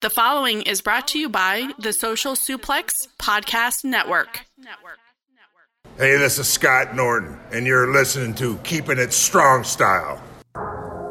The following is brought to you by the Social Suplex Podcast Network. Hey, this is Scott Norton, and you're listening to Keeping It Strong Style.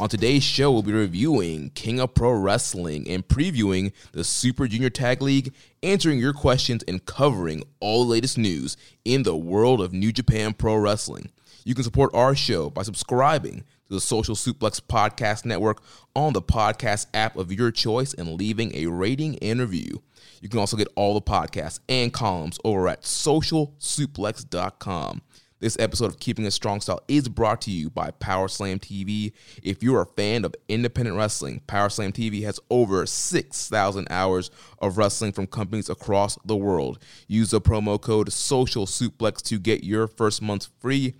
On today's show, we'll be reviewing King of Pro Wrestling and previewing the Super Junior Tag League, answering your questions, and covering all the latest news in the world of New Japan Pro Wrestling. You can support our show by subscribing to the Social Suplex Podcast Network on the podcast app of your choice and leaving a rating and review. You can also get all the podcasts and columns over at socialsuplex.com. This episode of Keeping It Strong Style is brought to you by Power Slam TV. If you're a fan of independent wrestling, Power Slam TV has over 6,000 hours of wrestling from companies across the world. Use the promo code Social Suplex to get your first month free.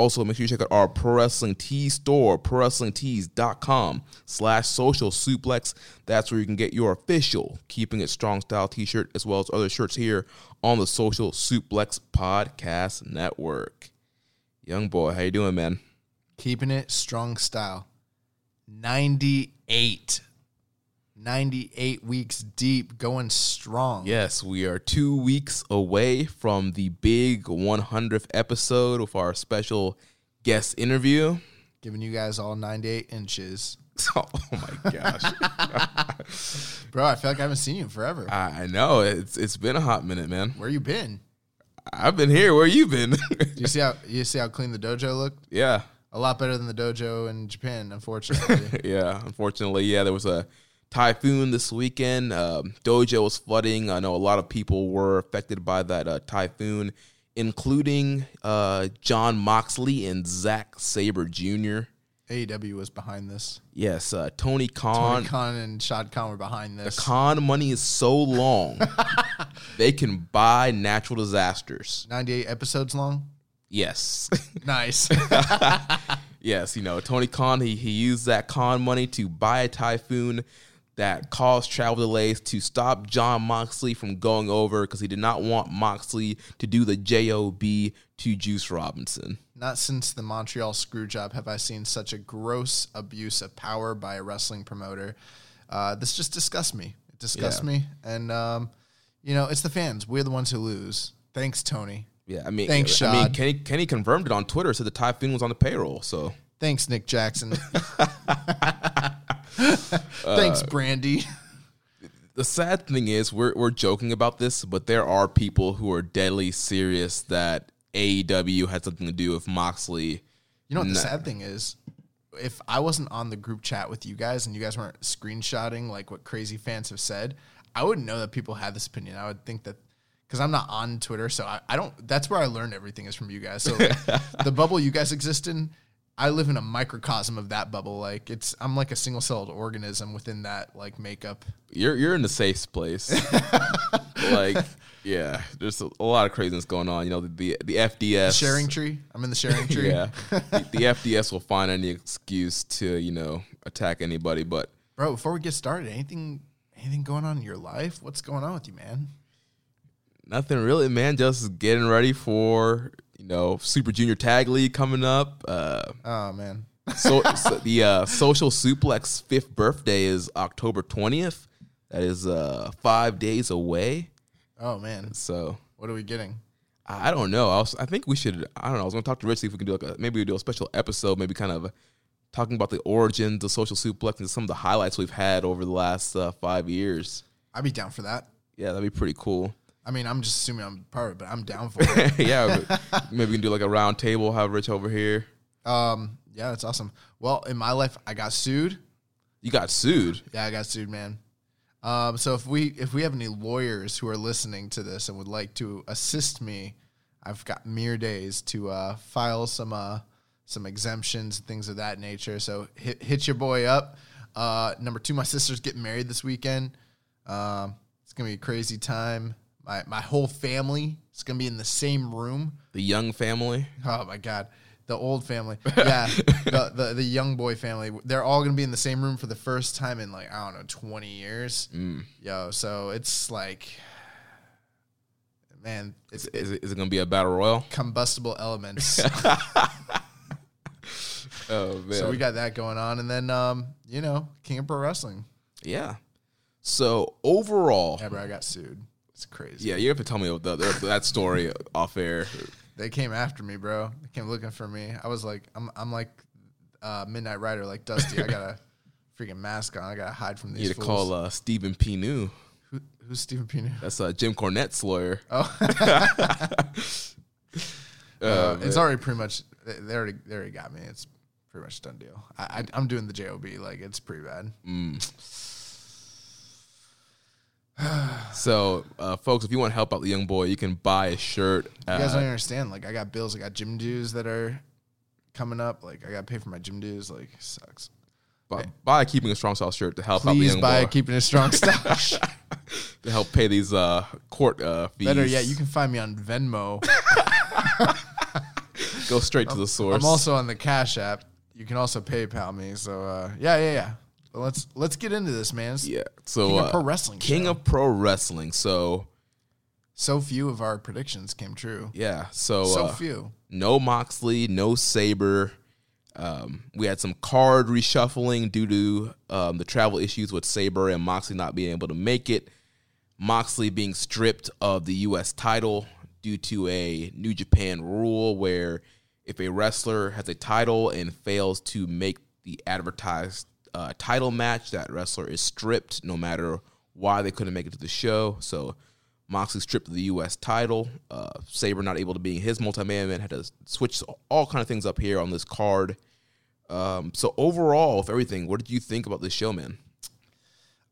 Also, make sure you check out our Pro Wrestling Tees store, ProWrestlingTees.com slash social suplex. That's where you can get your official Keeping It Strong Style t-shirt, as well as other shirts here on the Social Suplex Podcast Network. Young boy, how you doing, man? Keeping it strong style. 98. 98 weeks deep, going strong. Yes, we are two weeks away from the big 100th episode of our special guest interview. Giving you guys all 98 inches. Oh my gosh. Bro, I feel like I haven't seen you in forever. I know. It's it's been a hot minute, man. Where you been? I've been here. Where you been? you see how you see how clean the dojo looked? yeah. A lot better than the dojo in Japan, unfortunately. yeah, unfortunately, yeah, there was a typhoon this weekend. Um, dojo was flooding. I know a lot of people were affected by that uh, typhoon, including uh, Jon Moxley and Zack Sabre Jr. AEW was behind this. Yes, uh, Tony Khan. Tony Khan and Shad Khan were behind this. The Khan money is so long, they can buy natural disasters. 98 episodes long. Yes. Nice. Yes, you know, Tony Khan, he, he used that Khan money to buy a typhoon that caused travel delays to stop Jon Moxley from going over because he did not want Moxley to do the JOB to Juice Robinson. Not since the Montreal Screwjob have I seen such a gross abuse of power by a wrestling promoter. Uh, this just disgusts me. It disgusts Yeah. me. And, um, you know, it's the fans. We're the ones who lose. Thanks, Tony. Yeah, I mean, Thanks, I mean, Kenny, Kenny confirmed it on Twitter, said the typhoon was on the payroll. So Thanks, Nick Jackson. Thanks, Brandi. the sad thing is, we're we're joking about this, but there are people who are deadly serious that AEW had something to do with Moxley. You know what the Nah. sad thing is? If I wasn't on the group chat with you guys and you guys weren't screenshotting like what crazy fans have said, I wouldn't know that people had this opinion. I would think that because I'm not on Twitter, so I, I don't. That's where I learned everything is from you guys. So the bubble you guys exist in, I live in a microcosm of that bubble. Like it's, I'm like a single celled organism within that like makeup. You're you're in the safe place. like, yeah, there's a, a lot of craziness going on. You know, the the, the FDS Sharing tree. I'm in the sharing tree. Yeah, the, the FDS will find any excuse to you know attack anybody. But Bro, before we get started, anything anything going on in your life? What's going on with you, man? Nothing really, man. Just getting ready for you know Super Junior Tag League coming up. Uh, Oh man, so, so the uh, Social Suplex fifth birthday is October twentieth. That is uh, five days away. oh man, So what are we getting? I don't know. I, was, I think we should. I don't know. I was going to talk to Rich see if we can do like a, maybe we do a special episode, maybe kind of talking about the origins of social suplex and some of the highlights we've had over the last uh, five years. I'd be down for that. Yeah, that'd be pretty cool. I mean, I'm just assuming I'm part of it, but I'm down for it. yeah, maybe we can do like a round table. Have Rich over here. um, yeah, that's awesome. Well, in my life, I got sued. You got sued. Yeah, I got sued, man. Um, so if we if we have any lawyers who are listening to this and would like to assist me, I've got mere days to uh, file some uh, some exemptions and things of that nature. So hit hit your boy up. Uh, number two, my sister's getting married this weekend. Um, it's gonna be a crazy time. My my whole family is gonna be in the same room. The Young family. Oh my god. The old family. Yeah. the, the the young boy family. They're all gonna be in the same room for the first time in like, I don't know, twenty years. Yo, so it's like man, it's Is it, is it going to be a battle royal? combustible elements. Oh man. so we got that going on. And then um, you know, King of Pro Wrestling. yeah. So overall, Yeah, bro, I got sued. It's crazy. yeah, you have to tell me the, the, that story off air. They came after me, bro. They came looking for me. I was like, I'm I'm like uh, Midnight Rider, like Dusty. I got a freaking mask on. I gotta hide from these. You these need to call uh, Stephen P. New. Who, who's Stephen Pino? That's uh, Jim Cornette's lawyer. Oh, Uh, Uh, it's already pretty much. They they already they already got me. It's pretty much a done deal. I, I I'm doing the job. Like it's pretty bad. So, uh, folks, if you want to help out the young boy, you can buy a shirt. You guys don't understand. Like I got bills. I got gym dues that are coming up. Like I got to pay for my gym dues. Like sucks. buy, buy a Keeping a Strong Style shirt to help out the Please young buy a keeping a strong stash. to help pay these uh, court uh, fees. Better yet, you can find me on Venmo. go straight to the source. I'm also on the Cash App. You can also PayPal me. So uh, yeah, yeah, yeah. Let's let's get into this, man. It's yeah. So King of uh, Pro Wrestling King show. of Pro Wrestling. So So few of our predictions came true. yeah. So So uh, few. no Moxley, no Sabre. Um, we had some card reshuffling due to um, the travel issues with Sabre and Moxley not being able to make it. Moxley being stripped of the U.S. title due to a New Japan rule where if a wrestler has a title and fails to make the advertised uh, title match, that wrestler is stripped no matter why they couldn't make it to the show. So Moxley stripped the U.S. title. Uh, Sabre not able to be his multi-man event had to switch all kind of things up here on this card. Um, so overall, if everything, what did you think about this show, man?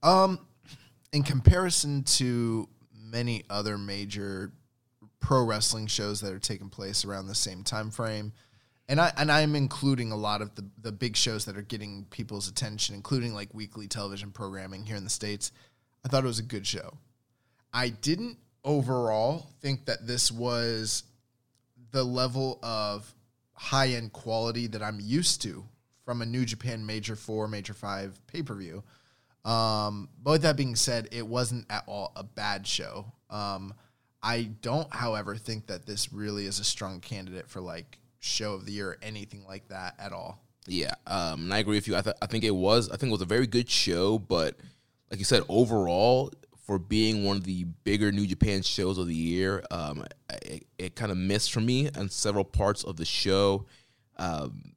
Um, in comparison to many other major pro wrestling shows that are taking place around the same time frame, and I and I'm including a lot of the the big shows that are getting people's attention, including like weekly television programming here in the states. I thought it was a good show. I didn't overall think that this was the level of high end quality that I'm used to from a New Japan Major 4, Major 5 pay per view. Um, but with that being said, it wasn't at all a bad show. Um, I don't, however, think that this really is a strong candidate for like show of the year or anything like that at all. Yeah, um, and I agree with you. I, th- I think it was. I think it was a very good show, but like you said, overall, for being one of the bigger New Japan shows of the year, um, it, it kind of missed for me on several parts of the show. Um,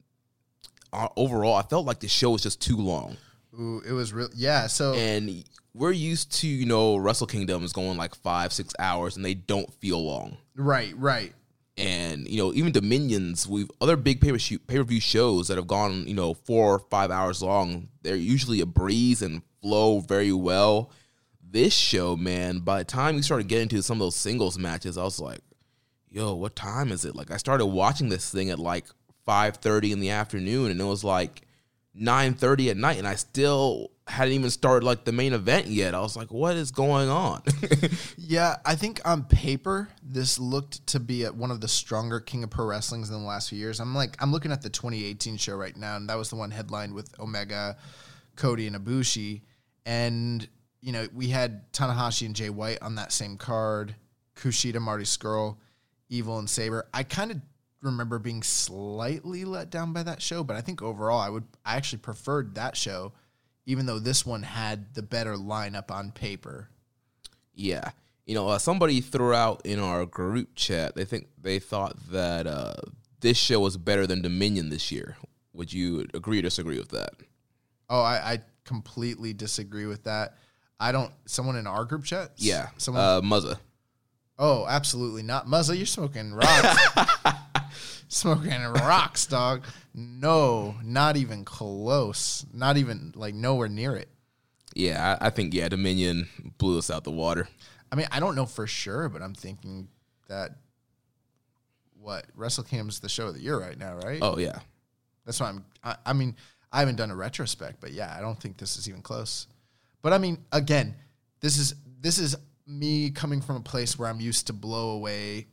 overall, I felt like the show was just too long, Ooh, it was real. Yeah. So and we're used to you know Wrestle Kingdom is going like five, six hours, and they don't feel long. right, right. And you know even Dominions, we've other big pay per view shows that have gone you know four or five hours long. They're usually a breeze and flow very well. This show, man, by the time we started getting to some of those singles matches, I was like, "Yo, what time is it?" Like I started watching this thing at like five thirty in the afternoon, and it was like nine thirty at night, and I still hadn't even started like the main event yet. I was like, "What is going on?" Yeah, I think on paper this looked to be at one of the stronger King of Pro Wrestlings in the last few years. I'm like, I'm looking at the 2018 show right now, and that was the one headlined with Omega, Cody, and Ibushi. And you know, we had Tanahashi and Jay White on that same card, Kushida, Marty Scurll, Evil, and Sabre. I kind of remember being slightly let down by that show, but I think overall I would I actually preferred that show, even though this one had the better lineup on paper. Yeah. You know, uh, somebody threw out in our group chat, they think they thought that uh, this show was better than Dominion this year. Would you agree or disagree with that? Oh, I, I completely disagree with that. I don't. Someone in our group chat? Yeah. Someone. Uh, Muzza. oh, absolutely not. Muzza, you're smoking rocks. smoking rocks, dog. No, not even close. Not even like nowhere near it. Yeah, I, I think, yeah, Dominion blew us out the water. I mean, I don't know for sure, but I'm thinking that what Wrestle Kingdom's the show of the year right now, right? Oh, yeah. That's why I'm. I, I mean, I haven't done a retrospect, but yeah, I don't think this is even close. But I mean, again, this is this is me coming from a place where I'm used to blow away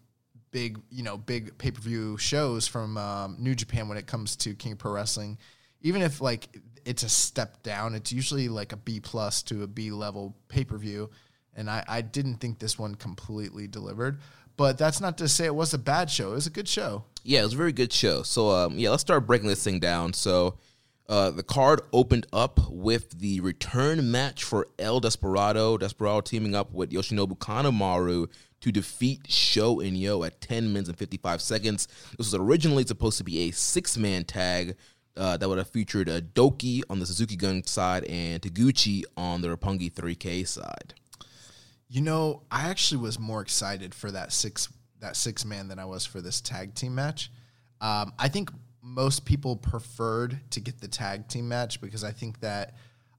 big, you know, big pay per view shows from um, New Japan when it comes to King Pro Wrestling. Even if like it's a step down, it's usually like a B plus to a B level pay per view, and I, I didn't think this one completely delivered. But that's not to say it was a bad show. It was a good show. Yeah, it was a very good show. So, um, yeah, let's start breaking this thing down. So, uh, the card opened up with the return match for El Desperado. Desperado teaming up with Yoshinobu Kanemaru to defeat Sho and Yo at 10 minutes and 55 seconds. This was originally supposed to be a six man tag uh, that would have featured a Douki on the Suzuki Gun side and Taguchi on the Roppongi 3K side. You know, I actually was more excited for that six that six man than I was for this tag team match. Um, I think most people preferred to get the tag team match because I think that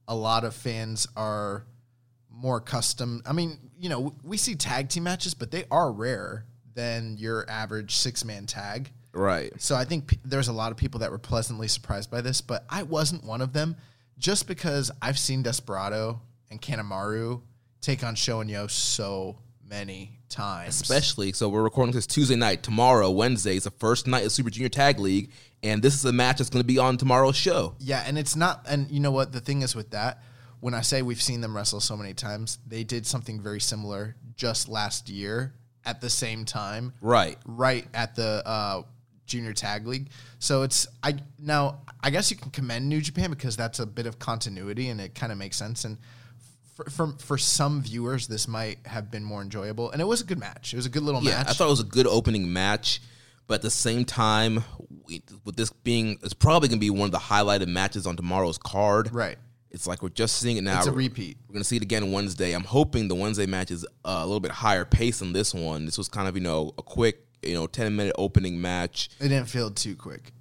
a lot of fans are more custom. I mean, you know, we see tag team matches, but they are rare than your average six man tag. Right. So I think p- there's a lot of people that were pleasantly surprised by this, but I wasn't one of them just because I've seen Desperado and Kanemaru take on Sho and Yo so many times. Especially, so we're recording this Tuesday night. Tomorrow, Wednesday, is the first night of Super Junior Tag League, and this is a match that's going to be on tomorrow's show. Yeah, and it's not and you know what the thing is with that when I say we've seen them wrestle so many times, they did something very similar just last year at the same time. Right. Right at the uh junior tag league. So it's I now I guess you can commend New Japan because that's a bit of continuity and it kind of makes sense and for, for for some viewers this might have been more enjoyable and it was a good match. It was a good little Yeah, match. I thought it was a good opening match, but at the same time, we, with this being, it's probably going to be one of the highlighted matches on tomorrow's card. right. It's like we're just seeing it now. It's a repeat. We're going to see it again Wednesday. I'm hoping the Wednesday match is uh, a little bit higher pace than this one. This was kind of, you know, a quick, you know, 10 minute opening match. It didn't feel too quick.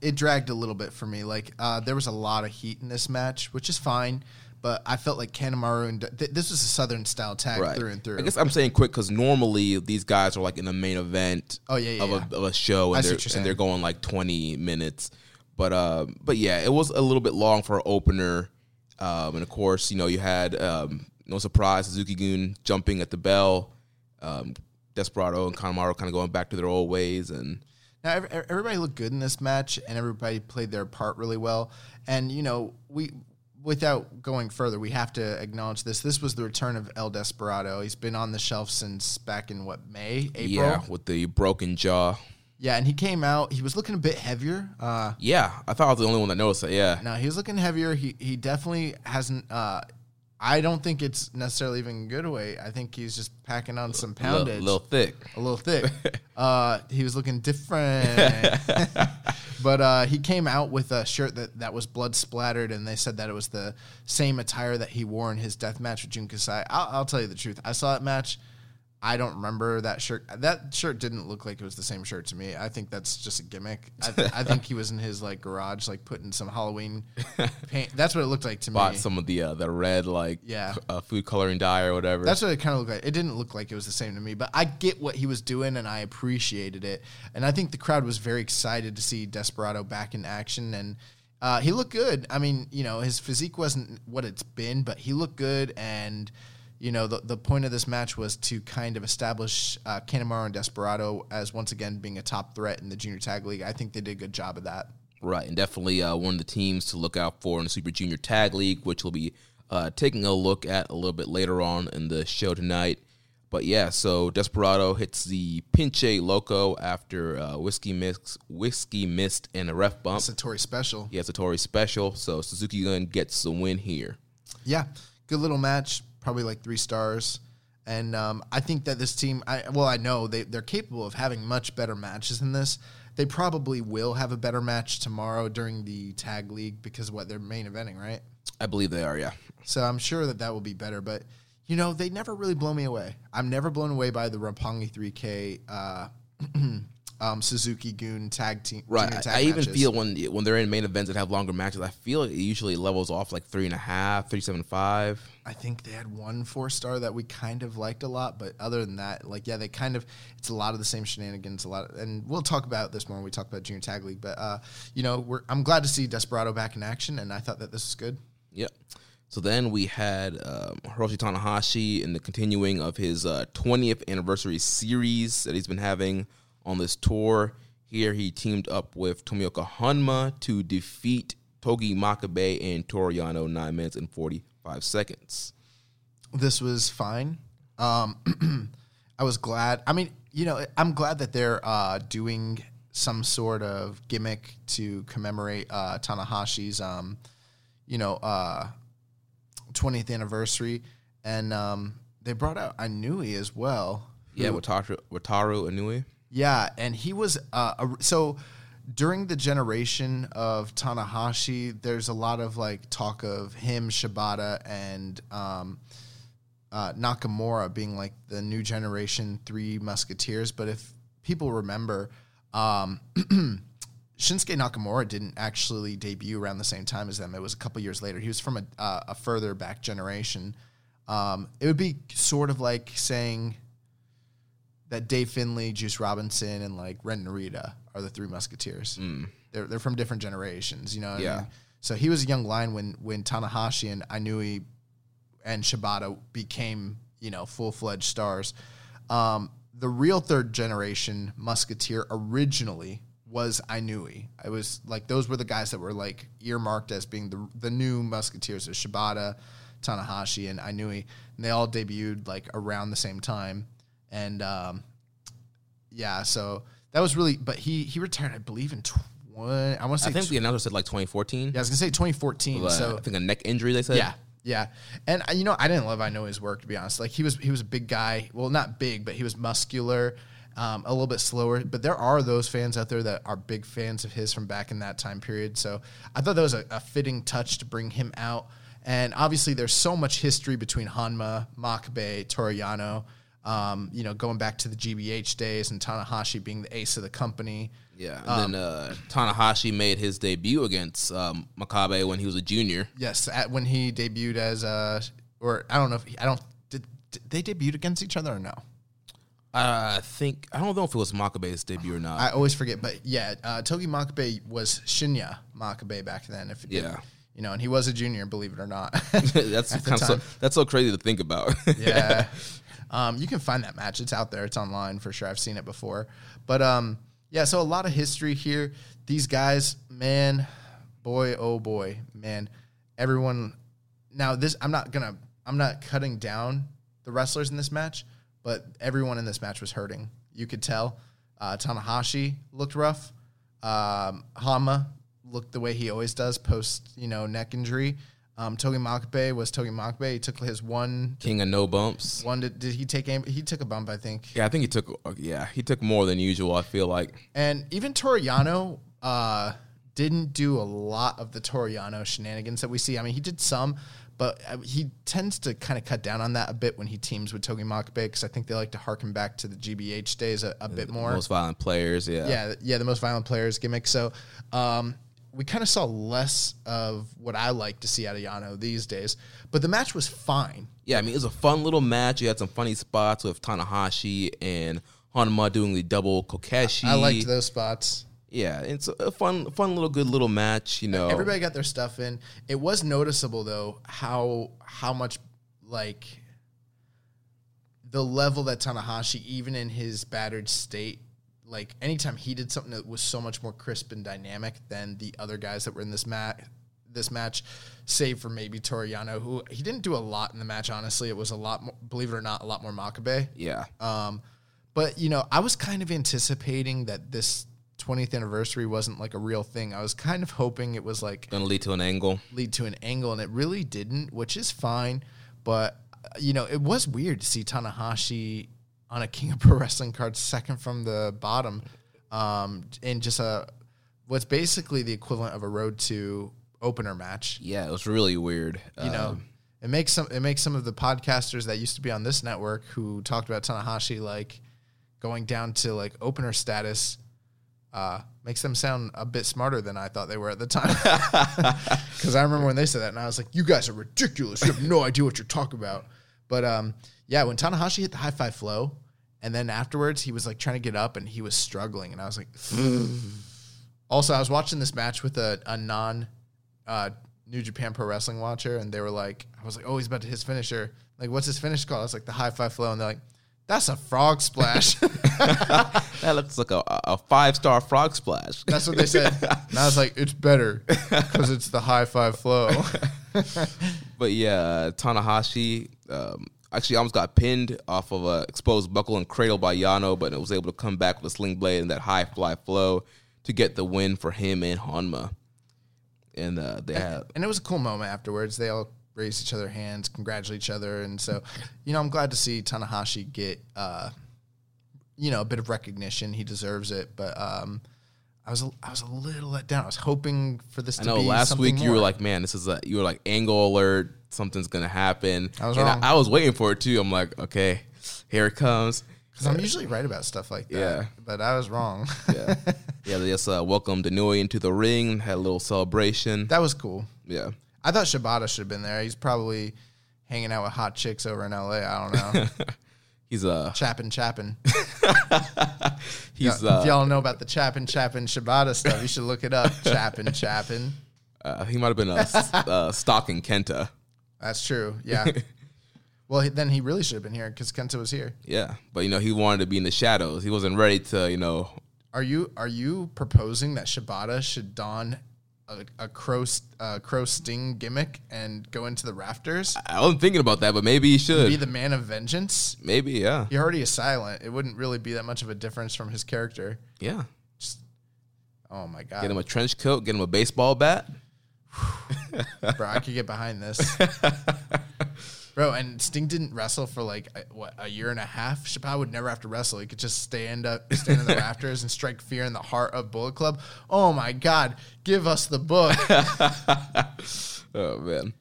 It dragged a little bit for me. Like uh, there was a lot of heat in this match, which is fine. But I felt like Kanemaru and th- this was a Southern style tag Right. through and through. I guess I'm saying quick because normally these guys are like in the main event Oh, yeah, yeah, of, yeah. A, of a show and they're, and they're going like 20 minutes. But uh, but yeah, it was a little bit long for an opener. Um, and of course, you know, you had um, no surprise Suzuki Gun jumping at the bell. Um, Desperado and Kanemaru kind of going back to their old ways and Now ev- ev- everybody looked good in this match, and everybody played their part really well. And you know, we without going further, we have to acknowledge this. This was the return of El Desperado. He's been on the shelf since back in what May, April. yeah, with the broken jaw. Yeah, and he came out. He was looking a bit heavier. Uh, Yeah, I thought I was the only one that noticed that. Yeah, Now he was looking heavier. He he definitely hasn't. Uh, I don't think it's necessarily even good weight. I think he's just packing on some poundage. a little, little thick. a little thick. uh, he was looking different, but uh, he came out with a shirt that that was blood splattered, and they said that it was the same attire that he wore in his death match with Jun Kasai. I'll, I'll tell you the truth. I saw that match. I don't remember that shirt. That shirt didn't look like it was the same shirt to me. I think that's just a gimmick. I, th- I think he was in his like garage, like putting some Halloween paint. That's what it looked like to Bought me. Bought some of the uh, the red like Yeah. uh, food coloring dye or whatever. That's what it kind of looked like. It didn't look like it was the same to me, but I get what he was doing and I appreciated it. And I think the crowd was very excited to see Desperado back in action and uh, he looked good. I mean, you know, his physique wasn't what it's been, but he looked good. And, you know, the, the point of this match was to kind of establish uh, Kanemaru and Desperado as once again being a top threat in the Junior Tag League. I think they did a good job of that. Right, and definitely uh, one of the teams to look out for in the Super Junior Tag League, which we'll be uh, taking a look at a little bit later on in the show tonight. But yeah, so Desperado hits the Pinche Loco after uh, whiskey mix, whiskey missed and a ref bump. Satori special. Yeah, Satori special. So Suzuki Gun gets the win here. Yeah, good little match. Probably like three stars. And um, I think that this team, I, well, I know they, they're capable of having much better matches than this. They probably will have a better match tomorrow during the tag league because what they're main eventing, right? I believe they are. Yeah. So I'm sure that that will be better. But you know, they never really blow me away. I'm never blown away by the Roppongi 3K uh, um, Suzuki Gun tag team. Right. junior I, tag I even feel when when they're in main events that have longer matches, I feel it usually levels off like three and a half, three seven five. I think they had one four star that we kind of liked a lot, but other than that, like yeah, they kind of it's a lot of the same shenanigans, a lot, of, and we'll talk about this more when we talk about junior tag league. But uh, you know, we're I'm glad to see Desperado back in action, and I thought that this was good. Yep. So then we had um, Hiroshi Tanahashi in the continuing of his uh, 20th anniversary series that he's been having on this tour. Here he teamed up with Tomoaki Honma to defeat Togi Makabe and Toru Yano 9 minutes and 45 seconds. this was fine. Um, I was glad. I mean, you know, I'm glad that they're uh, doing some sort of gimmick to commemorate uh, Tanahashi's, um, you know, uh, 20th anniversary, and um, they brought out Inui as well. Yeah, Wataru, Wataru Inui. Yeah, and he was uh, a, so during the generation of Tanahashi. There's a lot of like talk of him, Shibata, and um, uh, Nakamura being like the new generation Three Musketeers. But if people remember, um, Shinsuke Nakamura didn't actually debut around the same time as them. It was a couple years later. He was from a, uh, a further back generation. Um, it would be sort of like saying that Dave Finlay, Juice Robinson, and like Ren Narita are the three Musketeers. They're they're from different generations, you know. what I Yeah. mean? So he was a young lion when when Tanahashi and Inui and Shibata became you know full fledged stars. Um, the real third generation Musketeer originally was Inui. I was like those were the guys that were like earmarked as being the the new Musketeers. of Shibata, Tanahashi, and Inui, and they all debuted like around the same time. And um, yeah, so that was really. But he he retired, I believe, in twenty. I want to say I think tw- the announcer said like 2014. yeah, I was gonna say 2014. But so I think a neck injury. They said. yeah, yeah, and uh, you know I didn't love I know his work to be honest. Like he was he was a big guy. Well, not big, but he was muscular, um, a little bit slower. But there are those fans out there that are big fans of his from back in that time period. So I thought that was a, a fitting touch to bring him out. And obviously, there's so much history between Honma, Makabe, Toru Yano. Um, you know, going back to the GBH days and Tanahashi being the ace of the company. Yeah, and Um, then uh, Tanahashi made his debut against um, Makabe when he was a junior. Yes, at, when he debuted as a, or I don't know if he, I don't did, did they debut against each other or no? I think I don't know if it was Makabe's debut or not. I always forget, but yeah, uh, Togi Makabe was Shinya Makabe back then. If did- Yeah. you know, and he was a junior, believe it or not. that's kind of so, that's so crazy to think about. yeah, um, you can find that match. It's out there. It's online for sure. I've seen it before, but um, yeah. So a lot of history here. These guys, man, boy, oh boy, man. Everyone. Now this, I'm not gonna. I'm not cutting down the wrestlers in this match, but everyone in this match was hurting. You could tell. Uh, Tanahashi looked rough. Um, Honma looked the way he always does post, you know, neck injury. Um, Togi Makabe was Togi Makabe. He took his one King of no bumps. one did, did he take aim? He took a bump, I think. Yeah, I think he took. Yeah, he took more than usual. I feel like. And even Toru Yano uh, didn't do a lot of the Toru Yano shenanigans that we see. I mean, he did some, but uh, he tends to kind of cut down on that a bit when he teams with Togi Makabe because I think they like to harken back to the GBH days a, a bit more. Most violent players. Yeah. yeah, yeah, the most violent players gimmick. So um, we kind of saw less of what I like to see out of Yano these days. But the match was fine. Yeah, I mean, it was a fun little match. You had some funny spots with Tanahashi and Honma doing the double Kokeshi. I liked those spots. Yeah, it's a fun, fun little, good little match. You know, Everybody got their stuff in. It was noticeable though how how much like the level that Tanahashi, even in his battered state, like anytime he did something that was so much more crisp and dynamic than the other guys that were in this mat this match, save for maybe Toru Yano, who he didn't do a lot in the match. Honestly, it was a lot more, believe it or not, a lot more Makabe. Yeah. Um, but you know, I was kind of anticipating that this 20th anniversary wasn't like a real thing. I was kind of hoping it was like Gonna lead to an angle. lead to an angle, and it really didn't, which is fine. But uh, you know, it was weird to see Tanahashi on a King of Pro Wrestling card, second from the bottom, um, in just a what's basically the equivalent of a Road to opener match. Yeah, it was really weird. You know, Um, it makes some it makes some of the podcasters that used to be on this network who talked about Tanahashi like going down to like opener status. Uh, makes them sound a bit smarter than I thought they were at the time. Because I remember when they said that, and I was like, "You guys are ridiculous. You have no idea what you're talking about." But um, yeah, when Tanahashi hit the high fly flow, and then afterwards he was like trying to get up, and he was struggling, and I was like, also I was watching this match with a, a non uh, New Japan Pro Wrestling watcher, and they were like, I was like, oh, he's about to hit his finisher. Like, what's his finish called? I was like, the high fly flow, and they're like, that's a frog splash. that looks like a, a five star frog splash. That's what they said. And I was like, it's better because it's the high fly flow. But yeah, Tanahashi um, actually almost got pinned off of a exposed buckle and cradle by Yano, but it was able to come back with a sling blade and that high fly flow to get the win for him and Honma. And uh, they had and it was a cool moment afterwards. They all raised each other hands, congratulate each other, and so you know I'm glad to see Tanahashi get uh, you know a bit of recognition. He deserves it, but um, I was a, I was a little let down. I was hoping for this. I to know last week you were like, man, this is a you were like angle alert, something's gonna happen. I was and wrong. I, I was waiting for it too. I'm like, okay, here it comes. because I'm usually right about stuff like that. Yeah. but I was wrong. Yeah, yeah. They just uh, welcomed Denoy into the ring, had a little celebration. that was cool. Yeah, I thought Shibata should have been there. He's probably hanging out with hot chicks over in LA. I don't know. he's uh Chappin' Chappin'. he's if uh, y'all know about the Chappin' Chappin' Shibata stuff, you should look it up. Chappin' Chappin'. uh he might have been s- uh stalking Kenta. That's true. Yeah. well, he- then he really should have been here because Kenta was here. Yeah, but you know he wanted to be in the shadows. He wasn't ready to you know. Are you are you proposing that Shibata should don a, a crow uh, crow sting gimmick and go into the rafters? I wasn't thinking about that, but maybe he should. Be the man of vengeance? maybe yeah, He already is silent. It wouldn't really be that much of a difference from his character. yeah. Just, Oh my god, Get him a trench coat, get him a baseball bat. Bro! I could get behind this, bro. And Sting didn't wrestle for like a, what a year and a half. Chappelle would never have to wrestle. He could just stand up, stand in the rafters, and strike fear in the heart of Bullet Club. Oh my god, give us the book. Oh man.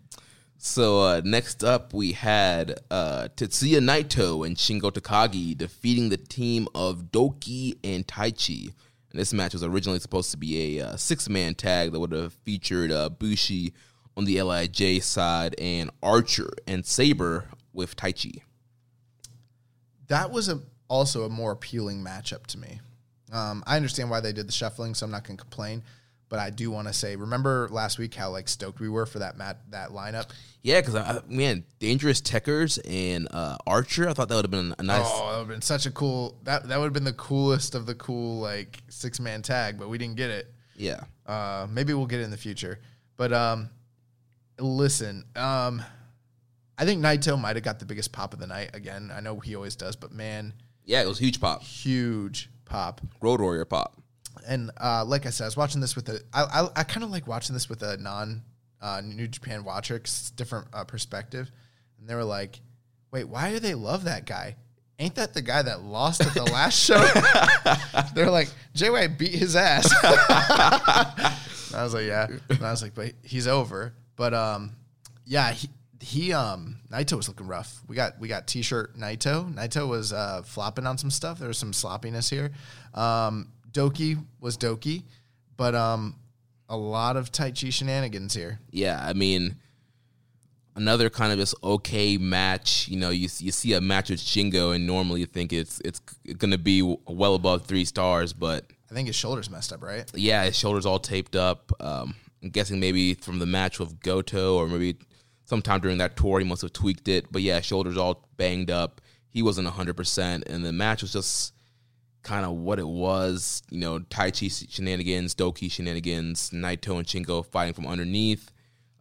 So uh, next up, we had uh, Tetsuya Naito and Shingo Takagi defeating the team of Douki and Taichi. And this match was originally supposed to be a uh, six-man tag that would have featured uh, Bushi on the LIJ side and Archer and Sabre with Taichi. that was a also a more appealing matchup to me. Um, I understand why they did the shuffling, so I'm not going to complain. But I do want to say, remember last week how like stoked we were for that mat that lineup? Yeah, because I man, Dangerous Tekkers and uh, Archer. I thought that would have been a nice. Oh, that would have been such a cool that that would have been the coolest of the cool like six man tag, but we didn't get it. Yeah, Uh, maybe we'll get it in the future. But um, listen, um, I think Naito might have got the biggest pop of the night again. I know he always does, but man, yeah, it was huge pop, huge pop. Road Warrior pop. And uh, like I said, I was watching this with a. I I, I kind of like watching this with a non uh, New Japan watcher, different uh, perspective. And they were like, "Wait, why do they love that guy? Ain't that the guy that lost at the last show?" They're like, "Jay White beat his ass." I was like, "Yeah," and I was like, "But he's over." But um, yeah, he. He um Naito was looking rough. We got we got t-shirt Naito. Naito was uh, flopping on some stuff. There was some sloppiness here. Um, Douki was Douki, but um, a lot of Taichi shenanigans here. Yeah, I mean, another kind of just okay match. You know, you you see a match with Shingo, and normally you think it's it's gonna be well above three stars, but I think his shoulders messed up, right? yeah, his shoulders all taped up. Um, I'm guessing maybe from the match with Goto, or maybe sometime during that tour he must have tweaked it. But yeah, shoulders all banged up. He wasn't 100, percent and the match was just kind of what it was. You know, Taichi shenanigans, Douki shenanigans, Naito and Shingo fighting from underneath.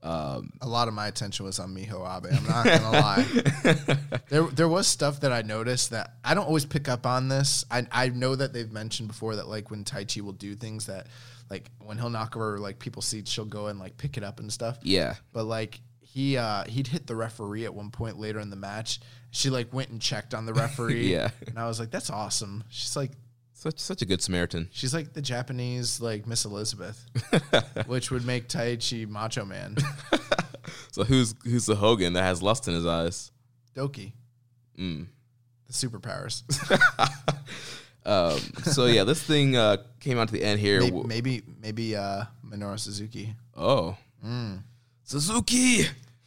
a lot of my attention was on Miho Abe. I'm not gonna lie. There, there was stuff that I noticed that I don't always pick up on this. I, I know that they've mentioned before that like when Taichi will do things that, like when he'll knock over like people's seats, she'll go and like pick it up and stuff. Yeah. But like he, uh, he'd hit the referee at one point later in the match. She like went and checked on the referee. Yeah. and I was like, that's awesome. She's like, Such such a good Samaritan. she's like the Japanese like Miss Elizabeth, which would make Taichi Macho Man. So who's who's the Hogan that has lust in his eyes? Douki. Mm. The superpowers. Um, so yeah, this thing uh, came out to the end here. maybe, maybe, maybe uh, Minoru Suzuki. Oh, Suzuki,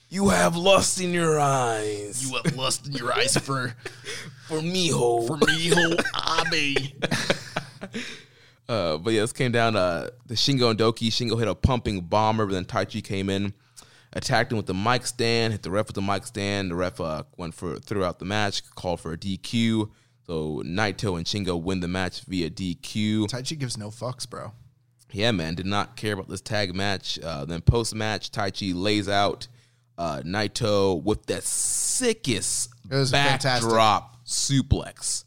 you have lust in your eyes. You have lust in your eyes for for Miho. for Miho Abe. Uh, but yeah, this came down uh, the Shingo and Douki. Shingo hit a pumping bomber, but then Taichi came in, attacked him with the mic stand, hit the ref with the mic stand. The ref uh, went for throughout the match, called for a DQ. So Naito and Shingo win the match via DQ. Taichi gives no fucks, bro. Yeah, man, did not care about this tag match. Uh, then post match, Taichi lays out uh, Naito with that sickest backdrop suplex.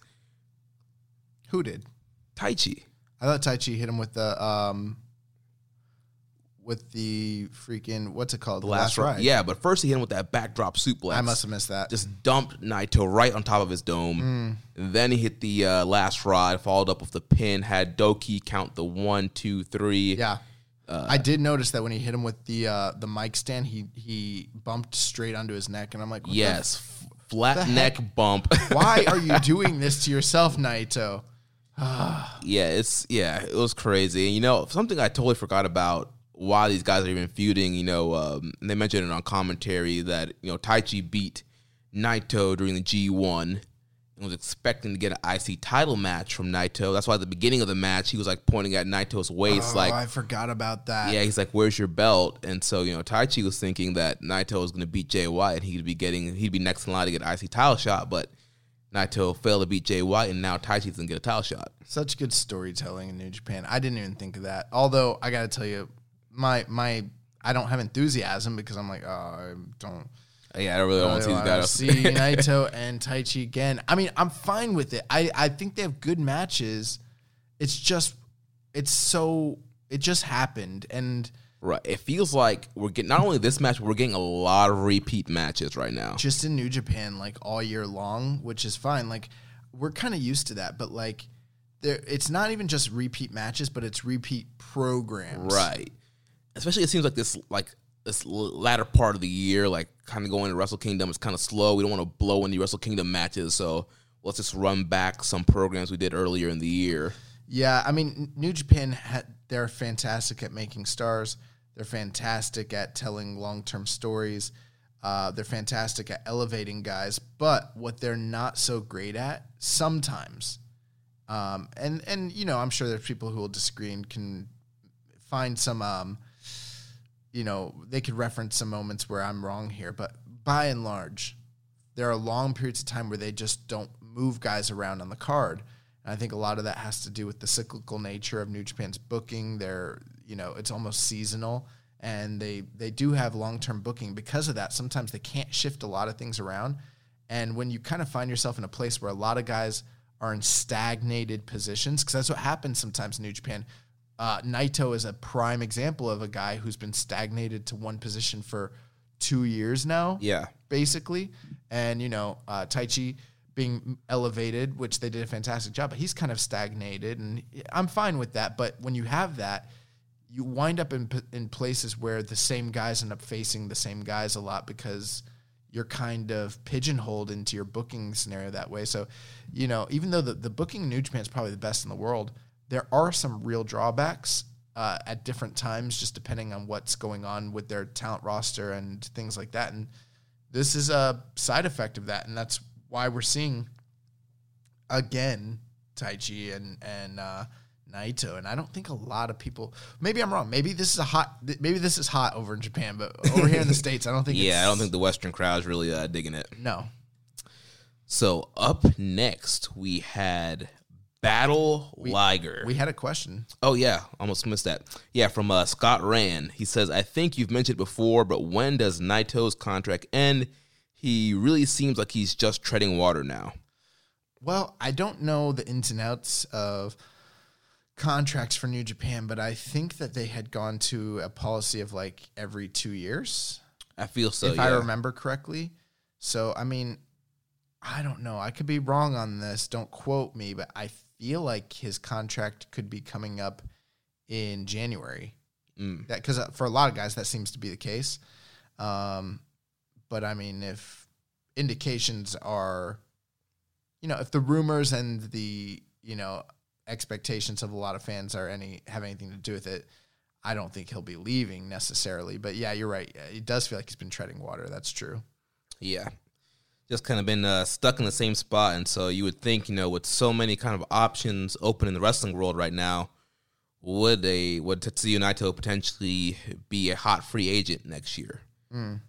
Who did? Taichi. I thought Taichi hit him with the um with the freaking what's it called? The, last, ride. Yeah, but first he hit him with that backdrop suplex. I must have missed that. just dumped Naito right on top of his dome. And then he hit the uh, last rod, followed up with the pin, had Douki count the one, two, three. yeah. I did notice that when he hit him with the uh, the mic stand, he he bumped straight onto his neck, and I'm like, Yes. f- Flat neck heck? bump. Why are you doing this to yourself, Naito? yeah, it's yeah, it was crazy. And you know, something I totally forgot about why these guys are even feuding, you know, um, they mentioned it on commentary that, you know, Taichi beat Naito during the G1 and was expecting to get an IC title match from Naito. That's why at the beginning of the match, he was like pointing at Naito's waist, oh, like, I forgot about that. yeah, he's like, "Where's your belt?" And so you know, Taichi was thinking that Naito was going to beat Jay White, and he'd be getting, he'd be next in line to get an IC title shot, but Naito failed to beat Jay White, and now Taichi's going to get a title shot. Such good storytelling in New Japan. I didn't even think of that. Although I got to tell you, my my I don't have enthusiasm because I'm like, oh, I don't. Yeah, I don't really want to see these guys. see Naito and Taichi again. I mean, I'm fine with it. I I think they have good matches. It's just, it's so. It just happened, and Right. It feels like we're getting not only this match, but we're getting a lot of repeat matches right now. just in New Japan like all year long, which is fine. Like we're kind of used to that, but like there it's not even just repeat matches, but it's repeat programs. Right. Especially it seems like this like this latter part of the year, like kind of going to Wrestle Kingdom is kind of slow. We don't want to blow any Wrestle Kingdom matches, so let's just run back some programs we did earlier in the year. Yeah, I mean New Japan ha- they're fantastic at making stars. They're fantastic at telling long-term stories. Uh, they're fantastic at elevating guys, but what they're not so great at sometimes, um, and and you know I'm sure there's people who will disagree and can find some, um, you know, they could reference some moments where I'm wrong here, but by and large, there are long periods of time where they just don't move guys around on the card. And I think a lot of that has to do with the cyclical nature of New Japan's booking. They're, you know, it's almost seasonal and they they do have long-term booking because of that. Sometimes they can't shift a lot of things around. And when you kind of find yourself in a place where a lot of guys are in stagnated positions, because that's what happens sometimes in New Japan. Uh, Naito is a prime example of a guy who's been stagnated to one position for two years now Yeah. basically. And, you know, uh, Taichi being elevated, which they did a fantastic job, but he's kind of stagnated. And I'm fine with that. But when you have that, you wind up in, in places where the same guys end up facing the same guys a lot because you're kind of pigeonholed into your booking scenario that way. So, you know, even though the, the booking in New Japan is probably the best in the world, there are some real drawbacks uh, at different times, just depending on what's going on with their talent roster and things like that. And this is a side effect of that, and that's why we're seeing again Taichi and and uh, Naito. And I don't think a lot of people. Maybe I'm wrong. Maybe this is a hot. Maybe this is hot over in Japan, but over here in the states, I don't think. Yeah, I don't think the Western crowd's really uh, digging it. No. So up next we had Battle Liger. We had a question. Oh yeah, almost missed that. Yeah, from uh, Scott Rand. He says, "I think you've mentioned before, but when does Naito's contract end? He really seems like he's just treading water now." Well, I don't know the ins and outs of contracts for New Japan, but I think that they had gone to a policy of like every two years, I feel so. if yeah. I remember correctly. So, I mean, I don't know. I could be wrong on this. Don't quote me, but I feel like his contract could be coming up in January. Mm. That because for a lot of guys that seems to be the case. Um, but I mean, if indications are, you know, if the rumors and the you know expectations of a lot of fans are any have anything to do with it, I don't think he'll be leaving necessarily. But yeah, you're right. It does feel like he's been treading water. That's true. Yeah. Just kind of been uh, stuck in the same spot. And so you would think, you know, with so many kind of options open in the wrestling world right now, would a would Tetsuya Naito potentially be a hot free agent next year?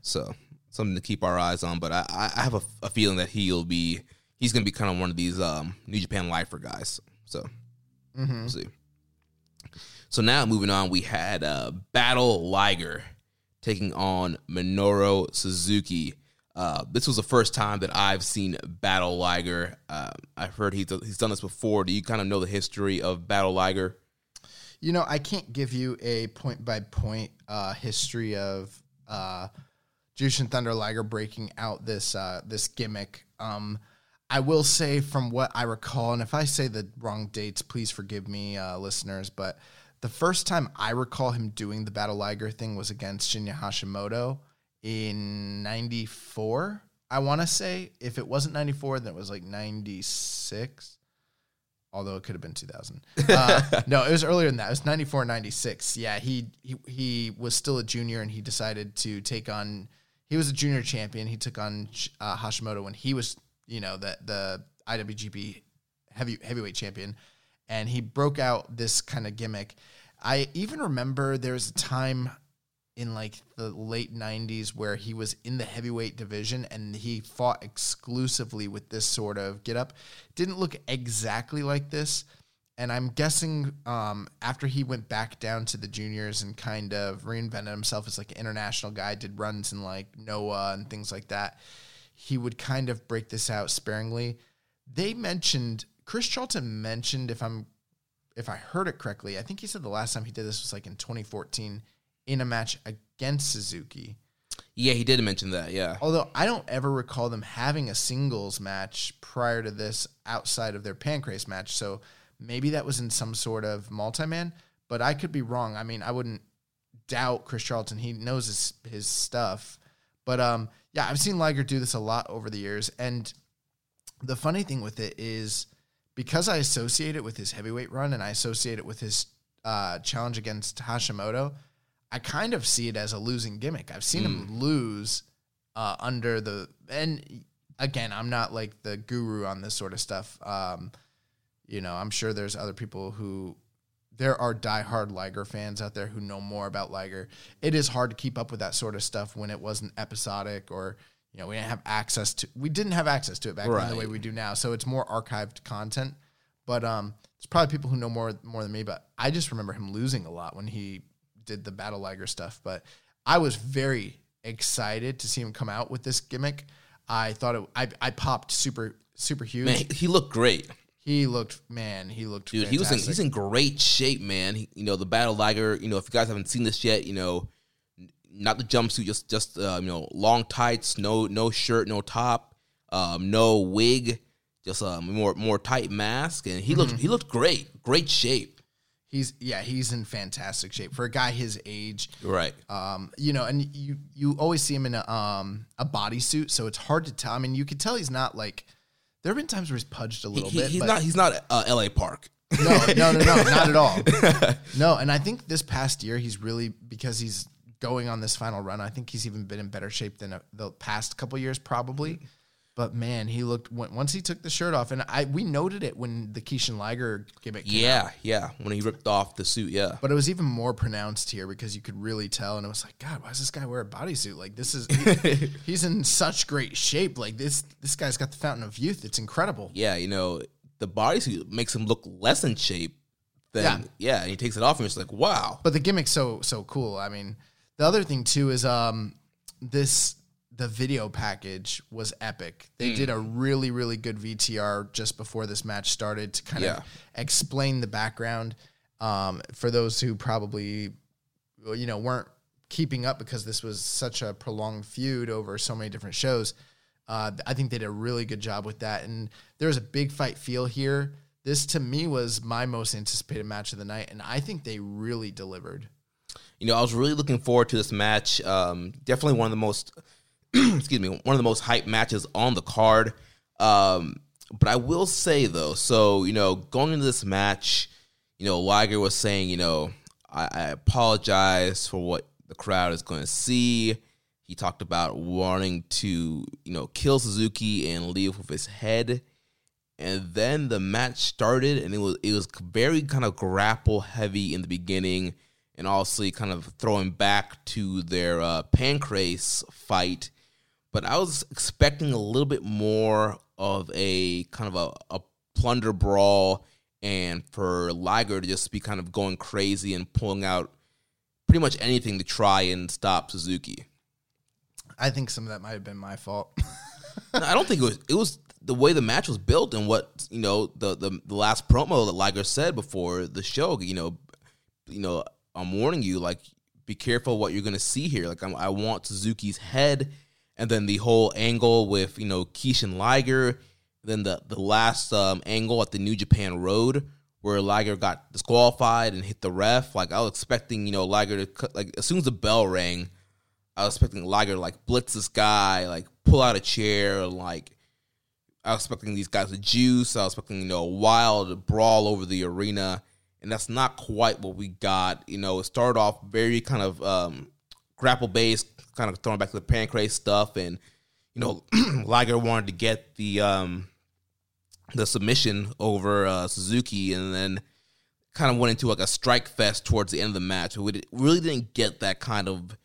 So something to keep our eyes on. But I, I have a, a feeling that he'll be he's going to be kind of one of these um, New Japan lifer guys. So we'll see. So now moving on, we had uh, Battle Liger taking on Minoru Suzuki. Uh, this was the first time that I've seen Battle Liger. Uh, I've heard he's, he's done this before. Do you kind of know the history of Battle Liger? You know, I can't give you a point by point uh, history of uh, Jushin Thunder Liger breaking out this uh, this gimmick. Um, I will say, from what I recall, and if I say the wrong dates, please forgive me, uh, listeners. But the first time I recall him doing the Battle Liger thing was against Shinya Hashimoto in '94. I want to say, if it wasn't '94, then it was like '96 although it could have been 2000. Uh, no, it was earlier than that. It was 94, 96. Yeah, he, he he was still a junior and he decided to take on. He was a junior champion. He took on uh, Hashimoto when he was, you know, the the IWGP heavy heavyweight champion, and he broke out this kind of gimmick. I even remember there was a time in like the late 90s where he was in the heavyweight division and he fought exclusively with this sort of get up didn't look exactly like this. And i'm guessing um, after he went back down to the juniors and kind of reinvented himself as like an international guy did runs in like noah and things like that he would kind of break this out sparingly. They mentioned chris charlton mentioned if i'm if i heard it correctly i think he said the last time he did this was like in 2014 in a match against Suzuki. Yeah, he did mention that. Yeah. Although I don't ever recall them having a singles match prior to this outside of their Pancrase match. So maybe that was in some sort of multi man, but I could be wrong. I mean, I wouldn't doubt Chris Charlton. He knows his, his stuff. But um, yeah, I've seen Liger do this a lot over the years. And the funny thing with it is because I associate it with his heavyweight run and I associate it with his uh, challenge against Hashimoto, I kind of see it as a losing gimmick. I've seen him lose uh, under the and again, I'm not like the guru on this sort of stuff. Um, you know, I'm sure there's other people who there are diehard Liger fans out there who know more about Liger. It is hard to keep up with that sort of stuff when it wasn't episodic or you know we didn't have access to we didn't have access to it back then the way we do now. So it's more archived content. But um, there's probably people who know more more than me. But I just remember him losing a lot when he did the Battle Liger stuff. But I was very excited to see him come out with this gimmick. I thought it. I, I popped super super huge. Man, he, looked great. He looked man. He looked Dude, he was in, he's in great shape, man. He, you know, the Battle Liger, you know, if you guys haven't seen this yet, you know, not the jumpsuit, just just uh, you know, long tights, no no shirt, no top, um, no wig, just a more more tight mask, and he Mm-hmm. looked he looked great, great shape. He's yeah, he's in fantastic shape for a guy his age. Right. Um, you know, and you you always see him in a um a bodysuit, so it's hard to tell. I mean, you could tell he's not like. There have been times where he's pudged a little he- bit. he's but not he's not uh, L.A. Park. no, no, no, no, not at all. No, and I think this past year he's really because he's going on this final run. I think he's even been in better shape than uh the past couple years, probably. But man, he looked once he took the shirt off, and I we noted it when the Kishin Liger gimmick. Came out. Yeah, yeah. When he ripped off the suit, yeah. But it was even more pronounced here because you could really tell, and it was like, God, why does this guy wear a bodysuit? Like this is he- he's in such great shape. Like this this guy's got the fountain of youth. It's incredible. yeah, you know, the bodysuit makes him look less in shape. Then Yeah. yeah, and he takes it off and it's like, wow. But the gimmick's so so cool. I mean, the other thing too is um this the video package was epic. Mm. They did a really really good VTR just before this match started to kind Yeah. of explain the background um for those who probably you know weren't keeping up because this was such a prolonged feud over so many different shows. Uh, I think they did a really good job with that, and there was a big fight feel here. This to me was my most anticipated match of the night, and I think they really delivered. you know, I was really looking forward to this match. Um, definitely one of the most, excuse me, one of the most hype matches on the card. Um, but I will say though, so you know, going into this match, you know, Liger was saying, you know, I, I apologize for what the crowd is going to see. He talked about wanting to, you know, kill Suzuki and leave with his head. And then the match started, and it was it was very kind of grapple heavy in the beginning and also kind of throwing back to their uh, Pancrase fight. But I was expecting a little bit more of a kind of a, a plunder brawl and for Liger to just be kind of going crazy and pulling out pretty much anything to try and stop Suzuki. I think some of that might have been my fault. No, I don't think it was. It was the way the match was built and what you know the the, the last promo that Liger said before the show. You know, you know, I'm warning you. Like, be careful what you're gonna see here. Like, I'm, I want Suzuki's head, and then the whole angle with you know Kishin Liger. Then the the last um, angle at the New Japan Road where Liger got disqualified and hit the ref. Like, I was expecting you know Liger to like as soon as the bell rang. I was expecting Liger to like blitz this guy, like pull out a chair, like I was expecting these guys to juice. I was expecting, you know, a wild brawl over the arena. And that's not quite what we got. You know, it started off very kind of um, grapple based, kind of throwing back to the pancrase stuff. And, you know, Liger wanted to get the um, the submission over uh, Suzuki and then kind of went into like a strike fest towards the end of the match. We really didn't get that kind of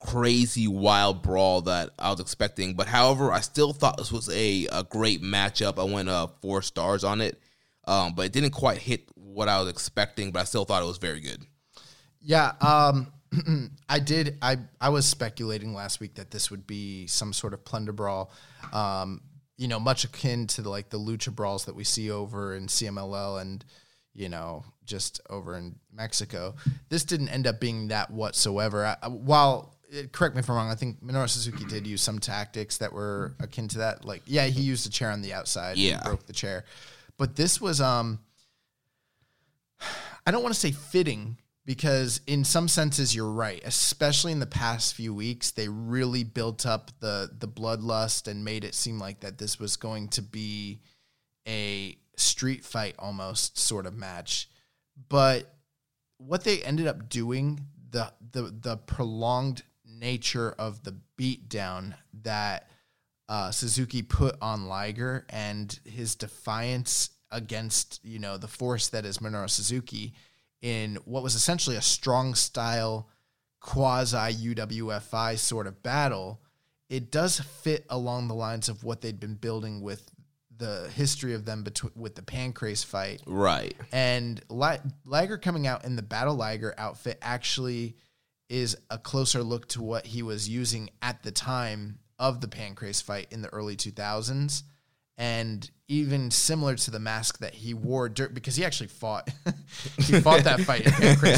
crazy wild brawl that I was expecting. But however, I still thought this was a, a great matchup. I went uh, four stars on it, um, but it didn't quite hit what I was expecting. But I still thought it was very good. Yeah, um, I did. I I was speculating last week that this would be some sort of plunder brawl, um, you know, much akin to the, like the lucha brawls that we see over in CMLL and you know just over in Mexico. This didn't end up being that whatsoever. I, while eh, correct me if I'm wrong, I think Minoru Suzuki did use some tactics that were akin to that. Like, yeah, he used a chair on the outside, and Yeah. broke the chair, but this was um. I don't want to say fitting because in some senses you're right. Especially in the past few weeks they really built up the the bloodlust and made it seem like that this was going to be a street fight almost sort of match. But what they ended up doing the the the prolonged nature of the beatdown that uh, Suzuki put on Liger and his defiance against you know the force that is Minoru Suzuki in what was essentially a strong style quasi UWFI sort of battle, it does fit along the lines of what they'd been building with the history of them between with the Pancrase fight Right. and Li- Liger coming out in the Battle Liger outfit actually is a closer look to what he was using at the time of the Pancrase fight in the early 2000s. And even similar to the mask that he wore because he actually fought, he fought that fight in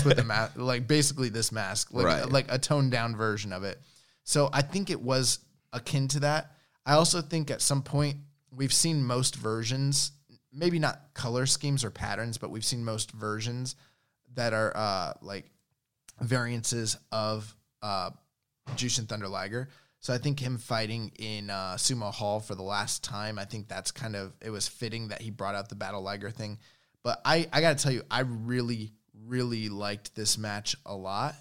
with the mask, like basically this mask, like Right. like a toned down version of it. So I think it was akin to that. I also think at some point we've seen most versions, maybe not color schemes or patterns, but we've seen most versions that are uh, like variances of uh, Jushin Thunder Liger. So I think him fighting in uh, Sumo Hall for the last time, I think that's kind of it was fitting that he brought out the Battle Liger thing. But I I got to tell you, I really really liked this match a lot,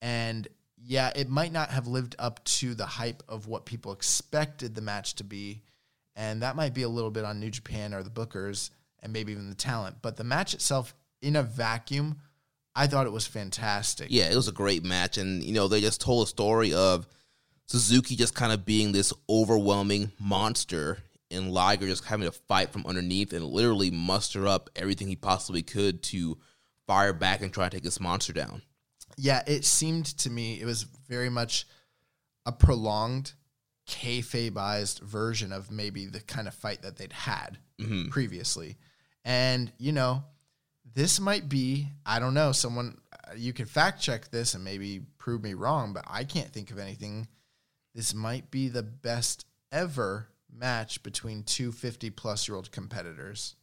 and yeah, it might not have lived up to the hype of what people expected the match to be, and that might be a little bit on New Japan or the bookers and maybe even the talent. But the match itself, in a vacuum, I thought it was fantastic. Yeah, it was a great match, and you know they just told a story of Suzuki just kind of being this overwhelming monster and Liger just having to fight from underneath and literally muster up everything he possibly could to fire back and try to take this monster down. Yeah, it seemed to me it was very much a prolonged kayfabeized version of maybe the kind of fight that they'd had previously. And, you know, this might be, I don't know, someone, uh, you can fact check this and maybe prove me wrong, but I can't think of anything. This might be the best ever match between two 50 plus year old competitors.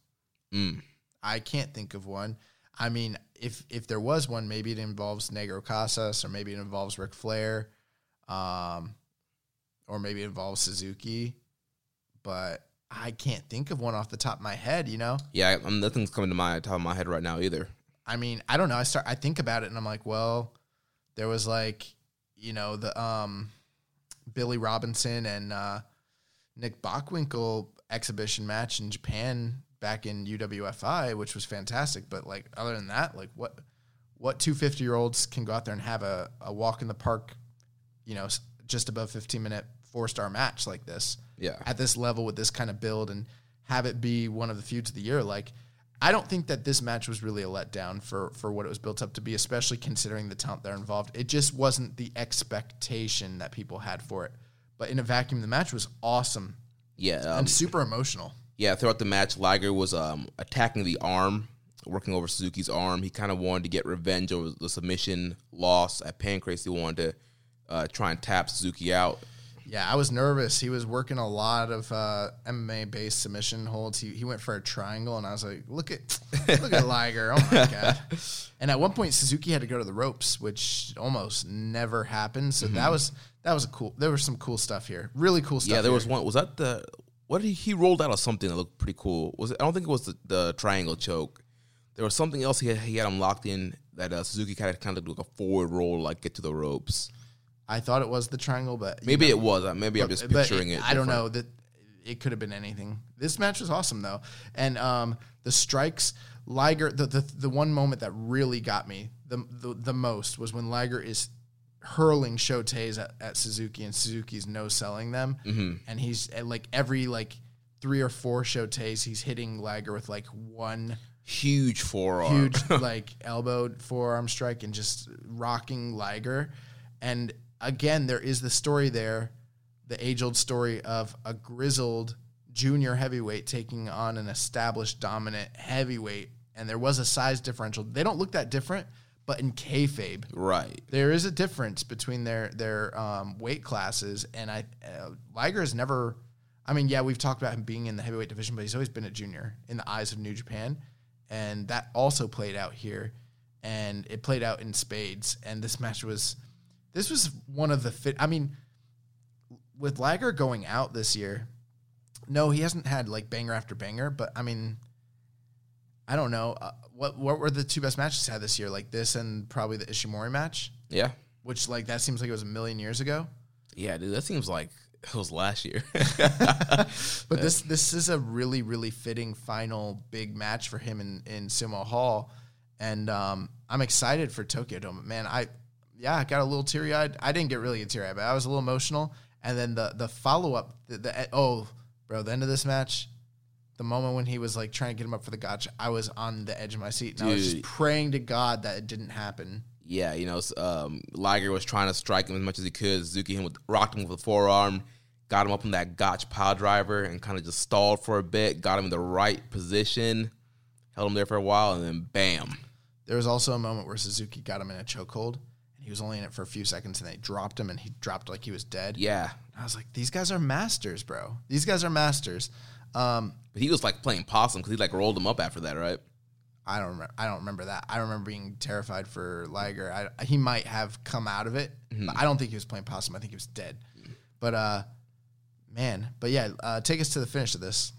Mm. I can't think of one. I mean, if if there was one, maybe it involves Negro Casas, or maybe it involves Ric Flair, um, or maybe it involves Suzuki. But I can't think of one off the top of my head. You know, Yeah, I, nothing's coming to my top of my head right now either. I mean, I don't know. I start. I think about it, and I'm like, well, there was like, you know, the um, Billy Robinson and uh, Nick Bockwinkel exhibition match in Japan back in UWFI, which was fantastic. But like, other than that, like, what what two 50 year olds can go out there and have a, a walk in the park, you know, just above 15 minute four star match like this? Yeah. at this level with this kind of build and have it be one of the feuds of the year. Like, I don't think that this match was really a letdown for for what it was built up to be, especially considering the talent that are involved. It just wasn't the expectation that people had for it. But in a vacuum, the match was awesome Yeah, um, and super emotional. yeah. Throughout the match, Liger was um, attacking the arm, working over Suzuki's arm. He kind of wanted to get revenge over the submission loss at Pancrase. He wanted to uh, try and tap Suzuki out. Yeah, I was nervous. He was working a lot of uh, MMA based submission holds. He, he went for a triangle, and I was like, "Look at look at Liger! Oh my god!" And at one point, Suzuki had to go to the ropes, which almost never happened. So that was that was a cool. There was some cool stuff here. Really cool stuff. Yeah, there was one. Was that the what did he, he rolled out of something that looked pretty cool? Was it? I don't think it was the, the triangle choke. There was something else he had, he had him locked in that uh, Suzuki kind of kind of like a forward roll, like get to the ropes. I thought it was the triangle, but Maybe know, it was. Maybe I'm just picturing it. I don't know that it could have been anything. This match was awesome though, and um, the strikes. Liger, the, the the one moment that really got me the the, the most was when Liger is hurling shoteis at, at Suzuki and Suzuki's no selling them, Mm-hmm. and he's at like every like three or four shoteis he's hitting Liger with like one Huge forearm. huge like elbow forearm strike and just rocking Liger. And again, there is the story there, the age old story of a grizzled junior heavyweight taking on an established dominant heavyweight. And there was a size differential. They don't look that different, but in kayfabe, right. there is a difference between their their um, weight classes. And I uh, Liger has never. I mean, yeah, we've talked about him being in the heavyweight division, but he's always been a junior in the eyes of New Japan, and that also played out here, and it played out in spades. And this match was, this was one of the fit. I mean, with Liger going out this year, no, he hasn't had like banger after banger, but I mean, I don't know uh, what what were the two best matches he had this year, like this and probably the Ishimori match, Yeah. which like that seems like it was a million years ago. Yeah, dude. That seems like it was last year. But this this is a really really fitting final big match for him in in Sumo Hall, and um, I'm excited for Tokyo Dome. Man, I yeah, I got a little teary eyed. I didn't get really teary eyed, but I was a little emotional. And then the the follow up, the, the oh bro, the end of this match, the moment when he was like trying to get him up for the gotcha, I was on the edge of my seat, and I was just praying to God that it didn't happen. yeah, you know, um, Liger was trying to strike him as much as he could. Suzuki him with, rocked him with a forearm, got him up in that gotch pile driver, and kind of just stalled for a bit. Got him in the right position, held him there for a while, and then bam. There was also a moment where Suzuki got him in a chokehold, he was only in it for a few seconds, and they dropped him, and he dropped like he was dead. Yeah, I was like, these guys are masters, bro. These guys are masters. Um, but he was like playing possum because he like rolled him up after that, right? I don't remember. I don't remember that. I remember being terrified for Liger. I, he might have come out of it, but I don't think he was playing possum. I think he was dead. But uh, man, but yeah, uh, take us to the finish of this.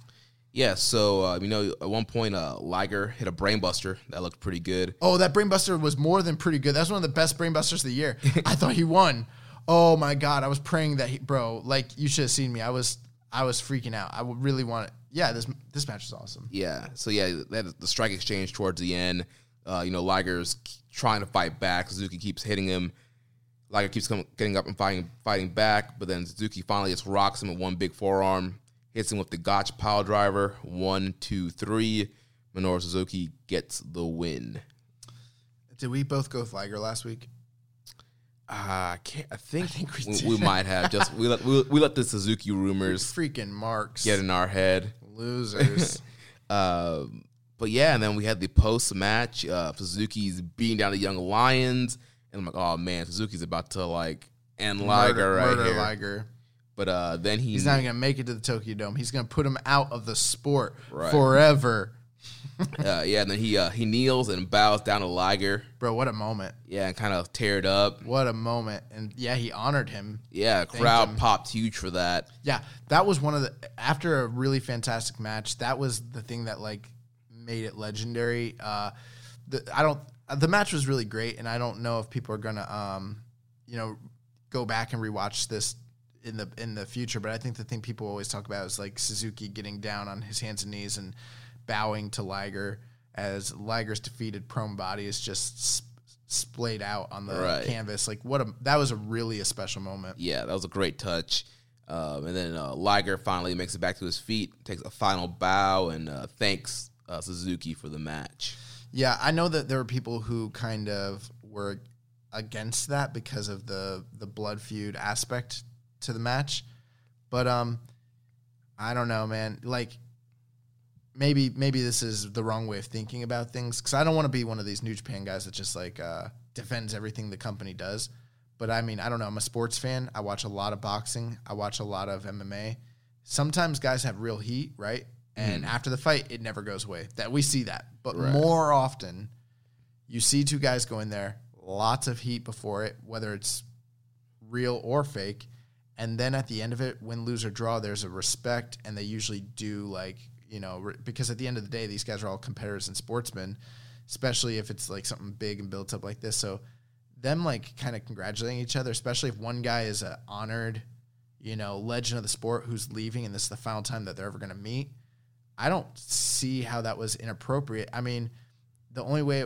Yeah. So uh, you know, at one point, uh, Liger hit a brainbuster that looked pretty good. Oh, that brainbuster was more than pretty good. That's one of the best brainbusters of the year. I thought he won. Oh my god, I was praying that he, bro. Like you should have seen me. I was, I was freaking out. I would really want it. Yeah, this this match is awesome. Yeah. So yeah, that the strike exchange towards the end. Uh, you know, Liger's trying to fight back. Suzuki keeps hitting him. Liger keeps coming, getting up and fighting, fighting back. But then Suzuki finally just rocks him with one big forearm. Hits him with the Gotch pile driver. One, two, three. Minoru Suzuki gets the win. Did we both go with Liger last week? Uh, I can't. I think, think we we, we might have just we let we, we let the Suzuki rumors Freaking marks. get in our head. Losers. Um, but yeah, and then we had the post match. Uh, Suzuki's beating down the Young Lions, and I'm like, oh man, Suzuki's about to like end Liger murder, right murder here. Liger. But uh, then he He's not even gonna make it to the Tokyo Dome. He's gonna put him out of the sport Right. forever. uh, yeah, and then he uh, he kneels and bows down to Liger. Bro, what a moment. Yeah, and kind of teared up. What a moment. And yeah, he honored him. Yeah, crowd him. popped huge for that. Yeah, that was one of the after a really fantastic match. That was the thing that like made it legendary. Uh, the, I don't. The match was really great, and I don't know if people are gonna, um, you know, go back and rewatch this in the in the future. But I think the thing people always talk about is like Suzuki getting down on his hands and knees and bowing to Liger as Liger's defeated prone body is just sp- splayed out on the Right. canvas. Like what a that was a really a special moment. Yeah, that was a great touch. Um, and then uh, Liger finally makes it back to his feet, takes a final bow, and uh, thanks uh, Suzuki for the match. Yeah, I know that there were people who kind of were against that because of the the blood feud aspect to the match. But um I don't know, man. Like maybe maybe this is the wrong way of thinking about things cuz I don't want to be one of these New Japan guys that just like uh defends everything the company does. But I mean, I don't know, I'm a sports fan. I watch a lot of boxing. I watch a lot of MMA. Sometimes guys have real heat, right? And after the fight, it never goes away. That we see that. But more often, you see two guys go in there, lots of heat before it, whether it's real or fake. And then at the end of it, win, lose, or draw, there's a respect, and they usually do like, you know, re- because at the end of the day, these guys are all competitors and sportsmen, especially if it's like something big and built up like this. So, them like kind of congratulating each other, especially if one guy is an honored, you know, legend of the sport who's leaving and this is the final time that they're ever going to meet. I don't see how that was inappropriate. I mean, the only way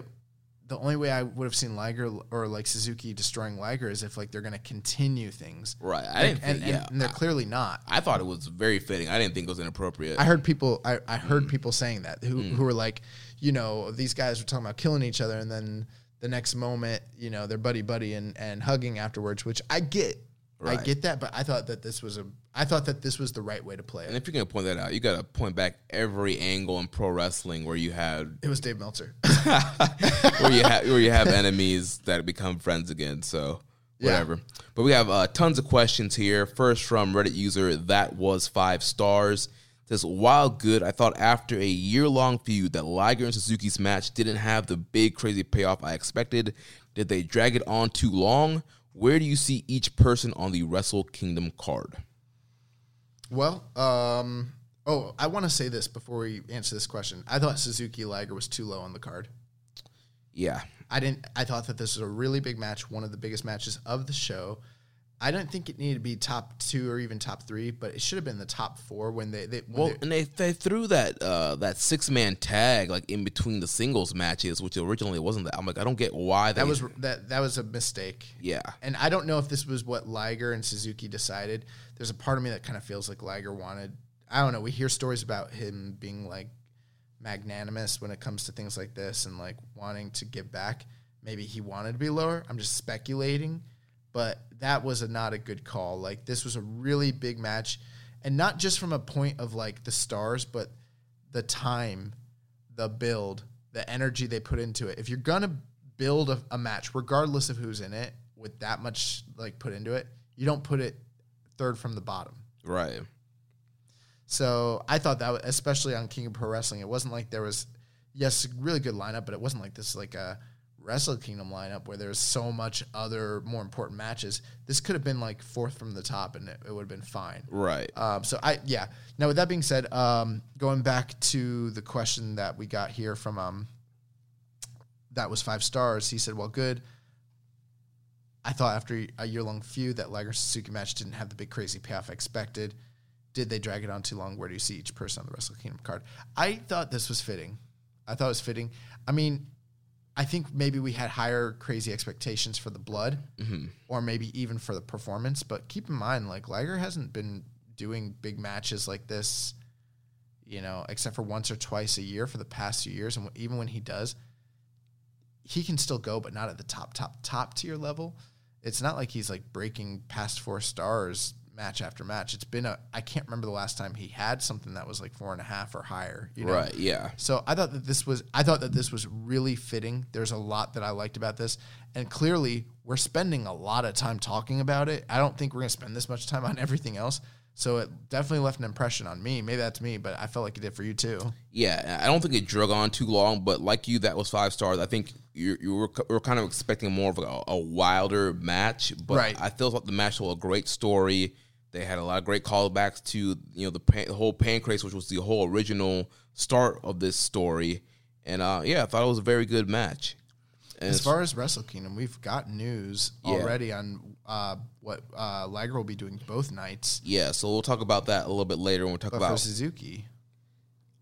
the only way I would have seen Liger or like Suzuki destroying Liger is if like they're going to continue things. Right. I Like, didn't and, think, yeah. and, they're clearly not. I thought it was very fitting. I didn't think it was inappropriate. I heard people I, I Mm. heard people saying that who who were like, you know, these guys were talking about killing each other and then the next moment, you know, they're buddy buddy and, and hugging afterwards, which I get. I get that, but I thought that this was a I thought that this was the right way to play and if you're gonna point that out, you gotta point back every angle in pro wrestling where you had It was Dave Meltzer. where you have where you have enemies that become friends again. So Yeah. whatever. But we have uh, tons of questions here. First from Reddit user that was five stars. Says while good, I thought after a year long feud that Liger and Suzuki's match didn't have the big crazy payoff I expected. Did they drag it on too long? Where do you see each person on the Wrestle Kingdom card? Well, um, oh, I want to say this before we answer this question. I thought Suzuki Liger was too low on the card. Yeah, I didn't. I thought that this was a really big match, one of the biggest matches of the show. I didn't think it needed to be top two or even top three, but it should have been the top four when they. they when Well, they- and they, they threw that uh, that six man tag like in between the singles matches, which originally wasn't that. I'm like, I don't get why they, that was that that was a mistake. yeah. And I don't know if this was what Liger and Suzuki decided. There's a part of me that kind of feels like Liger wanted. I don't know. We hear stories about him being like magnanimous when it comes to things like this and like wanting to give back. Maybe he wanted to be lower. I'm just speculating, but that was a, not a good call. Like this was a really big match, and not just from a point of like the stars, but the time, the build, the energy they put into it. If you're gonna build a, a match, regardless of who's in it, with that much like put into it, you don't put it third from the bottom. Right. So I thought that, especially on King of Pro Wrestling, it wasn't like there was, yes, really good lineup, but it wasn't like this like a Wrestle Kingdom lineup where there's so much other more important matches. This could have been like fourth from the top, and it, it would have been fine. Right. Um, so I yeah. Now with that being said, um, going back to the question that we got here from um, that was five stars. He said, "Well, good." I thought after a year long feud that Liger Suzuki match didn't have the big crazy payoff I expected. Did they drag it on too long? Where do you see each person on the Wrestle Kingdom card? I thought this was fitting. I thought it was fitting. I mean, I think maybe we had higher crazy expectations for the blood, mm-hmm. or maybe even for the performance. But keep in mind, like Liger hasn't been doing big matches like this, you know, except for once or twice a year for the past few years. And even when he does, he can still go, but not at the top, top, top tier level. It's not like he's like breaking past four stars match after match. It's been a, I can't remember the last time he had something that was like four and a half or higher. You know? Right, yeah. So I thought that this was I thought that this was really fitting. There's a lot that I liked about this, and clearly we're spending a lot of time talking about it. I don't think we're gonna spend this much time on everything else. So it definitely left an impression on me. Maybe that's me, but I felt like it did for you too. Yeah, I don't think it drug on too long, but like you, that was five stars. I think you you were, were kind of expecting more of a, a wilder match, but Right. I still thought the match told a great story. They had a lot of great callbacks to you know the, pan, the whole Pancrase, which was the whole original start of this story, and uh, yeah, I thought it was a very good match. And As far as Wrestle Kingdom, we've got news Yeah. already on uh, what uh, Liger will be doing both nights. yeah, so we'll talk about that a little bit later when we talk But for about. Suzuki,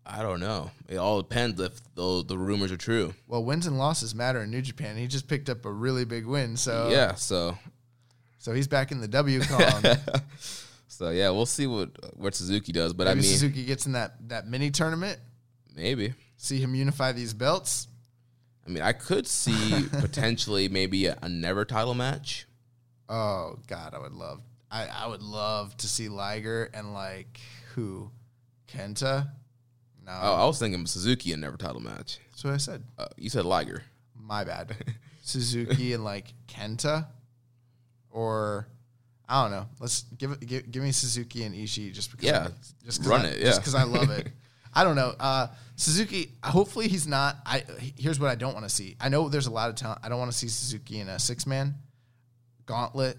I don't know. It all depends if the the rumors are true. well, wins and losses matter in New Japan. He just picked up a really big win, so yeah, so so he's back in the W column. so yeah, we'll see what what Suzuki does, but Maybe I mean, Suzuki gets in that that mini tournament. maybe. See him unify these belts. I mean, I could see potentially maybe a, a never title match. Oh God, I would love. I, I would love to see Liger and like who, Kenta. No, Oh, I was thinking Suzuki a never title match. that's what I said. Uh, you said Liger. My bad. Suzuki and like Kenta, or I don't know. Let's give it. Give, give me Suzuki and Ishii just because. Yeah, I, just run I- it, Just yeah. because I love it. I don't know. Uh, Suzuki. Hopefully he's not. I here's what I don't want to see. I know there's a lot of talent. I don't want to see Suzuki in a six man gauntlet.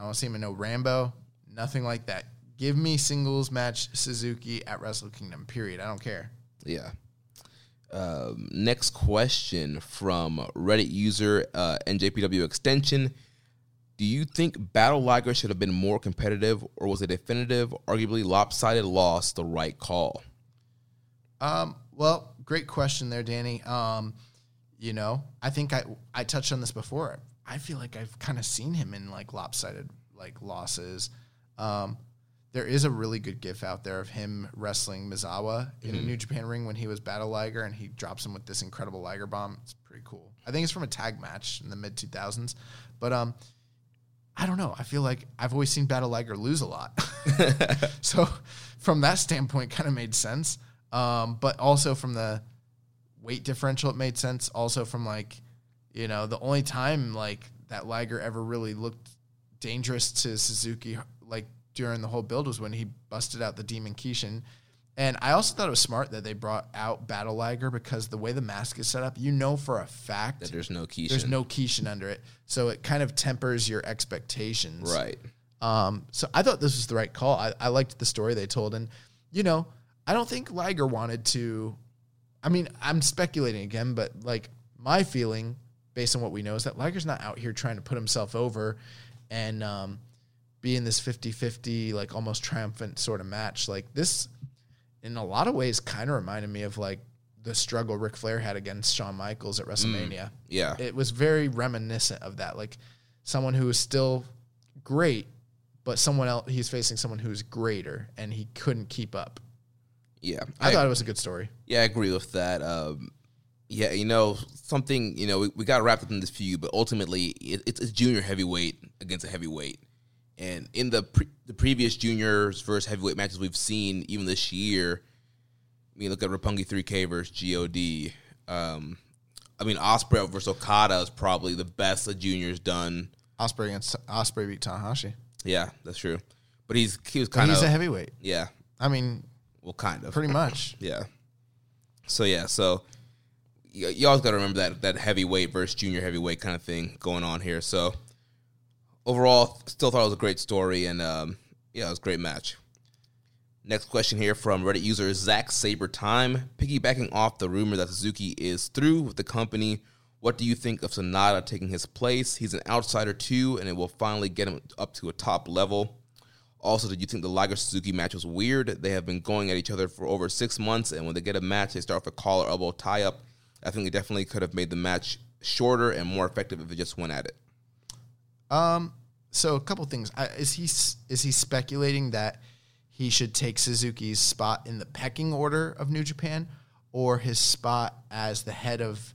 I don't see him in no Rambo. Nothing like that. Give me singles match Suzuki at Wrestle Kingdom. Period. I don't care. Yeah. Um, next question from Reddit user uh, NJPW Extension. Do you think Battle Liger should have been more competitive, or was a definitive, arguably lopsided loss the right call? Um, well, great question there, Danny. Um, you know, I think I I touched on this before. I feel like I've kind of seen him in like lopsided like losses. Um, there is a really good gif out there of him wrestling Misawa in a New Japan ring when he was Battle Liger, and he drops him with this incredible Liger bomb. It's pretty cool. I think it's from a tag match in the mid two thousands, but um, I don't know. I feel like I've always seen Battle Liger lose a lot. so from that standpoint, kind of made sense. Um, but also from the weight differential, it made sense. Also from like, you know, the only time like that Liger ever really looked dangerous to Suzuki, like during the whole build, was when he busted out the Demon Kishin. And I also thought it was smart that they brought out Battle Liger because the way the mask is set up, you know for a fact That there's no Keisha. there's no Kishin under it. So it kind of tempers your expectations. right. Um, so I thought this was the right call. I, I liked the story they told, and you know, I don't think Liger wanted to. I mean, I'm speculating again, but like my feeling, based on what we know, is that Liger's not out here trying to put himself over and um, be in this 50-50, like almost triumphant sort of match. Like this, in a lot of ways, kind of reminded me of like the struggle Ric Flair had against Shawn Michaels at WrestleMania Yeah. it was very reminiscent of that. Like someone who is still great, but someone else he's facing someone who's greater and he couldn't keep up. yeah. I, thought it was a good story. Yeah, I agree with that. Um, yeah, you know, something, you know, we, we got wrapped up in this feud, but ultimately it, it's a junior heavyweight against a heavyweight. And in the pre- the previous juniors versus heavyweight matches we've seen, even this year, I mean, look at Roppongi 3K versus GOD. Um, I mean, Ospreay versus Okada is probably the best the juniors done. Ospreay against Ospreay beat Tanahashi. Yeah, that's true. But he's he was kind of he's a heavyweight. yeah, I mean, well, kind of pretty much. Yeah. So yeah, so always got to remember that that heavyweight versus junior heavyweight kind of thing going on here. So overall, still thought it was a great story, and um, yeah, it was a great match. Next question here from Reddit user Zach Saber Time, piggybacking off the rumor that Suzuki is through with the company. What do you think of Sanada taking his place? He's an outsider too, and it will finally get him up to a top level. Also, did you think the Liger Suzuki match was weird? They have been going at each other for over six months, and when they get a match, they start with a collar elbow tie up. I think they definitely could have made the match shorter and more effective if they just went at it. Um, so a couple things. I, is he is he speculating that he should take Suzuki's spot in the pecking order of New Japan or his spot as the head of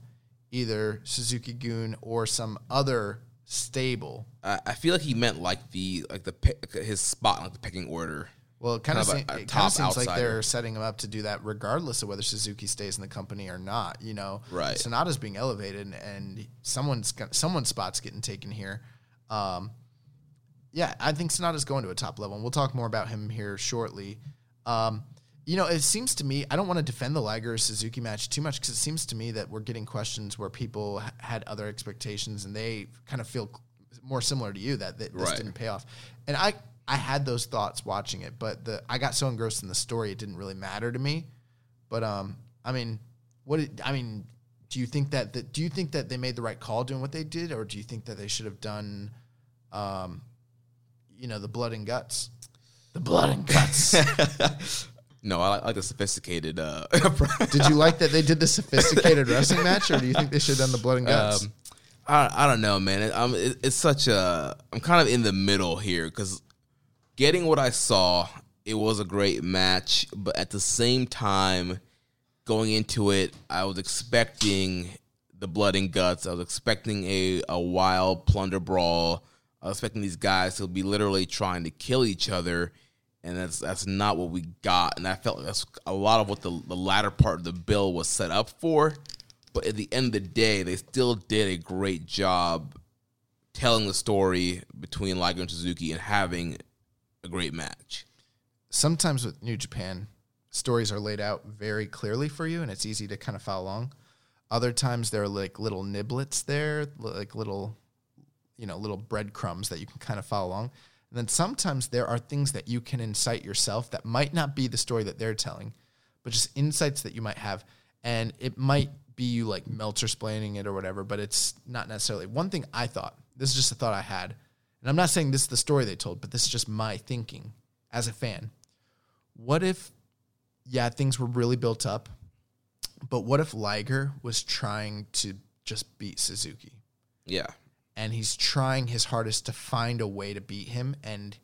either Suzuki Gun or some other stable. I, I feel like he meant like the like the pe- his spot in like the pecking order. Well, it kind of, Kind of a- a it kind of seems like they're setting him up to do that regardless of whether Suzuki stays in the company or not. You know, Right. Sanada's being elevated, and someone's got, someone's spot's getting taken here. Um, yeah, I think Sanada's going to a top level, and we'll talk more about him here shortly. Um, you know, it seems to me I don't want to defend the Liger Suzuki match too much because it seems to me that we're getting questions where people ha- had other expectations and they kind of feel more similar to you that, that this Right. didn't pay off. And I I had those thoughts watching it, but the I got so engrossed in the story it didn't really matter to me. But um, I mean, what did, I mean, do you think that, that do you think that they made the right call doing what they did, or do you think that they should have done, um, you know, the blood and guts, the blood and guts? No, I like, I like the sophisticated. Uh, did you like that they did the sophisticated wrestling match, or do you think they should have done the blood and guts? Um, I, I don't know, man. It, um, it, it's such a. I'm kind of in the middle here because getting what I saw, it was a great match, but at the same time, going into it, I was expecting the blood and guts. I was expecting a a wild plunder brawl. I was expecting these guys to be literally trying to kill each other, and that's that's not what we got. And I felt like that's a lot of what the the latter part of the bill was set up for. But at the end of the day, they still did a great job telling the story between Liger and Suzuki and having a great match. sometimes with New Japan, stories are laid out very clearly for you, and it's easy to kind of follow along. Other times there are like little niblets there, like little, you know, little breadcrumbs that you can kind of follow along. And then sometimes there are things that you can incite yourself that might not be the story that they're telling, but just insights that you might have. And it might be you like Meltzer splaining it or whatever, but it's not necessarily. One thing I thought, this is just a thought I had, and I'm not saying this is the story they told, but this is just my thinking as a fan. What if yeah things were really built up but what if liger was trying to just beat suzuki? Yeah. and he's trying his hardest to find a way to beat him and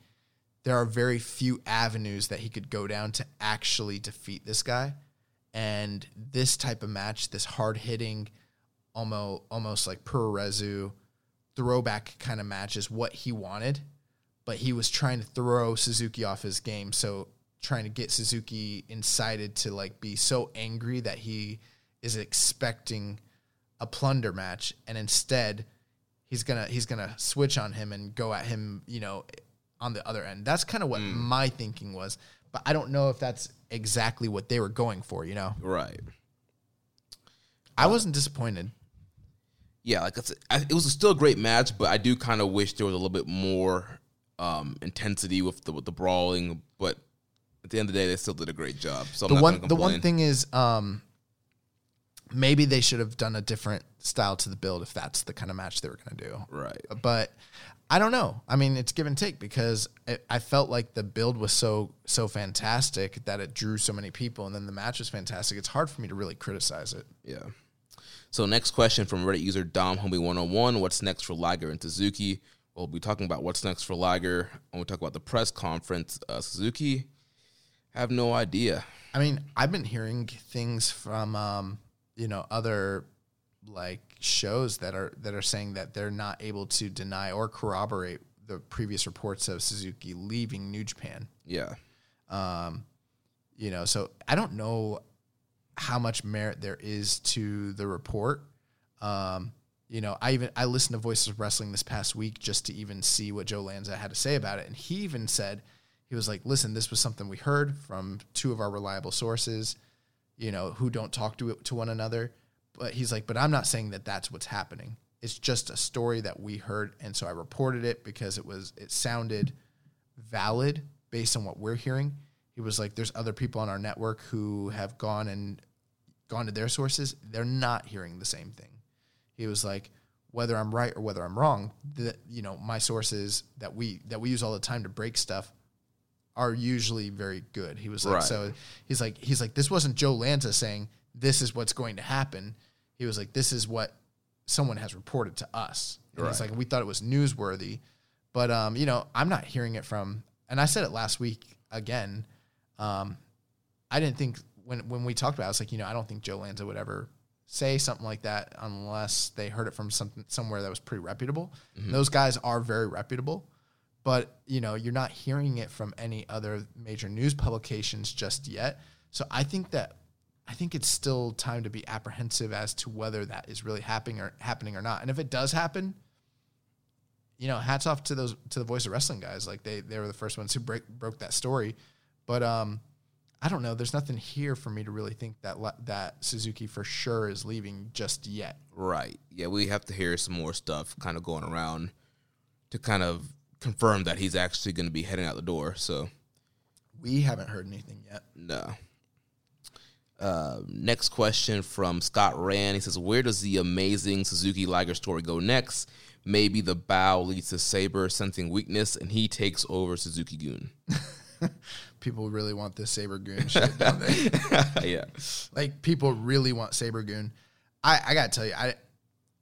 there are very few avenues that he could go down to actually defeat this guy. And this type of match this hard hitting almost almost like Puroresu throwback kind of match is what he wanted but he was trying to throw Suzuki off his game. So trying to get Suzuki incited to like be so angry that he is expecting a plunder match and instead he's gonna he's gonna switch on him and go at him you know on the other end. That's kind of what mm. my thinking was but i don't know if that's exactly what they were going for you know? Right. i wasn't disappointed Yeah, like I, it was still a great match, but I do kind of wish there was a little bit more um, intensity with the with the brawling. But at the end of the day, they still did a great job. So the not one the one thing is um maybe they should have done a different style to the build if that's the kind of match they were going to do right? but I don't know. I mean, it's give and take because it, I felt like the build was so so fantastic that it drew so many people, and then the match was fantastic. It's hard for me to really criticize it. Yeah. So next question from Reddit user Dom Homie 101. What's next for Liger and Suzuki? We'll be talking about what's next for Liger when we talk about the press conference. Uh, Suzuki, have no idea. I mean, I've been hearing things from um, you know other like shows that are that are saying that they're not able to deny or corroborate the previous reports of Suzuki leaving New Japan. Yeah. Um, you know, so I don't know how much merit there is to the report. Um, you know, I even I listened to Voices of Wrestling this past week just to even see what Joe Lanza had to say about it, and he even said he was like, "Listen, this was something we heard from two of our reliable sources, you know, who don't talk to to one another." But he's like, "But I'm not saying that that's what's happening. It's just a story that we heard, and so I reported it because it was it sounded valid based on what we're hearing." He was like, "There's other people on our network who have gone and gone to their sources. They're not hearing the same thing." He was like, "Whether I'm right or whether I'm wrong, the you know my sources that we that we use all the time to break stuff are usually very good." He was like, Right. "So he's like he's like this wasn't Joe Lanza saying this is what's going to happen." He was like, "This is what someone has reported to us." And he's Right. like, "We thought it was newsworthy." But um, you know, I'm not hearing it from, and I said it last week. again, um, I didn't think when when we talked about, it, I was like, you know, I don't think Joe Lanza would ever say something like that unless they heard it from something somewhere that was pretty reputable. Those guys are very reputable, but you know, you're not hearing it from any other major news publications just yet. So I think that I think it's still time to be apprehensive as to whether that is really happening or happening or not. And if it does happen, you know, hats off to those to the voice of wrestling guys. Like they they were the first ones who break broke that story. But um I don't know. There's nothing here for me to really think that le- that Suzuki for sure is leaving just yet. Right. Yeah, we have to hear some more stuff kind of going around to kind of confirm that he's actually going to be heading out the door. So, We haven't heard anything yet. no. Uh, next question from Scott Rand. He says, Where does the amazing Suzuki Liger story go next? Maybe the bow leads to Sabre sensing weakness and he takes over Suzuki Gun. People really want this Sabre Gun shit, don't they? yeah. like people really want Sabre Gun. I, I gotta tell you, I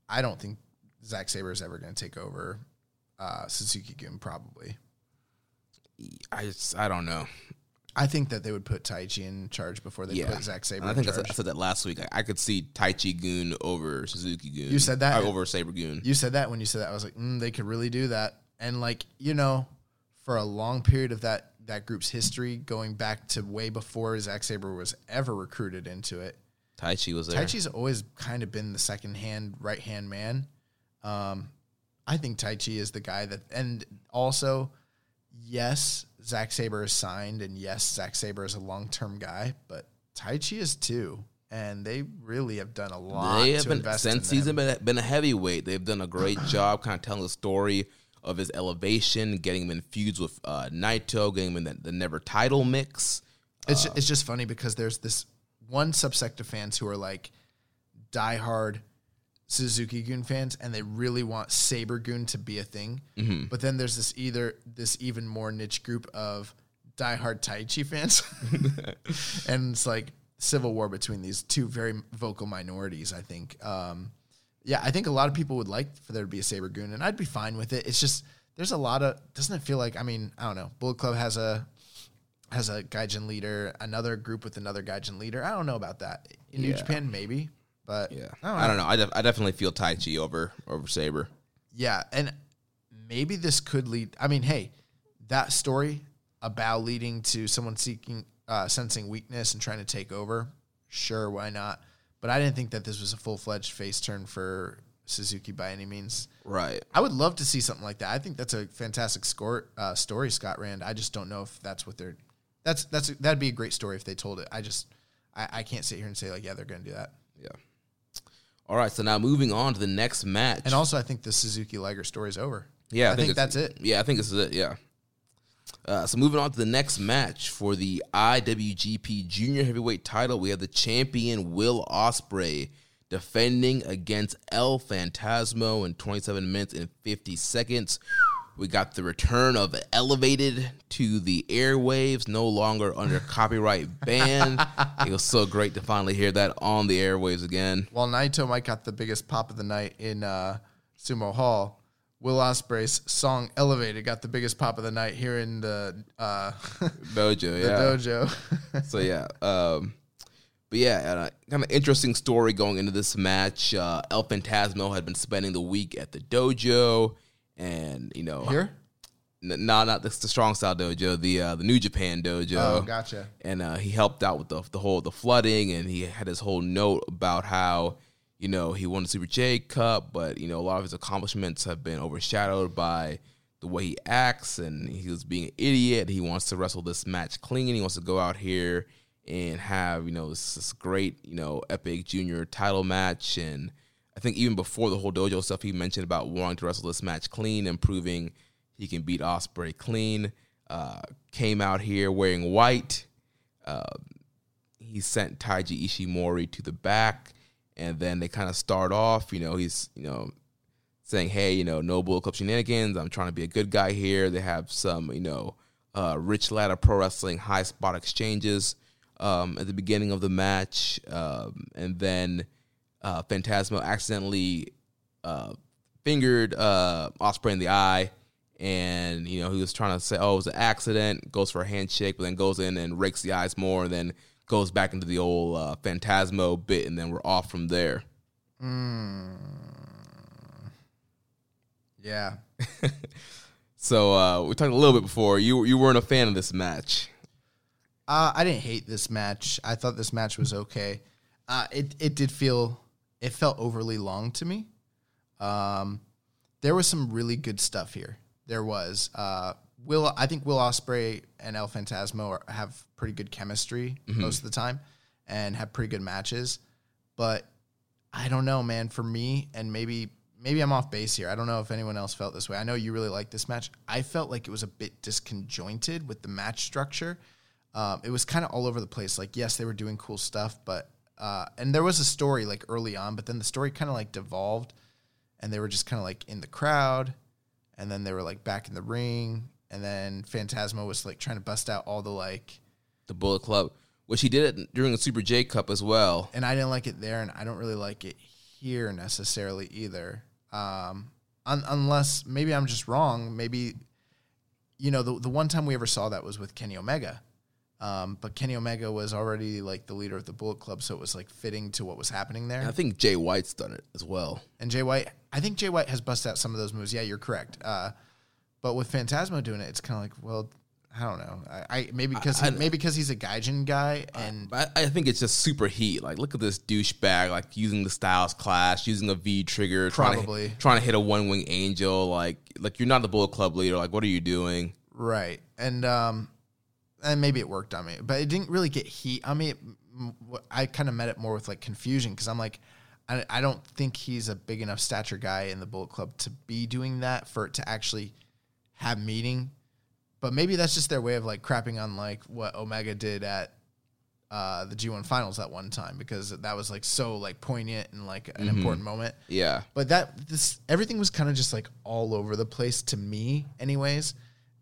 I don't think Zack Sabre is ever gonna take over uh, Suzuki Gun. Probably, I just, I don't know. I think that they would put Taichi in charge before they Yeah. put Zack Sabre. And I think I in said, charge. I said that last week. I, I could see Taichi Gun over Suzuki Gun. You said that? Uh, over Sabre Gun. You said that when you said that, I was like, mm, they could really do that. And like, you know, for a long period of that that group's history, going back to way before Zack Sabre was ever recruited into it, Taichi was there. Taichi's always kind of been the second hand, right hand man. Um, I think Taichi is the guy that, and also, yes, Zack Sabre is signed, and yes, Zack Sabre is a long term guy, but Taichi is too, and they really have done a lot. They have been since in he's been been a heavyweight. They've done a great job, kind of telling the story of his elevation, getting him in feuds with uh, Naito, getting him in the, the never title mix. It's it's just funny because there's this one subsect of fans who are like diehard Suzuki Gun fans, and they really want Sabre Gun to be a thing. But then there's this either this even more niche group of diehard Taichi fans, and it's like civil war between these two very vocal minorities. I think. Um, yeah, I think a lot of people would like for there to be a Sabre Gun, and I'd be fine with it. It's just there's a lot of doesn't it feel like I mean I don't know Bullet Club has a has a gaijin leader, another group with another gaijin leader. I don't know about that. In New Yeah. Japan, maybe, but Yeah, I don't know. I don't know. I, def- I definitely feel Taichi over over Sabre. Yeah, and maybe this could lead. I mean, hey, that story about leading to someone seeking, uh, sensing weakness and trying to take over. Sure, why not? But I didn't think that this was a full fledged face turn for Suzuki by any means. Right. I would love to see something like that. I think that's a fantastic score, uh, story, Scott Rand. I just don't know if that's what they're. That's that's that'd be a great story if they told it. I just I, I can't sit here and say like yeah they're going to do that. Yeah. All right. So now moving on to the next match. And also I think the Suzuki Liger story is over. Yeah, I, think, it's- that's it. Yeah, I think this is it. Yeah. Uh, so moving on to the next match for the IWGP Junior Heavyweight Title, we have the champion Will Ospreay defending against El Fantasmo in 27 minutes and 50 seconds. We got the return of Elevated to the airwaves, no longer under copyright ban. it was so great to finally hear that on the airwaves again. While Naito might got the biggest pop of the night in uh, Sumo Hall, Will Ospreay's song "Elevated" got the biggest pop of the night here in the uh, Dojo, the yeah. dojo. so yeah, um, but yeah, uh, kind of interesting story going into this match. Uh, El Fantasmo had been spending the week at the dojo, and you know, here, no, not the, the Strong Style Dojo, the uh, the New Japan Dojo. oh, gotcha. And uh, he helped out with the the whole the flooding, and he had his whole note about how you know he won the Super J Cup, but you know a lot of his accomplishments have been overshadowed by the way he acts, and he was being an idiot. He wants to wrestle this match clean. He wants to go out here and have you know this, this great you know epic junior title match, and I think even before the whole dojo stuff, he mentioned about wanting to wrestle this match clean and proving he can beat Ospreay clean. Uh, came out here wearing white Uh, he sent Taiji Ishimori to the back, and then they kind of start off. You know, he's you know saying, "Hey, you know, no Bullet Club shenanigans. I'm trying to be a good guy here." They have some, you know, uh, rich ladder pro wrestling high spot exchanges um, at the beginning of the match, um, and then uh, accidentally uh, fingered uh, Ospreay in the eye, and you know he was trying to say, "Oh, it was an accident." Goes for a handshake, but then goes in and rakes the eyes more, and then goes back into the old uh, Fantasmo bit, and then we're off from there. Yeah. So uh, we talked a little bit before. You you weren't a fan of this match. Uh, I didn't hate this match. I thought this match was okay. Uh, it it did feel it felt overly long to me. Um, there was some really good stuff here. There was uh, Will. I think Will Ospreay and El Fantasmo are, have pretty good chemistry most of the time, and have pretty good matches. But I don't know, man. For me, and maybe maybe I'm off base here. I don't know if anyone else felt this way. I know you really liked this match. I felt like it was a bit disconjointed with the match structure. Um, it was kind of all over the place. Like, yes, they were doing cool stuff, but uh, and there was a story like early on, but then the story kind of like devolved, and they were just kind of like in the crowd, and then they were like back in the ring, and then Fantasmo was like trying to bust out all the like, The Bullet Club, which he did it during the Super J Cup as well. and I didn't like it there, and I don't really like it here necessarily either. Um, un- unless maybe I'm just wrong. Maybe, you know, the the one time we ever saw that was with Kenny Omega. Um, but Kenny Omega was already like the leader of the Bullet Club, so it was like fitting to what was happening there. And I think Jay White's done it as well. And Jay White, I think Jay White has busted out some of those moves. Yeah, you're correct. Uh, but with Fantasmo doing it, it's kind of like, well, I don't know. I, I maybe because he, I- maybe because he's a Gaijin guy, and But I, I think it's just super heat. Like, look at this douchebag, like using the Styles Clash, using a V trigger, trying Probably. to, trying to hit a one wing angel. Like, like you're not the Bullet Club leader. Like, what are you doing? right, and um, and maybe it worked on me, but it didn't really get heat on me. It, m- I kind of met it more with like confusion because I'm like, I, I don't think he's a big enough stature guy in the Bullet Club to be doing that for it to actually have meaning. But maybe that's just their way of like crapping on like what Omega did at uh, the G1 finals that one time because that was like so like poignant and like an important moment. Yeah. But that this everything was kind of just like all over the place to me, anyways.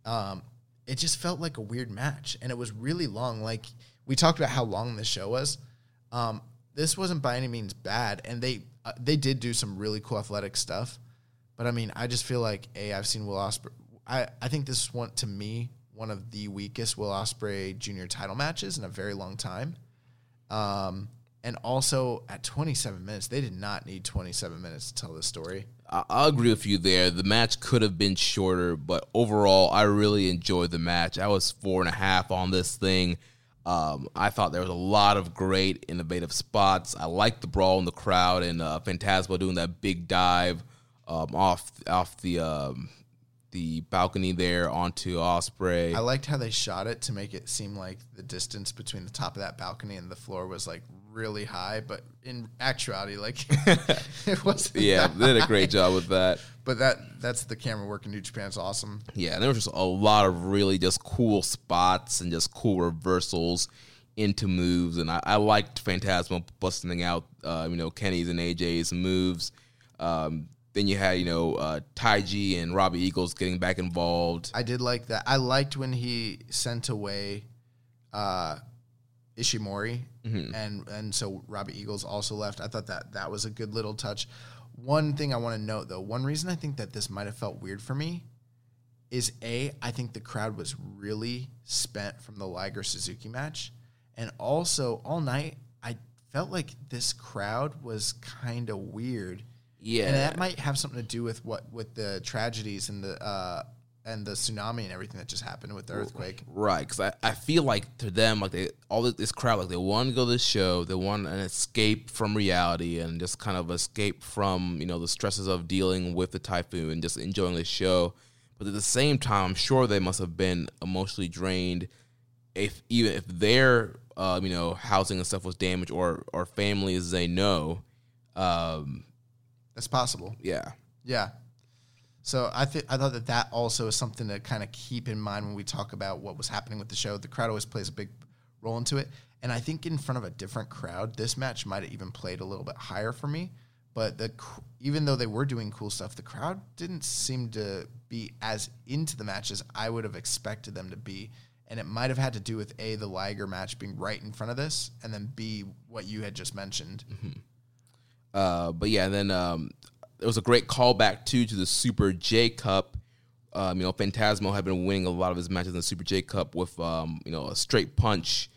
Um, it just felt like a weird match, and it was really long. Like we talked about how long this show was. Um, this wasn't by any means bad, and they uh, they did do some really cool athletic stuff. But I mean, I just feel like a I've seen Will Ospreay. I I think this is one to me one of the weakest Will Ospreay Junior title matches in a very long time. Um, and also at 27 minutes, they did not need 27 minutes to tell this story. I, agree with you there. The match could have been shorter, but overall, I really enjoyed the match. I was four and a half on this thing. Um, I thought there was a lot of great innovative spots. I liked the brawl in the crowd and uh, doing that big dive um, off off the um, the balcony there onto Ospreay. I liked how they shot it to make it seem like the distance between the top of that balcony and the floor was like really high, but in actuality, like it wasn't. yeah, they did a great job with that. But that that's the camera work in New Japan. It's awesome. Yeah, and there was just a lot of really just cool spots and just cool reversals into moves, and I, I liked Fantasmo busting out, uh, you know, Kenny's and AJ's moves. Um, then you had, you know, uh, Taiji and Robbie Eagles getting back involved. I did like that. I liked when he sent away uh, Ishimori, and and so Robbie Eagles also left. I thought that that was a good little touch. One thing I want to note though, one reason I think that this might have felt weird for me is a I think the crowd was really spent from the Liger Suzuki match, and also all night I felt like this crowd was kind of weird. Yeah. and that might have something to do with what with the tragedies and the uh, and the tsunami and everything that just happened with the earthquake. Right, because I, I feel like to them, like they all this, crowd, like they want to go to the show, they want an escape from reality and just kind of escape from you know the stresses of dealing with the typhoon and just enjoying the show. But at the same time, I'm sure they must have been emotionally drained, if even if their uh, you know housing and stuff was damaged or or families they know. Um, That's possible. yeah, Yeah. So I think I thought that that also is something to kind of keep in mind when we talk about what was happening with the show. The crowd always plays a big role into it, and I think in front of a different crowd, this match might have even played a little bit higher for me. But the even though they were doing cool stuff, the crowd didn't seem to be as into the match as I would have expected them to be. And it might have had to do with a the Liger match being right in front of this, and then b what you had just mentioned. Mm-hmm. Uh, but yeah, then um, there was a great callback too to the Super J Cup Um, you know, Fantasmo had been winning a lot of his matches in the Super J Cup with um, you know a straight punch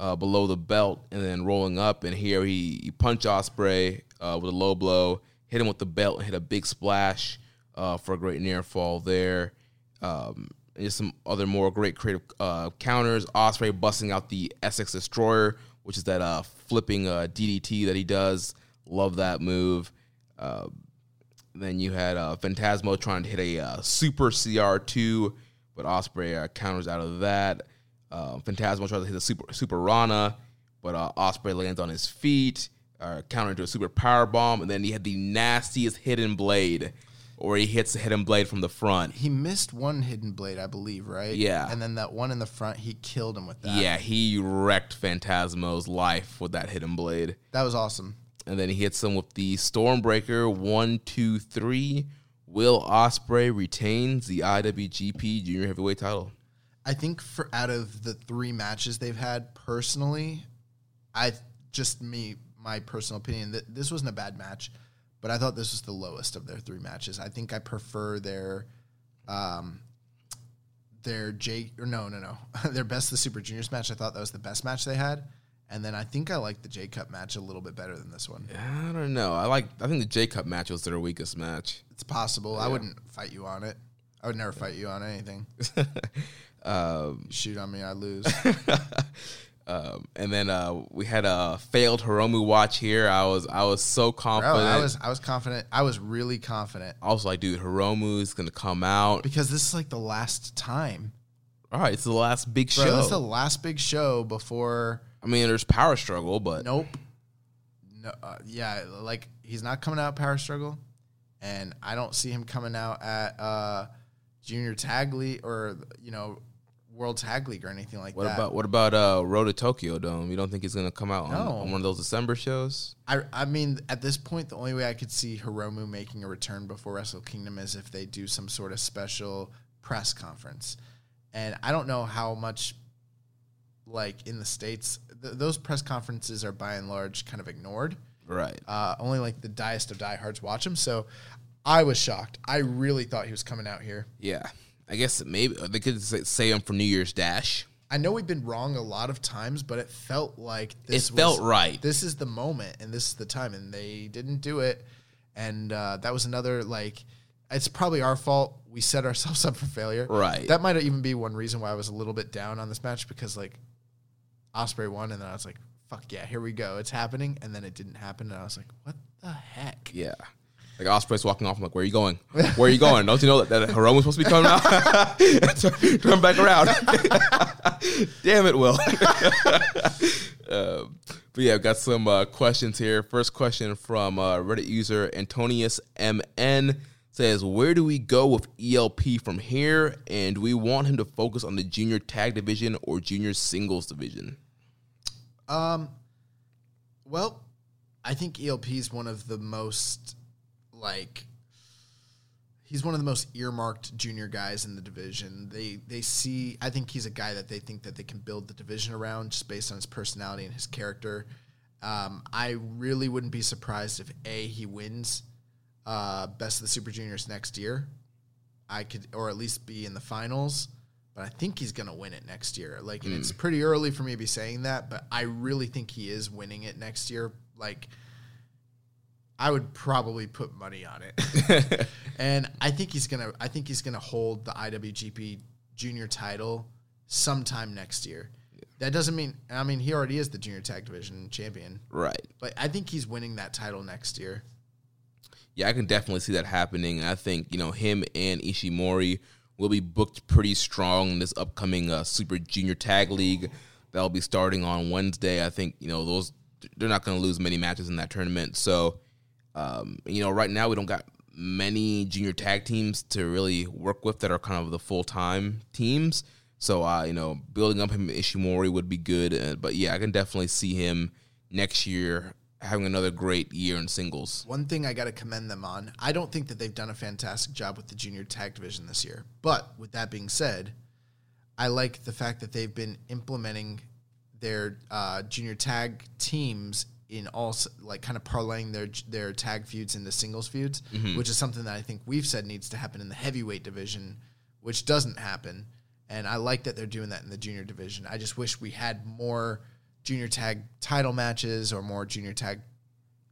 uh, below the belt and then rolling up. And here he, he punched Ospreay uh, with a low blow, hit him with the belt, and hit a big splash uh, for a great near fall there. Um, and just some other more great creative uh, counters. Ospreay busting out the Essex Destroyer, which is that uh, flipping DDT that he does. Love that move. Uh, then you had uh, Fantasmo trying to hit a uh, super CR2, but Ospreay uh, counters out of that. Uh, Fantasmo tries to hit a super super Rana, but uh, Ospreay lands on his feet, uh, counter into a super power bomb, and then he had the nastiest hidden blade, or he hits the hidden blade from the front. He missed one hidden blade, I believe, right? Yeah. And then that one in the front, he killed him with that. Yeah, he wrecked Fantasmo's life with that hidden blade. That was awesome. And then he hits him with the Stormbreaker. One, two, three. Will Ospreay retains the IWGP Junior Heavyweight title? I think for out of the three matches they've had, personally, I just me my personal opinion that this wasn't a bad match, but I thought this was the lowest of their three matches. I think I prefer their, um, their J or no no no their best the Super Juniors match. I thought that was the best match they had, and then I think I like the J Cup match a little bit better than this one. I don't know. I like. I think the J Cup match was their weakest match. It's possible. I wouldn't fight you on it. I would never fight you on anything. Um, Shoot on me, I lose. um, and then uh, we had a failed Hiromu watch here. I was I was so Bro, confident. I was I was confident. I was really confident I was like, dude, Hiromu is gonna come out. because this is like the last time. All right, it's the last big Bro, show. is the last big show before. I mean, there's power struggle, but Nope. No, uh, yeah, like he's not coming out Power Struggle, and I don't see him coming out at uh, Junior Tag League or you know World Tag League or anything like what that. about what about uh, Road to Tokyo Dome? You don't think he's gonna come out on, on one of those December shows? I I mean, at this point, the only way I could see Hiromu making a return before Wrestle Kingdom is if they do some sort of special press conference, and I don't know how much, like in the states, th- those press conferences are by and large kind of ignored. Right. Uh, only like the diest of diehards watch them. So I was shocked. I really thought he was coming out here. Yeah, I guess maybe they could say, him for New Year's Dash. I know we've been wrong a lot of times, but it felt like this It felt right. This is the moment and this is the time, and they didn't do it. And uh, that was another like. It's probably our fault. We set ourselves up for failure. Right. That might even be one reason why I was a little bit down on this match because like Ospreay won, and then I was like, "Fuck yeah, here we go, it's happening." And then it didn't happen, and I was like, "What the heck?" Yeah. Like Ospreay's walking off. I'm like, where are you going? Where are you going? Don't you know that, that Hiromu's supposed to be coming out? turn, back around. Damn it, Will. Um, but yeah, I've got some uh, questions here. First question from uh, Reddit user Antonius MN says, Where do we go with ELP from here? And we want him to focus on the junior tag division or junior singles division? Um, well, I think ELP is one of the most like he's one of the most earmarked junior guys in the division. They they see I think he's a guy that they think that they can build the division around just based on his personality and his character. Um, I really wouldn't be surprised if a he wins uh, best of the Super Juniors next year. I could, or at least be in the finals. But I think he's gonna win it next year. Like, and it's pretty early for me to be saying that, but I really think he is winning it next year. Like, I would probably put money on it. and I think he's gonna. I think he's gonna hold the IWGP Junior title sometime next year. That doesn't mean. I mean, he already is the Junior Tag Division champion, Right. but I think he's winning that title next year. Yeah, I can definitely see that happening. I think you know him and Ishimori will be booked pretty strong in this upcoming uh, Super Junior Tag League that'll be starting on Wednesday. I think you know those they're not going to lose many matches in that tournament. So um, you know, right now we don't got many junior tag teams to really work with that are kind of the full time teams. So uh, you know, building up him Ishimori would be good. Uh, but yeah, I can definitely see him next year having another great year in singles. One thing I got to commend them on, I don't think that they've done a fantastic job with the junior tag division this year. But with that being said, I like the fact that they've been implementing their uh, junior tag teams in all like kind of parlaying their their tag feuds into singles feuds, which is something that I think we've said needs to happen in the heavyweight division which doesn't happen. And I like that they're doing that in the junior division. I just wish we had more junior tag title matches or more junior tag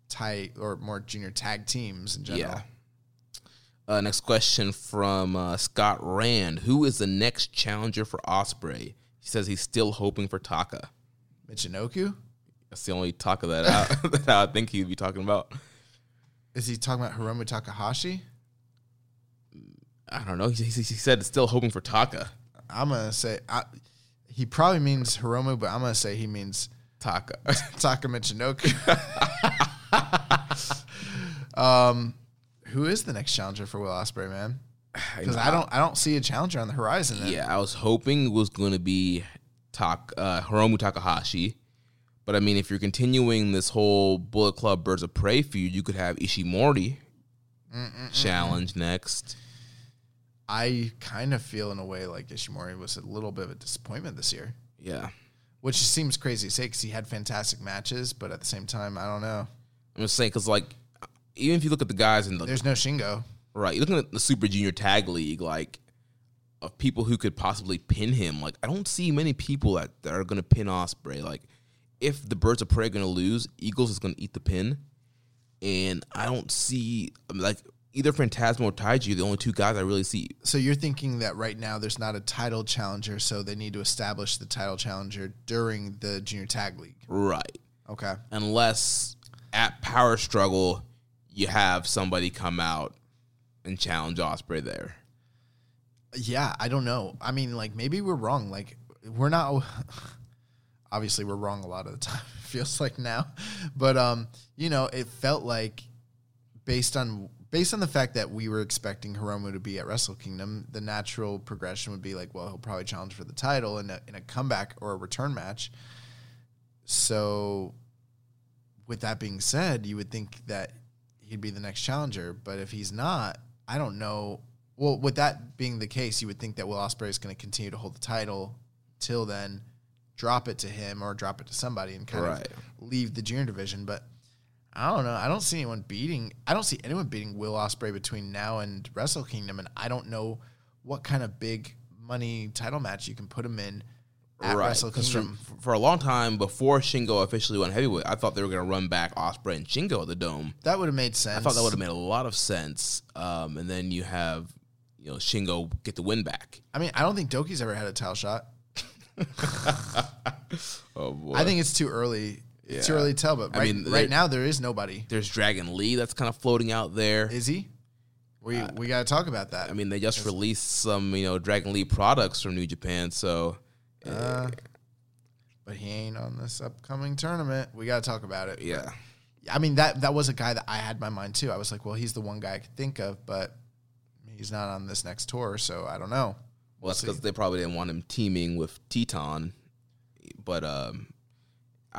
tie or more junior tag teams in general. Yeah. Uh, next question from uh, Scott Rand. Who is the next challenger for Ospreay? He says he's still hoping for Taka. Michinoku? That's the only Taka that I, that I think he'd be talking about. Is he talking about Hiromu Takahashi? I don't know. He, he, he said still hoping for Taka. I'm gonna say I, he probably means Hiromu, but I'm gonna say he means Taka. Taka Michinoku. um, who is the next challenger for Will Ospreay, man? Because I don't, I don't see a challenger on the horizon. Then. yeah, I was hoping it was going to be Tak uh, Hiromu Takahashi. But I mean, if you're continuing this whole Bullet Club Birds of Prey feud, you could have Ishimori challenge next. I kind of feel in a way like Ishimori was a little bit of a disappointment this year, Yeah. which seems crazy to say because he had fantastic matches, but at the same time, I don't know. I'm just saying, because, like, even if you look at the guys in the There's no Shingo. Right. You're looking at the Super Junior Tag League, like of people who could possibly pin him. Like I don't see many people that, that are gonna pin Ospreay. Like if the Birds of Prey are gonna lose, Eagles is gonna eat the pin. And I don't see like either Fantasmo or Taiji, the only two guys I really see. So you're thinking that right now there's not a title challenger, so they need to establish the title challenger during the Junior Tag League. Right. Okay. Unless at Power Struggle you have somebody come out and challenge Ospreay there. Yeah, I don't know. I mean, like maybe we're wrong. Like we're not. Obviously, we're wrong a lot of the time. It feels like now, but um, you know, it felt like based on based on the fact that we were expecting Hiromu to be at Wrestle Kingdom, the natural progression would be like, well, he'll probably challenge for the title in a in a comeback or a return match. So, with that being said, you would think that he'd be the next challenger, but if he's not, I don't know. Well, with that being the case, you would think that Will Ospreay is going to continue to hold the title till then, drop it to him or drop it to somebody and kind Right. of leave the junior division. But I don't know. I don't see anyone beating. I don't see anyone beating Will Ospreay between now and Wrestle Kingdom, and I don't know what kind of big money title match you can put him in at Wrestle 'cause Kingdom. For, for a long time before Shingo officially went heavyweight, I thought they were going to run back Ospreay and Shingo at the Dome. that would have made sense. I thought that would have made a lot of sense. Um, and then you have you know Shingo get the win back. I mean, I don't think Douki's ever had a title shot. Oh boy! I think it's too early. It's too early to tell. But I right, mean, right now there is nobody. there's Dragon Lee that's kind of floating out there. Is he? We we got to talk about that. Uh, I mean, they just released some you know Dragon Lee products from New Japan, so Uh, but he ain't on this upcoming tournament. We got to talk about it. yeah. I mean that that was a guy that I had in my mind too. I was like, well, he's the one guy I could think of, but he's not on this next tour, so I don't know. Well, that's because they probably didn't want him teaming with Teton. But um,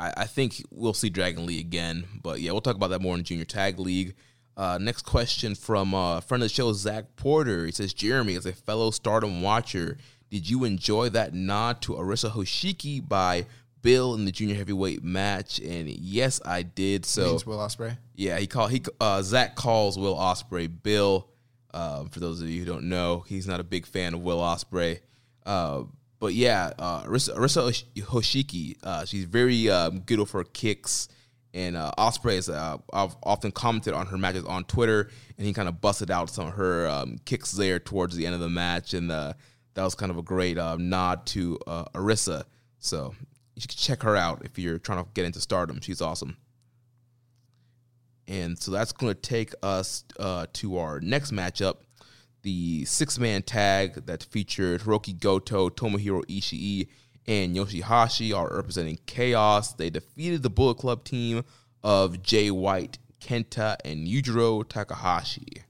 I, I think we'll see Dragon Lee again. But yeah, we'll talk about that more in Junior Tag League. Uh, next question from uh, a friend of the show, Zach Porter. He says, Jeremy, as a fellow stardom watcher, did you enjoy that nod to Arisa Hoshiki by Bill in the junior heavyweight match? And yes, I did. So Will Ospreay. yeah, he called he uh, Zach calls Will Ospreay Bill. Uh, for those of you who don't know, he's not a big fan of Will Ospreay. But yeah, uh, Arisa, Arisa Hoshiki, uh, she's very um, good with her kicks. And uh, Ospreay has uh, I've often commented on her matches on Twitter, and he kind of busted out some of her um, kicks there towards the end of the match, and uh, that was kind of a great uh, nod to uh, Arisa. So you should check her out if you're trying to get into Stardom. She's awesome. And so that's going to take us uh, to our next matchup, the six man tag that featured Hiroki Goto, Tomohiro Ishii, and Yoshihashi are representing Chaos. They defeated the Bullet Club team of Jay White, Kenta, and Yujiro Takahashi.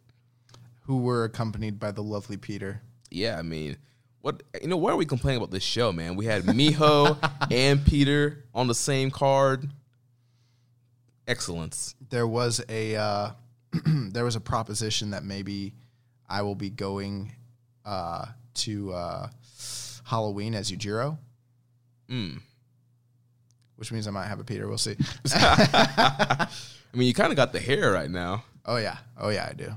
Who were accompanied by the lovely Pieter. Yeah, I mean, what you know? Why are we complaining about this show, man? We had Miho and Pieter on the same card. Excellence. There was a uh, there was a proposition that maybe I will be going uh, to uh, Halloween as Yujiro. Mm. Which means I might have a Pieter. We'll see. I mean, you kind of got the hair right now. Oh yeah, oh yeah, I do.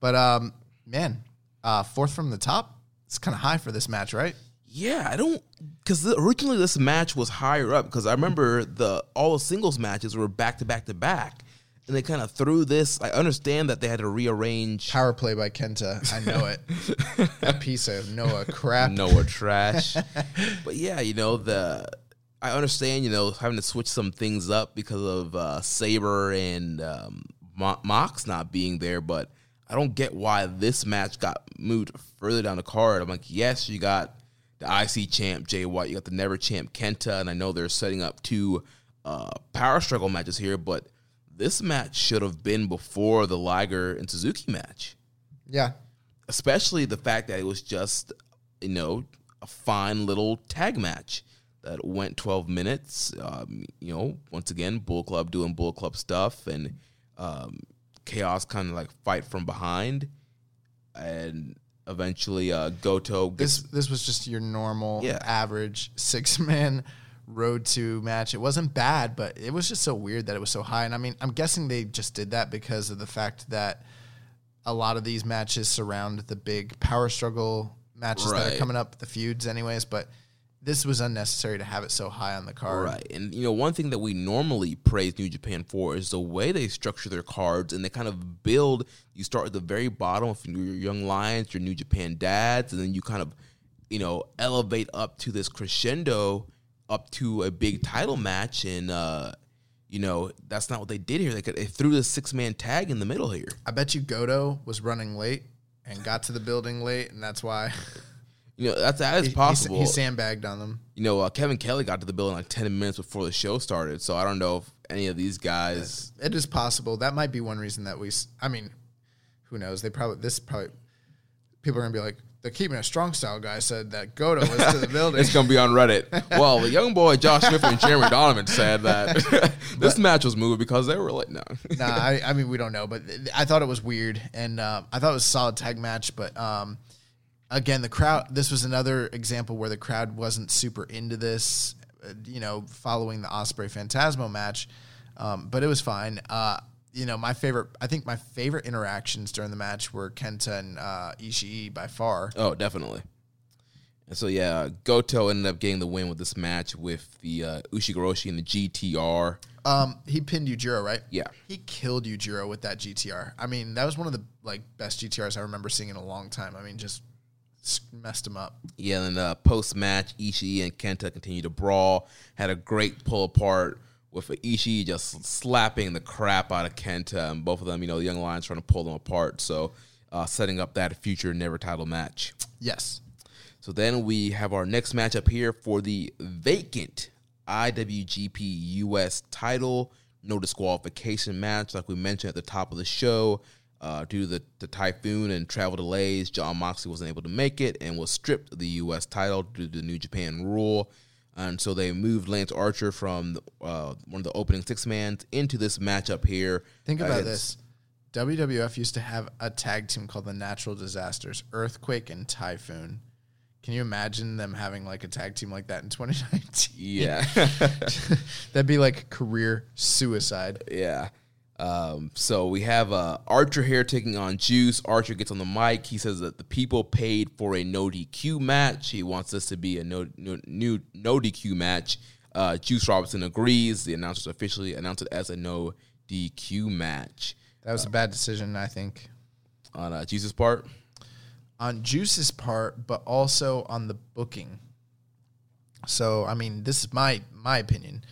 But um, man, uh, fourth from the top. it's kind of high for this match, right? Yeah, I don't because originally this match was higher up because I remember the all the singles matches were back to back to back, and they kind of threw this. I understand that they had to rearrange Power play by Kenta. I know it. that piece of Noah crap. Noah trash, but yeah, you know the. I understand, you know, having to switch some things up because of uh, Sabre and um, Mo- Mox not being there, but I don't get why this match got moved further down the card. I'm like, yes, you got the IC champ Jay White, you got the Never champ Kenta, and I know they're setting up two uh, power struggle matches here, but this match should have been before the Liger and Suzuki match, Yeah. especially the fact that it was just you know a fine little tag match that went 12 minutes. Um, you know, once again, Bull Club doing Bull Club stuff and um, Chaos kind of like fight from behind, and eventually uh, Goto This this was just your normal Yeah. average six man road to match. It wasn't bad, but it was just so weird that it was so high. And I mean, I'm guessing they just did that because of the fact that a lot of these matches surround the big power struggle matches that are coming up, the feuds, anyways. But this was unnecessary to have it so high on the card. Right. And you know, one thing that we normally praise New Japan for is the way they structure their cards and they kind of build you start at the very bottom of your young lions, your New Japan dads, and then you kind of, you know, elevate up to this crescendo up to a big title match and uh you know, that's not what they did here. They, could, they threw this six man tag in the middle here. I bet you Goto was running late and got to the building late, and that's why You know, that's that is he- he- possible. He, sandbagged on them. you know, uh, Kevin Kelly got to the building like 10 minutes before the show started. So I don't know if any of these guys It is possible. That might be one reason that we. i mean, who knows? They probably this probably people are gonna be like the keeping a strong style guy said that Goto was to the building. It's gonna be on Reddit. Well, the young boy Josh Smith and Jeremy Donovan said that this match was moved because they were like, no. nah, I, I mean we don't know, but I thought it was weird, and uh, I thought it was a solid tag match. But um, again, the crowd. This was another example where the crowd wasn't super into this. uh, You know, following the Ospreay Fantasmo match, um, but it was fine. Uh, you know, my favorite. I think my favorite interactions during the match were Kenta and uh, Ishii by far. Oh, definitely. And so yeah, Goto ended up getting the win with this match with the uh, Ushigoroshi and the GTR. Um, he pinned Yujiro, right? Yeah. He killed Yujiro with that GTR. I mean, that was one of the like best GTRs I remember seeing in a long time. I mean, just messed him up. Yeah, and uh, post match, Ishii and Kenta continued to brawl. Had a great pull apart with Ishii just slapping the crap out of Kenta, and both of them, you know, the young lions trying to pull them apart. So, uh, setting up that future never title match. Yes. So then we have our next matchup here for the vacant IWGP US title. No disqualification match, like we mentioned at the top of the show. Uh, due to the, the typhoon and travel delays, Jon Moxley wasn't able to make it and was stripped of the U.S. title due to the New Japan rule. And so they moved Lance Archer from uh, one of the opening six mans into this matchup here. Think about this. WWF used to have a tag team called the Natural Disasters, Earthquake and Typhoon. Can you imagine them having like a tag team like that in 2019? Yeah. That'd be like career suicide. Yeah. Um, so we have uh, Archer here taking on Juice. Archer gets on the mic. He says that the people paid for a no DQ match. He wants this to be a no no new no DQ match. Uh, Juice Robinson agrees. The announcers officially announced it as a no DQ match That was a bad decision, I think, on uh, Juice's part. on Juice's part, but also on the booking. So, I mean, this is my my opinion.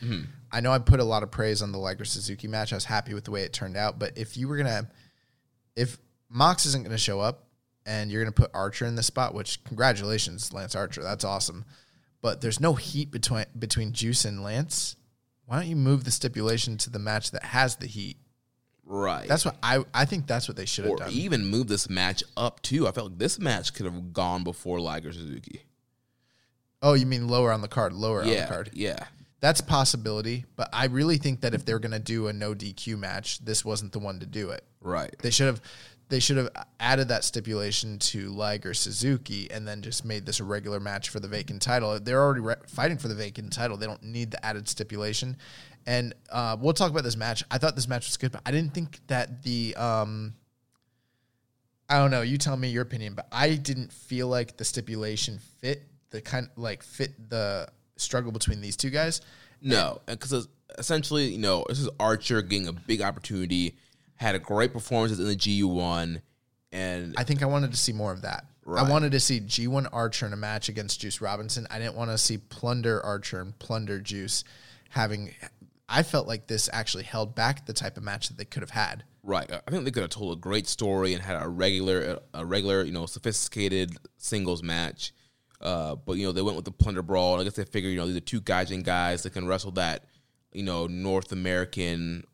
I know I put a lot of praise on the Liger Suzuki match. I was happy with the way it turned out, but if you were gonna, if Mox isn't gonna show up, and you're gonna put Archer in the spot, which congratulations, Lance Archer, that's awesome. But there's no heat between between Juice and Lance. Why don't you move the stipulation to the match that has the heat? Right. That's what I I think that's what they should have or done. even move this match up too. I felt like this match could have gone before Liger Suzuki. Oh, you mean lower on the card, lower on the card. Yeah. That's a possibility, but I really think that if they're going to do a no DQ match, this wasn't the one to do it. Right. They should have they should have added that stipulation to Liger Suzuki and then just made this a regular match for the vacant title. They're already re- fighting for the vacant title. They don't need the added stipulation. And uh, we'll talk about this match. I thought this match was good, but I didn't think that the um, I don't know. You tell me your opinion, but I didn't feel like the stipulation fit the kind like fit the struggle between these two guys. No, because essentially, you know, this is Archer getting a big opportunity. Had a great performances in the GU one, and I think I wanted to see more of that. Right. I wanted to see G1 Archer in a match against Juice Robinson. I didn't want to see Plunder Archer and Plunder Juice having. I felt like this actually held back the type of match that they could have had. Right. I think they could have told a great story and had a regular, a regular, you know, sophisticated singles match. Uh, but you know, they went with the plunder brawl. I guess they figured, you know, these are two gaijin guys that can wrestle that, you know, North American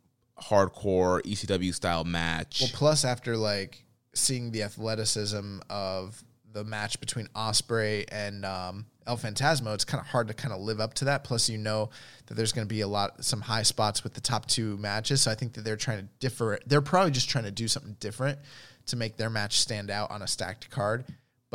hardcore ECW style match. Well, plus after like seeing the athleticism of the match between Ospreay and um, El Fantasmo, it's kind of hard to kind of live up to that. Plus, you know that there's going to be a lot, some high spots with the top two matches. So I think that they're trying to differ. They're probably just trying to do something different to make their match stand out on a stacked card.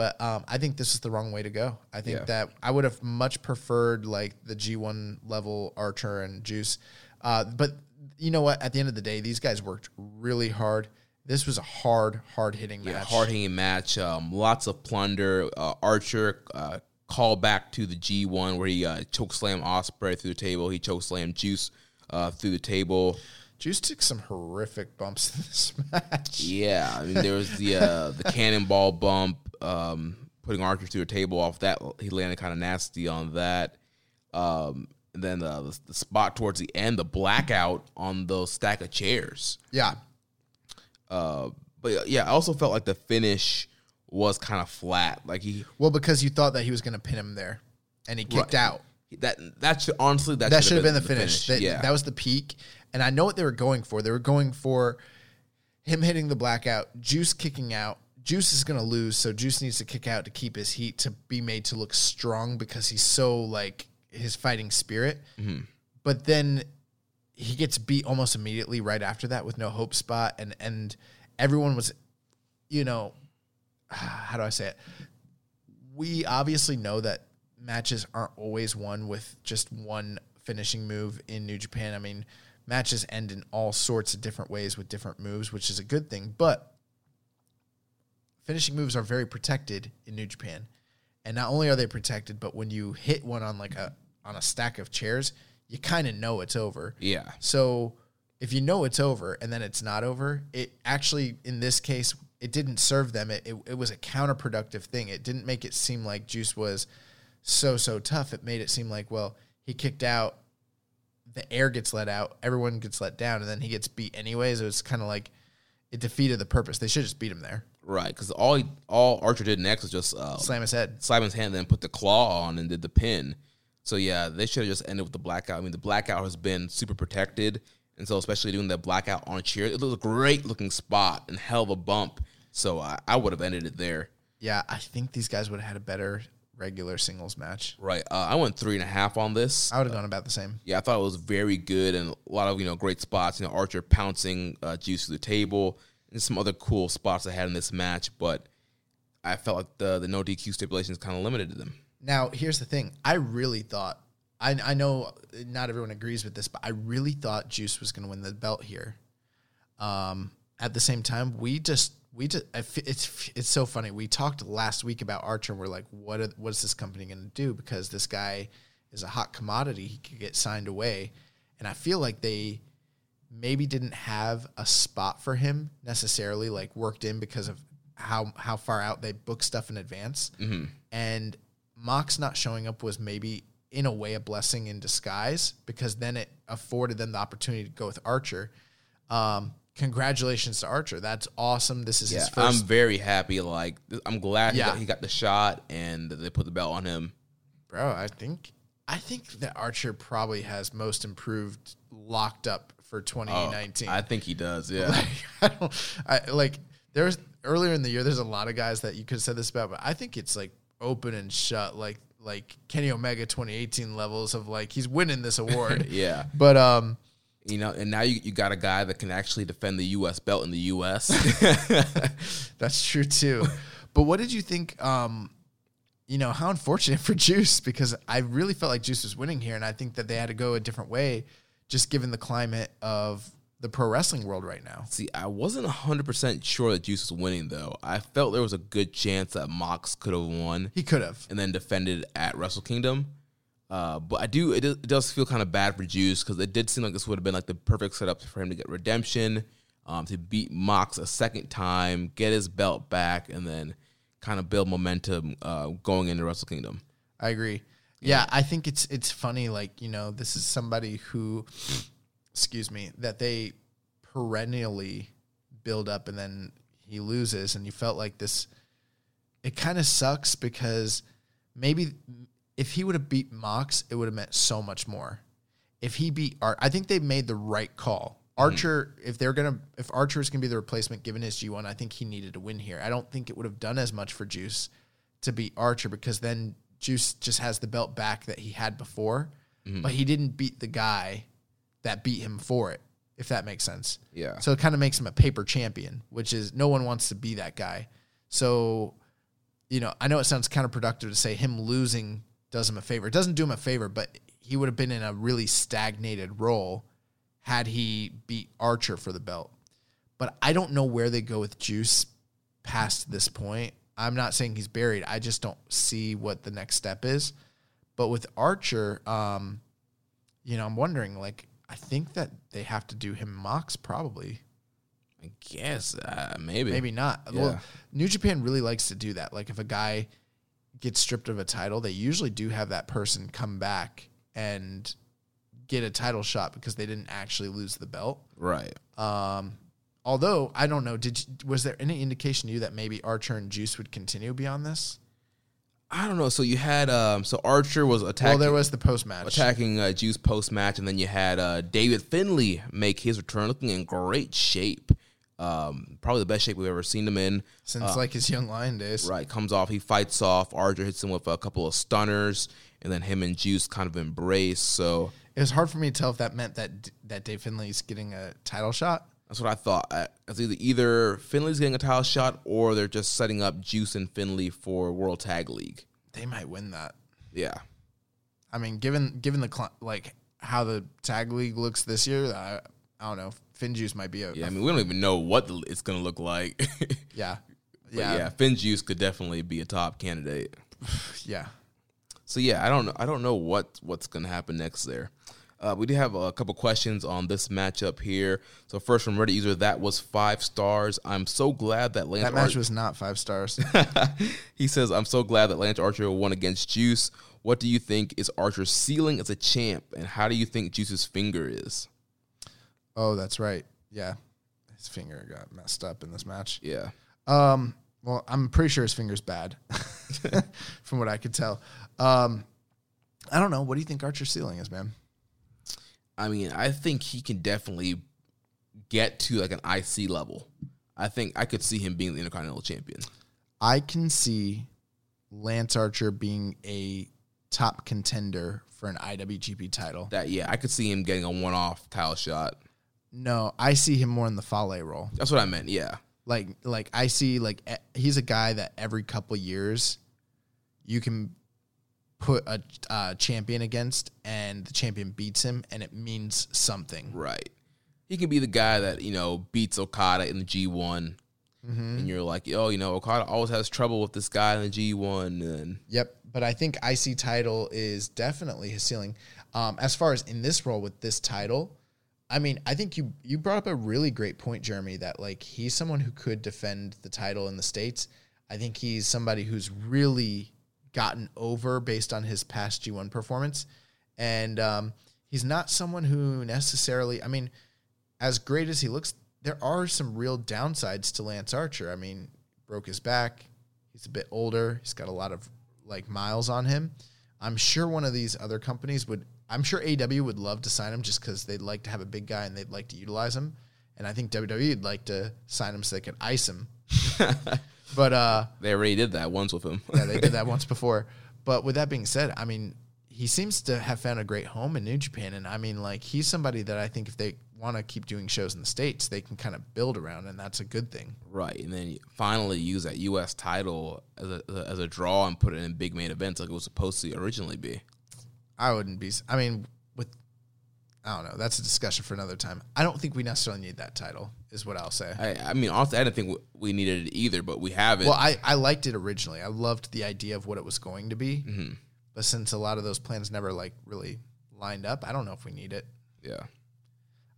But um, I think this is the wrong way to go. I think Yeah. that I would have much preferred like the G1 level Archer and Juice. Uh, but you know what? At the end of the day, these guys worked really hard. This was a hard, hard hitting match. Yeah, hard hitting match. Um, lots of plunder. Uh, Archer uh, call back to the G one where he uh, choke slam Ospreay through the table. He choke slam Juice uh, through the table. Juice took some horrific bumps in this match. Yeah, I mean there was the uh, the cannonball bump, um, putting Archer through a table. Off that, he landed kind of nasty on that. Um, and then uh, the, the spot towards the end, the blackout on those stack of chairs. Yeah. Uh, but yeah, I also felt like the finish was kind of flat. Like he Well, because you thought that he was going to pin him there, and he kicked Right. out. that that should honestly that, That should have been the finish. That, yeah, that was the peak. And I know what they were going for. They were going for him hitting the blackout, Juice kicking out. Juice is going to lose, so Juice needs to kick out to keep his heat to be made to look strong because he's so like his fighting spirit. Mm-hmm. But then he gets beat almost immediately right after that with no hope spot, and and everyone was, you know, how do I say it? We obviously know that matches aren't always won with just one finishing move in New Japan. I mean, matches end in all sorts of different ways with different moves, which is a good thing. But finishing moves are very protected in New Japan. And not only are they protected, but when you hit one on like a on a stack of chairs, you kind of know it's over. yeah, So if you know it's over and then it's not over, it actually in this case it didn't serve them. It, it, it was a counterproductive thing. It didn't make it seem like Juice was so so tough. It made it seem like well he kicked out, the air gets let out, everyone gets let down, and then he gets beat anyways. It was kind of like it defeated the purpose. They should just beat him there, right. Because all he, all Archer did next was just uh, slam his head. slap his hand, and then put the claw on and did the pin. So yeah, they should have just ended with the blackout. I mean, the blackout has been super protected, and so especially doing that blackout on a chair, it was a great looking spot and hell of a bump. So I, I would have ended it there. Yeah, I think these guys would have had a better regular singles match. Right. Uh, I went three and a half on this. I would have gone about the same. Yeah, I thought it was very good and a lot of you know great spots. You know, Archer pouncing uh, Juice to the table and some other cool spots I had in this match. But I felt like the the no DQ stipulations kind of limited to them. Now, here's the thing. I really thought, I, I know not everyone agrees with this, but I really thought Juice was going to win the belt here. Um, at the same time, we just, we just, it's, it's so funny. We talked last week about Archer and we're like, what, are, what is this company going to do? Because this guy is a hot commodity. He could get signed away. And I feel like they maybe didn't have a spot for him necessarily, like worked in because of how, how far out they book stuff in advance. And Mox not showing up was maybe in a way a blessing in disguise because then it afforded them the opportunity to go with Archer. Um, congratulations to Archer. That's awesome. This is Yeah, his I'm very happy. Like I'm glad Yeah. he got the shot and they put the belt on him. bro, I think I think that Archer probably has most improved locked up for 2019. I think he does. Yeah. I don't I like there's earlier in the year there's a lot of guys that you could have said this about, but I think it's like open and shut like like Kenny Omega 2018 levels of like he's winning this award. yeah. But um You know, and now you, you got a guy that can actually defend the U.S. belt in the U.S. that's true too. but what did you think um you know, how unfortunate for Juice because I really felt like Juice was winning here and I think that they had to go a different way just given the climate of the pro wrestling world right now. See, I wasn't 100% sure that Juice was winning, though. I felt there was a good chance that Mox could have won He could have. and then defended at Wrestle Kingdom. Uh, but I do, it, it does feel kind of bad for Juice because it did seem like this would have been like the perfect setup for him to get redemption, um, to beat Mox a second time, get his belt back, and then kind of build momentum uh, going into Wrestle Kingdom. I agree. Yeah, I think it's it's funny. Like you know, this is somebody who, excuse me, that they perennially build up, and then he loses, and you felt like this. It kind of sucks because maybe if he would have beat Mox, it would have meant so much more. If he beat Art, I think they made the right call. Hmm. Archer, if they're gonna, if Archer is gonna be the replacement given his G one, I think he needed to win here. I don't think it would have done as much for Juice to beat Archer because then Juice just has the belt back that he had before, mm-hmm. but he didn't beat the guy that beat him for it. If that makes sense. Yeah. So it kind of makes him a paper champion, which is no one wants to be that guy. So, you know, I know it sounds counterproductive to say him losing does him a favor. It doesn't do him a favor, but he would have been in a really stagnated role had he beat Archer for the belt. But I don't know where they go with Juice past this point. I'm not saying he's buried. I just don't see what the next step is. But with Archer, um, you know, I'm wondering, like, I think that they have to do him Mox probably. I guess uh, maybe. Maybe not. Yeah. Well, New Japan really likes to do that. Like if a guy gets stripped of a title, they usually do have that person come back and get a title shot because they didn't actually lose the belt. Right. Um, although I don't know, did you, was there any indication to you that maybe Archer and Juice would continue beyond this? I don't know. So you had um, so Archer was attacking. well, there was the post match. attacking uh, Juice post match, and then you had uh, David Finlay make his return, looking in great shape. Um, probably the best shape we've ever seen him in. since like his young lion days. Right, comes off, he fights off. Archer hits him with a couple of stunners, and then him and Juice kind of embrace. So It was hard for me to tell if that meant that that Dave Finlay's getting a title shot. That's what I thought. I, it's either either Finlay's getting a title shot, or they're just setting up Juice and Finlay for World Tag League. They might win that. Yeah, I mean, given given the cl- like how the tag league looks this year, I, I don't know. Finn Juice might be a yeah. I mean, we don't even know what the, it's gonna look like. yeah, yeah, yeah, Finn Juice could definitely be a top candidate. yeah. So yeah, I don't know. I don't know what what's gonna happen next there. Uh, we do have a couple questions on this matchup here. So first from Reddit user, that was five stars. I'm so glad that Lance. That match Archer- was not five stars. he says, "I'm so glad that Lance Archer won against Juice. What do you think is Archer's ceiling as a champ, and how do you think Juice's finger is?" oh, that's right. Yeah, his finger got messed up in this match. Yeah, Um, well, I'm pretty sure his finger's bad, from what I could tell. Um, I don't know. What do you think Archer's ceiling is, man? I mean, I think he can definitely get to like an IC level. I think I could see him being the Intercontinental Champion. I can see Lance Archer being a top contender for an IWGP title. That yeah, I could see him getting a one-off title shot. No, I see him more in the Fale role. That's what I meant. Yeah. Like, like I see, like he's a guy that every couple years you can put a uh, champion against, and the champion beats him, and it means something. Right. He can be the guy that, you know, beats Okada in the G1. And you're like, oh, you know, Okada always has trouble with this guy in the G1. And Yep, but I think IC title is definitely his ceiling. Um, as far as in this role with this title, I mean, I think you you brought up a really great point, Jeremy. That like he's someone who could defend the title in the states. I think he's somebody who's really gotten over based on his past G one performance, and um, he's not someone who necessarily. I mean, as great as he looks, there are some real downsides to Lance Archer. I mean, broke his back. He's a bit older. He's got a lot of like miles on him. I'm sure one of these other companies would. I'm sure AW would love to sign him just because they'd like to have a big guy and they'd like to utilize him. And I think WWE would like to sign him so they could ice him. but uh, they already did that once with him. yeah, they did that once before. But with that being said, I mean, he seems to have found a great home in New Japan, and I mean, like he's somebody that I think if they want to keep doing shows in the states, they can kind of build around, and that's a good thing. right. And then finally use that U.S. title as a, as a draw and put it in big main events like it was supposed to originally be. I wouldn't be. I mean, with I don't know. That's a discussion for another time. I don't think we necessarily need that title, is what I'll say. I, I mean, honestly, I didn't think we- needed it either, but we have it. Well, I, I liked it originally. I loved the idea of what it was going to be. Mm-hmm. But since a lot of those plans never like really lined up, I don't know if we need it. yeah,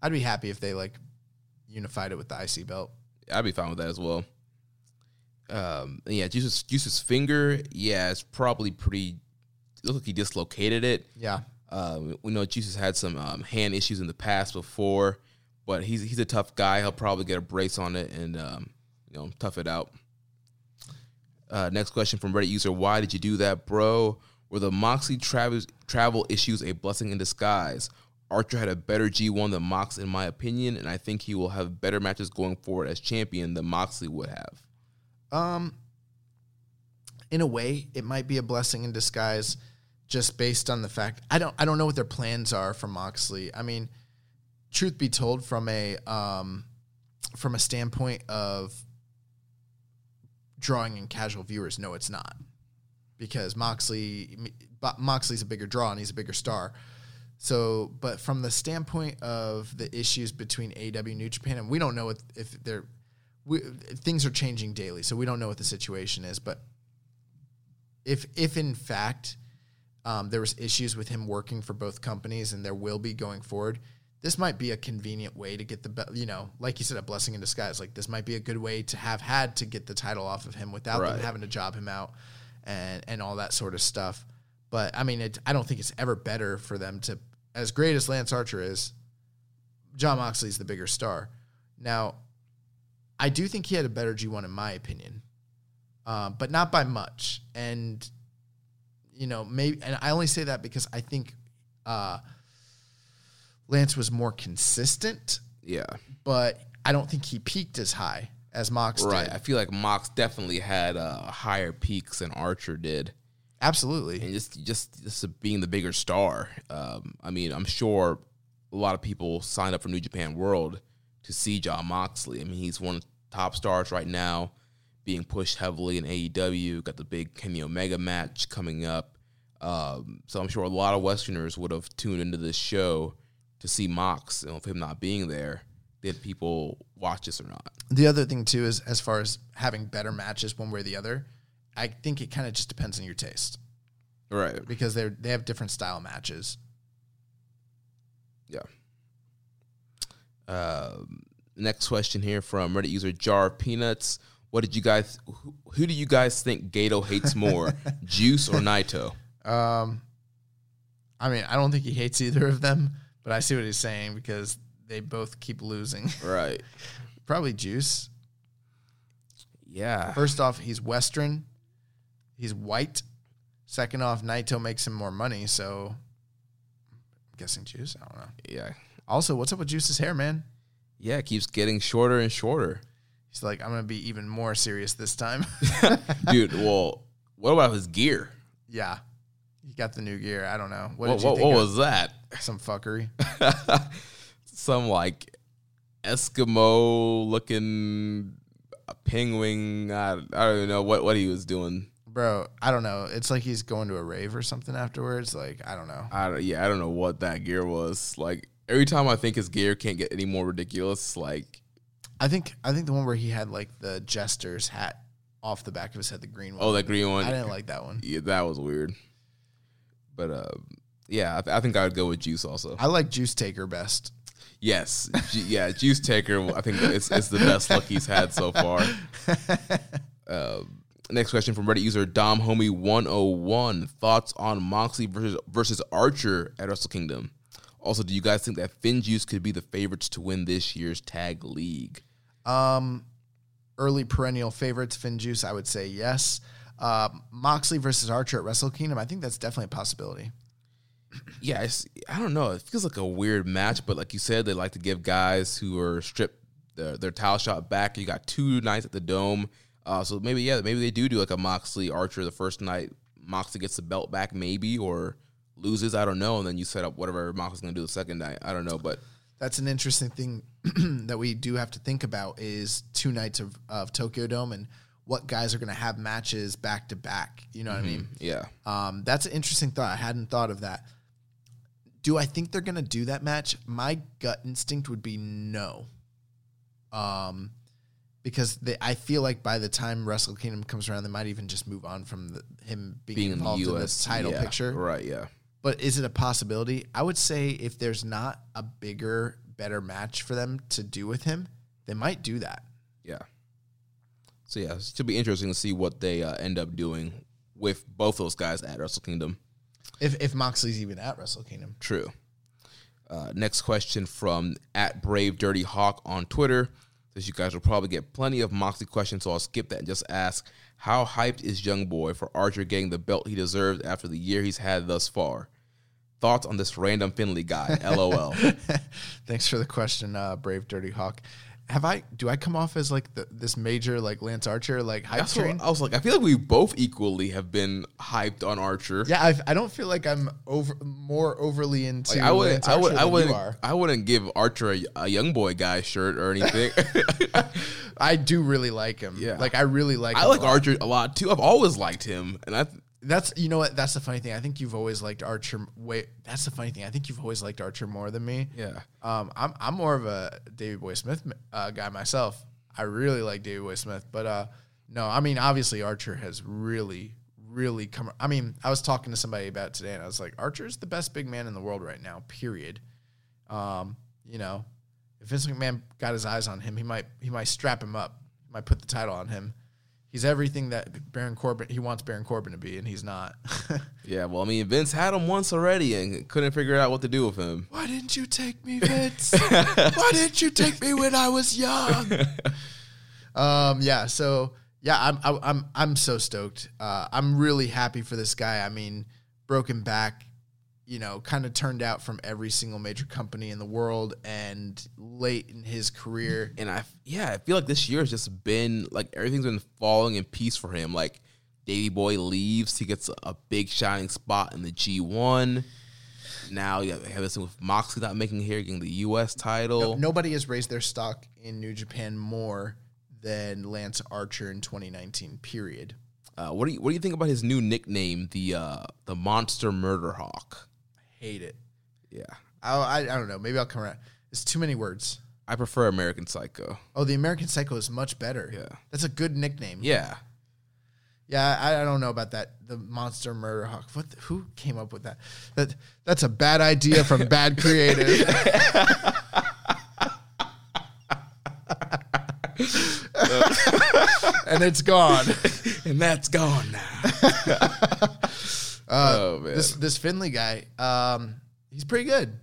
I'd be happy if they like unified it with the IC belt. I'd be fine with that as well. Um, yeah, Juice's, Juice's finger, yeah, it's probably pretty. It looks like he dislocated it. Yeah. Um, we know Juice had some um, hand issues in the past before, but he's he's a tough guy. He'll probably get a brace on it and um, you know tough it out. Uh, next question from Reddit user: Why did you do that, bro? Were the Moxley travel travel issues a blessing in disguise? Archer had a better G1 than Mox, in my opinion, and I think he will have better matches going forward as champion than Moxley would have. Um, in a way, it might be a blessing in disguise, just based on the fact I don't I don't know what their plans are for Moxley. I mean, truth be told, from a um, from a standpoint of drawing in casual viewers, no, it's not because Moxley Moxley's a bigger draw and he's a bigger star. So, but from the standpoint of the issues between AW New Japan, and we don't know if, if they're we, things are changing daily, so we don't know what the situation is. But if if in fact um, there was issues with him working for both companies, and there will be going forward, this might be a convenient way to get the you know, like you said, a blessing in disguise. Like this might be a good way to have had to get the title off of him without them having to job him out and and all that sort of stuff. But I mean, it, I don't think it's ever better for them to, as great as Lance Archer is, Jon Moxley's the bigger star. Now, I do think he had a better G1 in my opinion, uh, but not by much. And you know, maybe, and I only say that because I think uh, Lance was more consistent, Yeah, but I don't think he peaked as high as Mox right. did. I feel like Mox definitely had uh, higher peaks than Archer did. Absolutely. and just just just being the bigger star. Um, I mean, I'm sure a lot of people signed up for New Japan World to see Jon Moxley. I mean, he's one of the top stars right now, being pushed heavily in AEW. Got the big Kenny Omega match coming up, um, so I'm sure a lot of Westerners would have tuned into this show to see Mox. You know, with him not being there, did people watch this or not? The other thing too is as far as having better matches one way or the other, I think it kind of just depends on your taste Right. because they're they have different style matches. Yeah. Um, next question here from Reddit user Jar of Peanuts. What did you guys? Who, who do you guys think Gedo hates more, Juice or Naito? Um, I mean, I don't think he hates either of them, but I see what he's saying because they both keep losing. Right. Probably Juice. Yeah. First off, he's Western. He's white. Second off, Naito makes him more money, so I'm guessing Juice. I don't know. Yeah. Also, what's up with Juice's hair, man? Yeah. It keeps getting shorter and shorter, He's like, I'm gonna be even more serious this time. dude. Well, what about his gear? yeah, he got the new gear. I don't know. What, What, did you what, think what was that? some fuckery? Some like Eskimo looking penguin. I, I don't even know what what he was doing. Bro, I don't know. It's like he's going to a rave or something afterwards. Like, I don't know. I don't, yeah, I don't know what that gear was. Like every time I think his gear can't get any more ridiculous, like I think I think the one where he had like the jester's hat off the back of his head, the green one. oh that green one, I didn't like that one. yeah, that was weird. But uh, yeah, I, I think I would go with Juice also. I like Juice Taker best. Yes, Ju- yeah, Juice Taker. I think it's it's the best luck he's had so far. Uh, next question from Reddit user Dom Homie one hundred one. Thoughts on Moxley versus versus Archer at Wrestle Kingdom. Also, do you guys think that Finn Juice could be the favorites to win this year's tag league? Um, early perennial favorites, Finn Juice. I would say yes. Uh, Moxley versus Archer at Wrestle Kingdom. I think that's definitely a possibility. Yeah, it's, I don't know. It feels like a weird match, but like you said, they like to give guys who are stripped their, their towel shot back. You got two nights at the dome, uh, so maybe yeah, maybe they do do like a Moxley Archer the first night. Moxley gets the belt back, maybe or loses. I don't know, and then you set up whatever Moxley's gonna do the second night. I don't know, but That's an interesting thing that we do have to think about is two nights of, of Tokyo Dome and what guys are going to have matches back to back. You know what I mean? yeah, Um, that's an interesting thought. I hadn't thought of that. Do I think they're gonna do that match? My gut instinct would be no. Um, because they, I feel like by the time Wrestle Kingdom comes around, they might even just move on from the, him being, Being in the involved in, U.S. this title yeah, picture. right? Yeah, But is it a possibility? I would say if there's not a bigger, better match for them to do with him, they might do that. yeah. So yeah, it should be interesting to see what they uh, end up doing with both those guys at Wrestle Kingdom. If if Moxley's even at Wrestle Kingdom. True. Uh, next question from at Brave Dirty Hawk on Twitter. Says you guys will probably get plenty of Moxley questions, so I'll skip that and just ask: How hyped is Young Boy for Archer getting the belt he deserves after the year he's had thus far? Thoughts on this random Finlay guy? LOL. Thanks for the question, uh, Brave Dirty Hawk. Have I do I come off as like the, this major like Lance Archer like hype That's train? I was like, I feel like we both equally have been hyped on Archer. Yeah, I've, I don't feel like I'm over more overly into. Like, I would, Lance I would, Archer I you are. I wouldn't give Archer a, a young boy guy shirt or anything. I do really like him. Yeah. like I really like. I like. Archer a lot too. I've always liked him, and I, That's you know what? That's the funny thing. I think you've always liked Archer. Wait, that's the funny thing. I think you've always liked Archer more than me. yeah, Um, I'm I'm more of a Davey Boy Smith uh, guy myself. I really like Davey Boy Smith, but uh, no, I mean obviously Archer has really, really come. I mean, I was talking to somebody about it today, and I was like, Archer's the best big man in the world right now. Period. Um, you know, if Vince McMahon got his eyes on him, he might he might strap him up. He might put the title on him. He's everything that Baron Corbin he wants Baron Corbin to be, and he's not. yeah. Well, I mean, Vince had him once already and couldn't figure out what to do with him. Why didn't you take me, Vince? Why didn't you take me when I was young? um, yeah. So yeah, I'm I- I'm I'm so stoked. Uh, I'm really happy for this guy. I mean, broken back, you know, kind of turned out from every single major company in the world, and late in his career, And I, yeah, I feel like this year has just been like everything's been falling in peace for him. Like Davey Boy leaves, he gets a, big shining spot in the G one. Now you have this thing with Moxley not making it here, getting the U.S. title. nobody has raised their stock in New Japan more than Lance Archer in 2019. Period. Uh, what do you What do you think about his new nickname, the uh, the Monster Murder Hawk? Hate it. Yeah, I, I I don't know. Maybe I'll come around. It's too many words. I prefer American Psycho. Oh, the American Psycho is much better. Yeah. That's a good nickname. Yeah, Yeah, I, I don't know about that. The Monster Murder Hawk. What? The, who came up with that? That that's a bad idea from bad creative. and it's gone. and that's gone now. Oh man, This this Finlay guy, um, he's pretty good.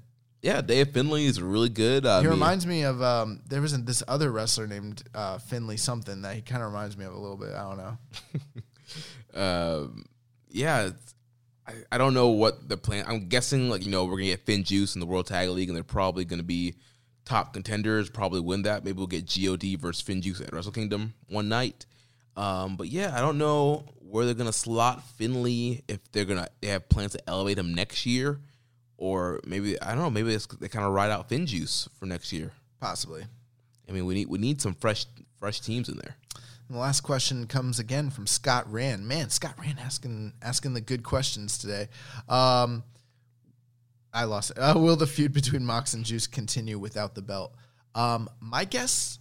yeah, Dave Finlay is really good. I He mean, reminds me of um, there was this other wrestler named uh, Finley something that he kind of reminds me of a little bit. I don't know. um, yeah, I, I don't know what the plan. I'm guessing like you know we're gonna get Finn Juice in the World Tag League, and they're probably gonna be top contenders. Probably win that. Maybe we'll get God versus Finn Juice at Wrestle Kingdom one night. Um, but yeah, I don't know where they're gonna slot Finlay. If they're gonna they have plans to elevate him next year, or maybe I don't know. Maybe it's, they kind of ride out Finn Juice for next year. Possibly. I mean, we need we need some fresh fresh teams in there. And the last question comes again from Scott Rand. Man, Scott Rand asking asking the good questions today. Um, I lost it. Uh, will the feud between Mox and Juice continue without the belt? Um, my guess,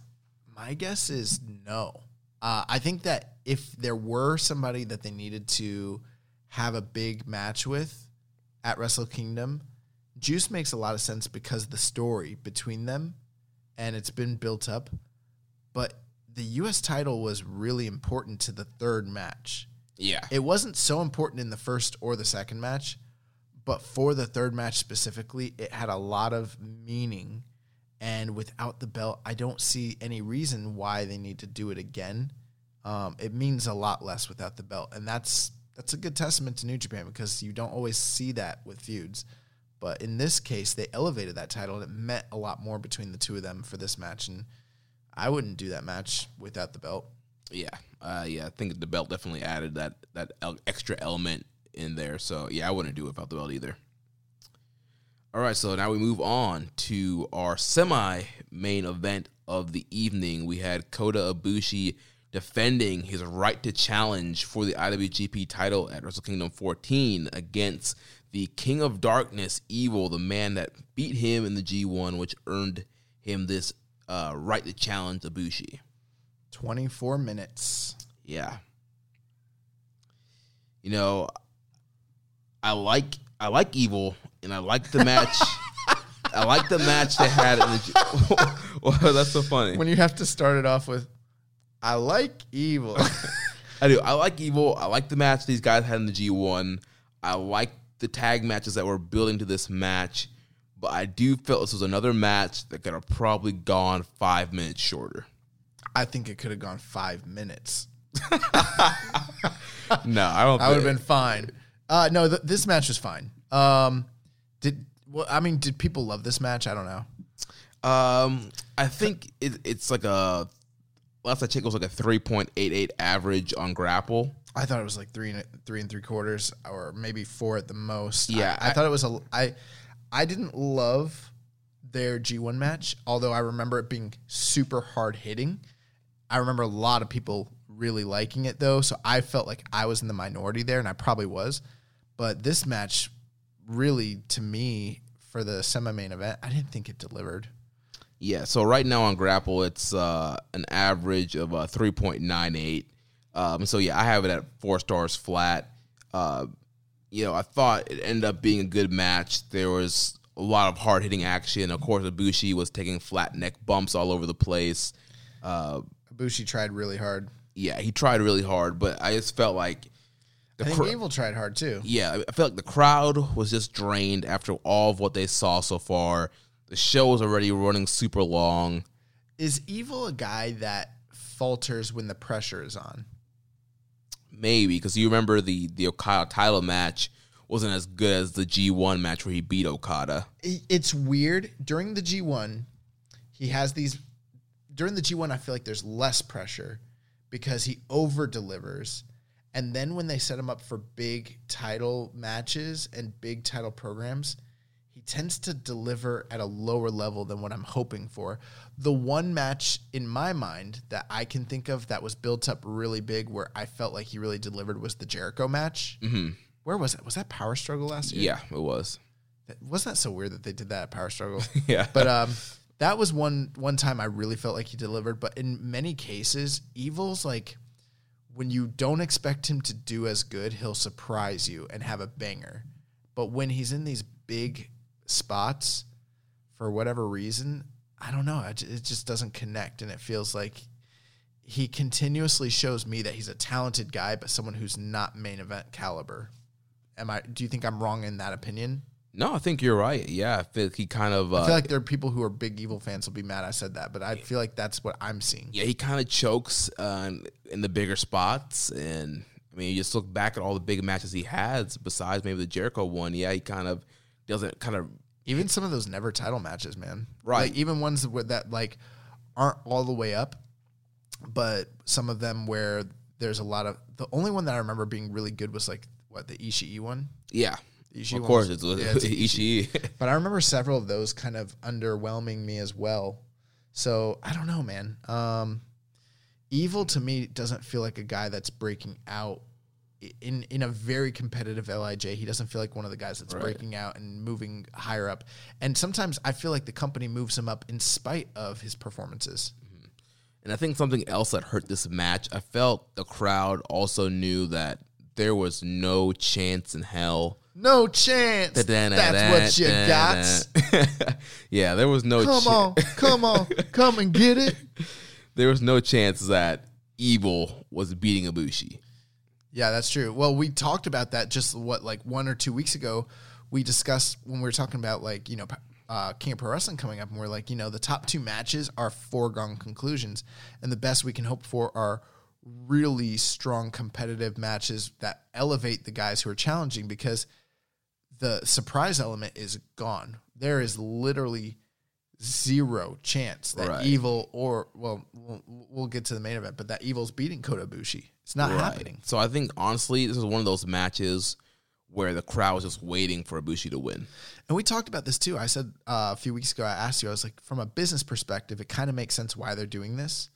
my guess is no. Uh, I think that if there were somebody that they needed to have a big match with at Wrestle Kingdom, Juice makes a lot of sense because the story between them, and it's been built up. But the U.S. title was really important to the third match. Yeah, It wasn't so important in the first or the second match, but for the third match specifically, it had a lot of meaning. And without the belt, I don't see any reason why they need to do it again. Um, it means a lot less without the belt, and that's that's a good testament to New Japan because you don't always see that with feuds. But in this case, they elevated that title, and it meant a lot more between the two of them for this match. And I wouldn't do that match without the belt. Yeah, uh, yeah. I think the belt definitely added that that extra element in there. So yeah, I wouldn't do it without the belt either. All right, so now we move on to our semi main event of the evening. We had Kota Ibushi defending his right to challenge for the IWGP title at Wrestle Kingdom 14 against the King of Darkness, Evil, the man that beat him in the G1, which earned him this uh, right to challenge Ibushi. 24 minutes. Yeah. You know, I like I like Evil, and I like the match. I like the match they had in the. G- well, that's so funny. When you have to start it off with, I like evil. I do. I like Evil. I like the match these guys had in the G1. I like the tag matches that were building to this match, but I do feel this was another match that could have probably gone five minutes shorter. I think it could have gone five minutes. No, I don't. I would have been fine. Uh, no, th- this match was fine. Um, did well? I mean, did people love this match? I don't know. Um, I think it, it's like a last I checked, it was like a three point eight eight average on Grapple. I thought it was like three and three and three quarters, or maybe four at the most. Yeah, I, I I- thought it was a. I I didn't love their G one match, although I remember it being super hard hitting. I remember a lot of people really liking it though, so I felt like I was in the minority there, and I probably was. But this match, really, to me, for the semi main event, I didn't think it delivered. Yeah, so right now on Grapple, it's uh, an average of uh, 3.98. Um, so yeah, I have it at four stars flat. Uh, you know, I thought it ended up being a good match. There was a lot of hard hitting action. Of course, Ibushi was taking flat neck bumps all over the place. Uh, Ibushi tried really hard. yeah, he tried really hard, but I just felt like the I think cr- Evil tried hard too. yeah, I feel like the crowd was just drained after all of what they saw so far. The show was already running super long. Is Evil a guy that falters when the pressure is on? Maybe because you remember the the Okada title match wasn't as good as the G1 match where he beat Okada. it's weird during the G1 he has these during the G1 I feel like there's less pressure because he over delivers and then when they set him up for big title matches and big title programs he tends to deliver at a lower level than what I'm hoping for. The one match in my mind that I can think of that was built up really big where I felt like he really delivered was the Jericho match. Mm-hmm. Where was that? Was that Power Struggle last year? Yeah, it was. That- Wasn't that so weird that they did that at Power Struggle? Yeah. But um, that was one one time I really felt like he delivered. But in many cases, Evil's like when you don't expect him to do as good, he'll surprise you and have a banger. But when he's in these big spots, for whatever reason, I don't know. It just doesn't connect, and it feels like he continuously shows me that he's a talented guy, but someone who's not main event caliber. Am I? Do you think I'm wrong in that opinion? No, I think you're right. Yeah, I feel like he kind of. Uh, I feel like there are people who are big evil fans will be mad I said that, but I feel like that's what I'm seeing. yeah, he kind of chokes uh, in the bigger spots, and I mean, you just look back at all the big matches he has. Besides maybe the Jericho one, yeah, he kind of doesn't kind of Even some of those never title matches, man. Right. Like even ones that like aren't all the way up, but some of them where there's a lot of the only one that I remember being really good was like what the Ishii one. yeah. Ishii of course, was- it's, yeah, it's Ishii. But I remember several of those kind of underwhelming me as well. So I don't know, man. Um, Evil to me doesn't feel like a guy that's breaking out in in a very competitive LIJ. He doesn't feel like one of the guys that's breaking out and moving higher up. And sometimes I feel like the company moves him up in spite of his performances. And I think something else that hurt this match, I felt the crowd also knew that there was no chance in hell. No chance. That's what you got. yeah, there was no Come cha- on, come on, come and get it. there was no chance that Evil was beating Ibushi. Yeah, that's true. Well, we talked about that just what like one or two weeks ago. We discussed when we were talking about like you know uh, King of Pro Wrestling coming up, and we're like you know the top two matches are foregone conclusions, and the best we can hope for are really strong competitive matches that elevate the guys who are challenging because the surprise element is gone. There is literally zero chance that Right. evil or well, well we'll get to the main event but that evil's beating Kota Ibushi it's not happening So I think honestly, this is one of those matches where the crowd was just waiting for Ibushi to win. And we talked about this too. I said uh, a few weeks ago, I asked you, I was like, from a business perspective, it kind of makes sense why they're doing this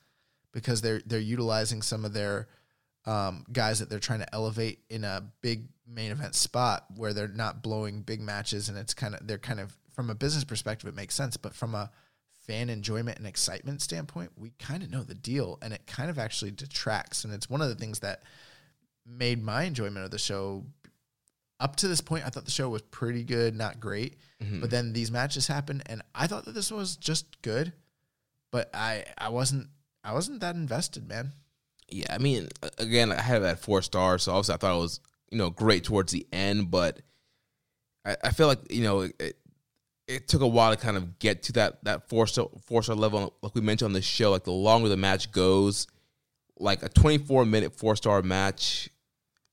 because they're they're utilizing some of their um, guys that they're trying to elevate in a big main event spot where they're not blowing big matches and it's kind of they're kind of from a business perspective it makes sense, but from a fan enjoyment and excitement standpoint, we kind of know the deal and it kind of actually detracts. And it's one of the things that made my enjoyment of the show up to this point. I thought the show was pretty good, not great. Mm-hmm. But then these matches happened and I thought that this was just good. But I I wasn't I wasn't that invested, man. Yeah, I mean, again, I had that four stars, so obviously I thought it was you know great towards the end, but I, I feel like you know it, it, took a while to kind of get to that that four star four star level. Like we mentioned on the show, like the longer the match goes, like a twenty four minute four star match,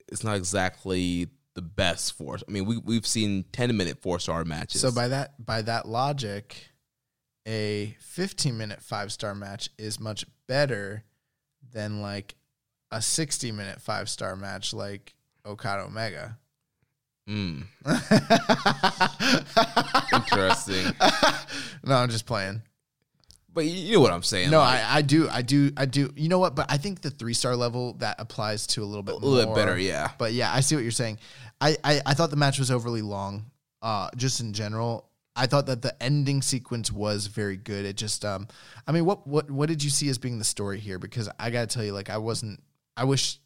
it's not exactly the best four. I mean, we we've seen ten minute four star matches. So by that by that logic, a 15 minute five star match is much better than like a 60 minute five star match like Okada Omega. mm, interesting, no, I'm just playing. but you know what I'm saying? No, like, I, I do, I do, I do. You know what? But I think the three star level that applies to a little bit a little bit more. better, yeah. But yeah, I see what you're saying. I, I, I thought the match was overly long. Uh, just in general, I thought that the ending sequence was very good. It just, um, I mean, what, what, what did you see as being the story here? Because I gotta tell you, like, I wasn't. I wish,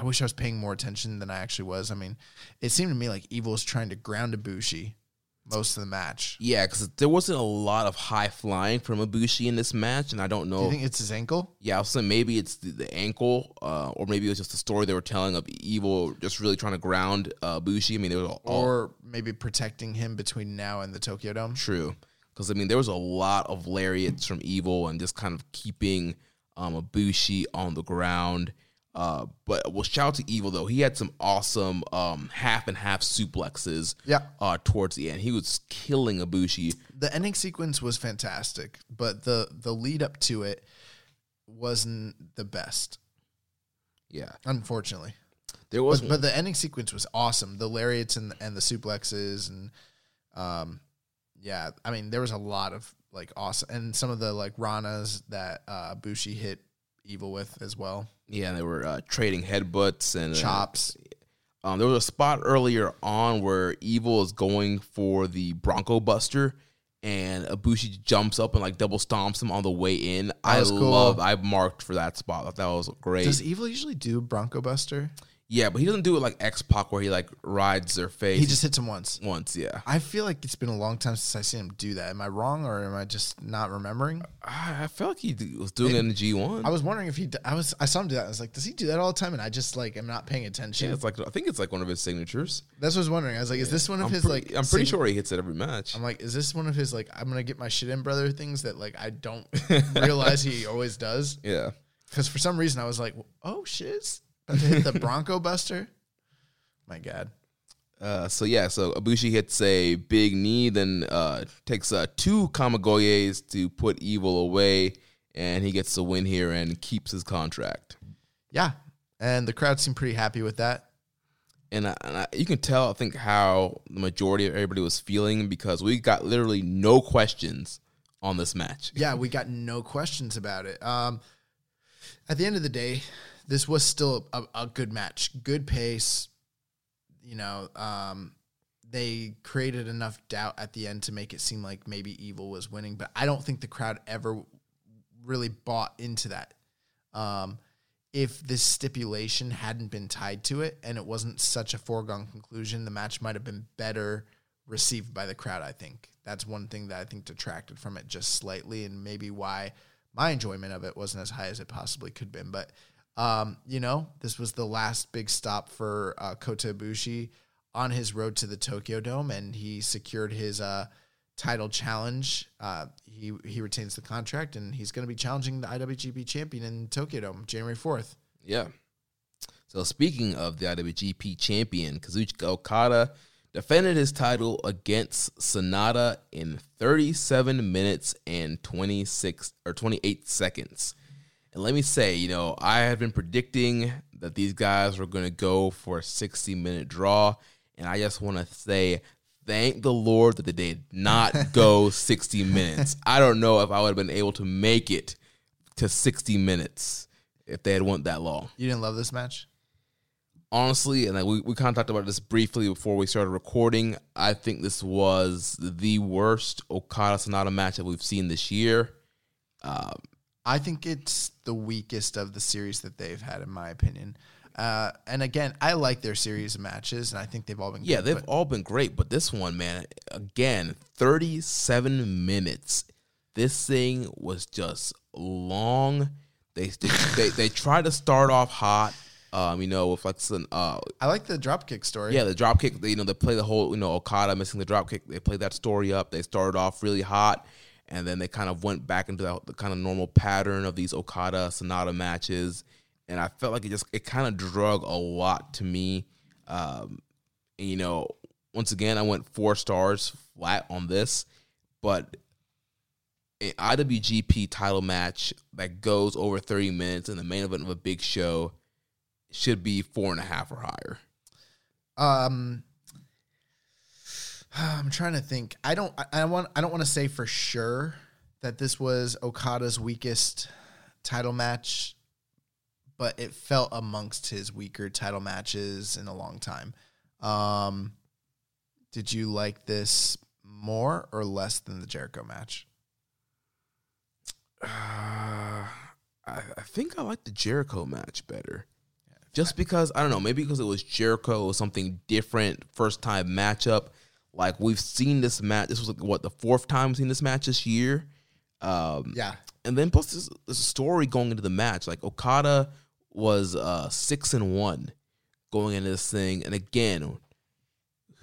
I wish I was paying more attention than I actually was. I mean, it seemed to me like Evil was trying to ground Ibushi most of the match. Yeah, because there wasn't a lot of high flying from Ibushi in this match, and I don't Do know. you think it's his ankle? yeah, I was saying maybe it's the, the ankle, uh, or maybe it was just the story they were telling of Evil just really trying to ground uh, Ibushi. I mean, there was all, all Or maybe protecting him between now and the Tokyo Dome? true because I mean there was a lot of lariats from Evil and just kind of keeping um, Ibushi on the ground. Uh, but well, shout out to Evil though. He had some awesome um, half and half suplexes. Yeah. Uh, towards the end, he was killing Ibushi. the ending sequence was fantastic, but the the lead up to it wasn't the best, Yeah, unfortunately. there was But, but the ending sequence was awesome. The lariats and and the suplexes and um yeah, I mean there was a lot of like awesome and some of the like ranas that uh Bushi hit evil with as well. Yeah, and they were uh, trading headbutts and uh, Chops. Um, there was a spot earlier on where Evil is going for the Bronco Buster, and Ibushi jumps up and like double stomps him on the way in. I cool. love. I marked for that spot. I thought that was great. Does Evil usually do Bronco Buster? Yeah, but he doesn't do it like X-Pac where he like rides their face. He just hits him once. once. Yeah, I feel like it's been a long time since I've seen him do that. Am I wrong or am I just not remembering? I, I felt like he d- was doing it in the G one. I was wondering if he. d- I was. I saw him do that. I was like, does he do that all the time? And I just like am not paying attention. Yeah, it's like I think it's like one of his signatures. That's what I was wondering. I was like, is this one of I'm his pretty- like? I'm pretty sig- sure he hits it every match. I'm like, is this one of his like? I'm gonna get my shit in, brother. Things that like I don't realize he always does. yeah. Because for some reason I was like, oh shit, to hit the Bronco Buster. My God. Uh, so yeah, so Ibushi hits a big knee, then uh, takes uh, two Kamigoyes to put Evil away, and he gets the win here and keeps his contract. Yeah, and the crowd seemed pretty happy with that. And, I, and I, you can tell, I think, how the majority of everybody was feeling because we got literally no questions on this match. Yeah, we got no questions about it. Um, at the end of the day, this was still a, a good match, good pace. You know, um, they created enough doubt at the end to make it seem like maybe Evil was winning, but I don't think the crowd ever really bought into that. Um, if this stipulation hadn't been tied to it and it wasn't such a foregone conclusion, the match might have been better received by the crowd. I think that's one thing that I think detracted from it just slightly, and maybe why my enjoyment of it wasn't as high as it possibly could have been. But um, you know, this was the last big stop for uh, Kota Ibushi on his road to the Tokyo Dome, and he secured his uh, title challenge. Uh, he he retains the contract, and he's going to be challenging the IWGP champion in Tokyo Dome January fourth. Yeah. So speaking of the IWGP champion, Kazuchika Okada defended his title against Sanada in 37 minutes and 26 or 28 seconds. And let me say, you know, I have been predicting that these guys were going to go for a 60 minute draw. And I just want to say, thank the Lord that they did not go 60 minutes. I don't know if I would have been able to make it to 60 minutes. if they had went that long. You didn't love this match? honestly, and like we, we kind of talked about this briefly before we started recording. I think this was the worst Okada Sanada match that we've seen this year. Um, I think it's the weakest of the series that they've had, in my opinion. Uh, and again, I like their series of matches, and I think they've all been yeah, good, they've all been great, but this one, man, again, thirty-seven minutes. This thing was just long. They they they, tried to start off hot. Um, you know, with like some uh, I like the dropkick story. Yeah, the drop kick. They, you know, they play the whole. You know, Okada missing the drop kick. They play that story up. They started off really hot, and then they kind of went back into the, the kind of normal pattern of these Okada Sanada matches. And I felt like it just it kind of drug a lot to me. Um, and, you know, once again, I went four stars flat on this, but an IWGP title match that goes over 30 minutes in the main event of a big show should be four and a half or higher. Um, I'm trying to think. I don't. I, I want. I don't want to say for sure that this was Okada's weakest title match, but it felt amongst his weaker title matches in a long time. Um, did you like this more or less than the Jericho match? Uh, I, I think I like the Jericho match better. Just because I don't know, maybe because it was Jericho, something different, first time matchup. Like we've seen this match. This was like, what the fourth time we've seen this match this year. Um, Yeah, and then plus there's, there's a story going into the match. Like Okada was uh, six and one going into this thing, and again,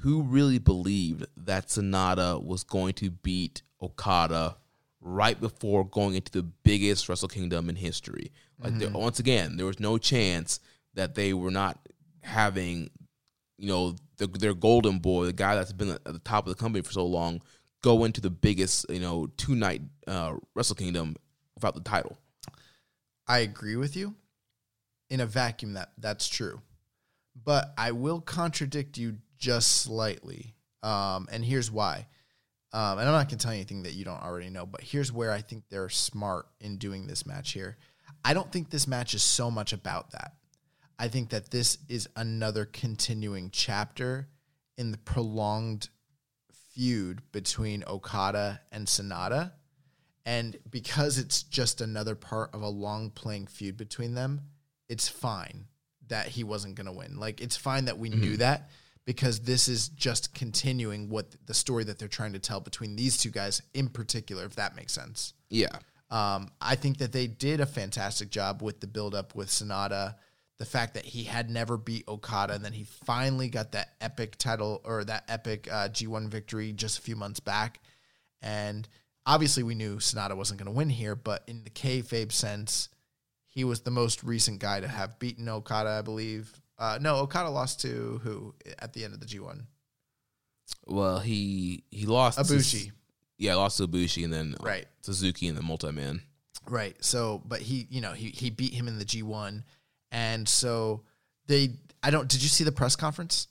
who really believed that Sanada was going to beat Okada right before going into the biggest Wrestle Kingdom in history? Like there, once again, there was no chance that they were not having, you know, the, their golden boy, the guy that's been at the top of the company for so long, go into the biggest, you know, two night uh, Wrestle Kingdom without the title. I agree with you. In a vacuum, that that's true, but I will contradict you just slightly. Um, and here's why. Um, and I'm not going to tell you anything that you don't already know, but here's where I think they're smart in doing this match here. I don't think this match is so much about that. I think that this is another continuing chapter in the prolonged feud between Okada and Sanada. And because it's just another part of a long playing feud between them, it's fine that he wasn't going to win. Like, it's fine that we knew that because this is just continuing what the story that they're trying to tell between these two guys in particular, if that makes sense. Yeah. Um, I think that they did a fantastic job with the build up with Sanada. The fact that he had never beat Okada and then he finally got that epic title or that epic uh, G1 victory just a few months back. And obviously, we knew Sanada wasn't going to win here, but in the kayfabe sense, he was the most recent guy to have beaten Okada, I believe. Uh, no, Okada lost to who at the end of the G1? Well, he he lost to- yeah, lost to Ibushi and then uh, Right. Suzuki and the multi man. Right. So, but he, you know, he he beat him in the G1, and so they. I don't. Did you see the press conference?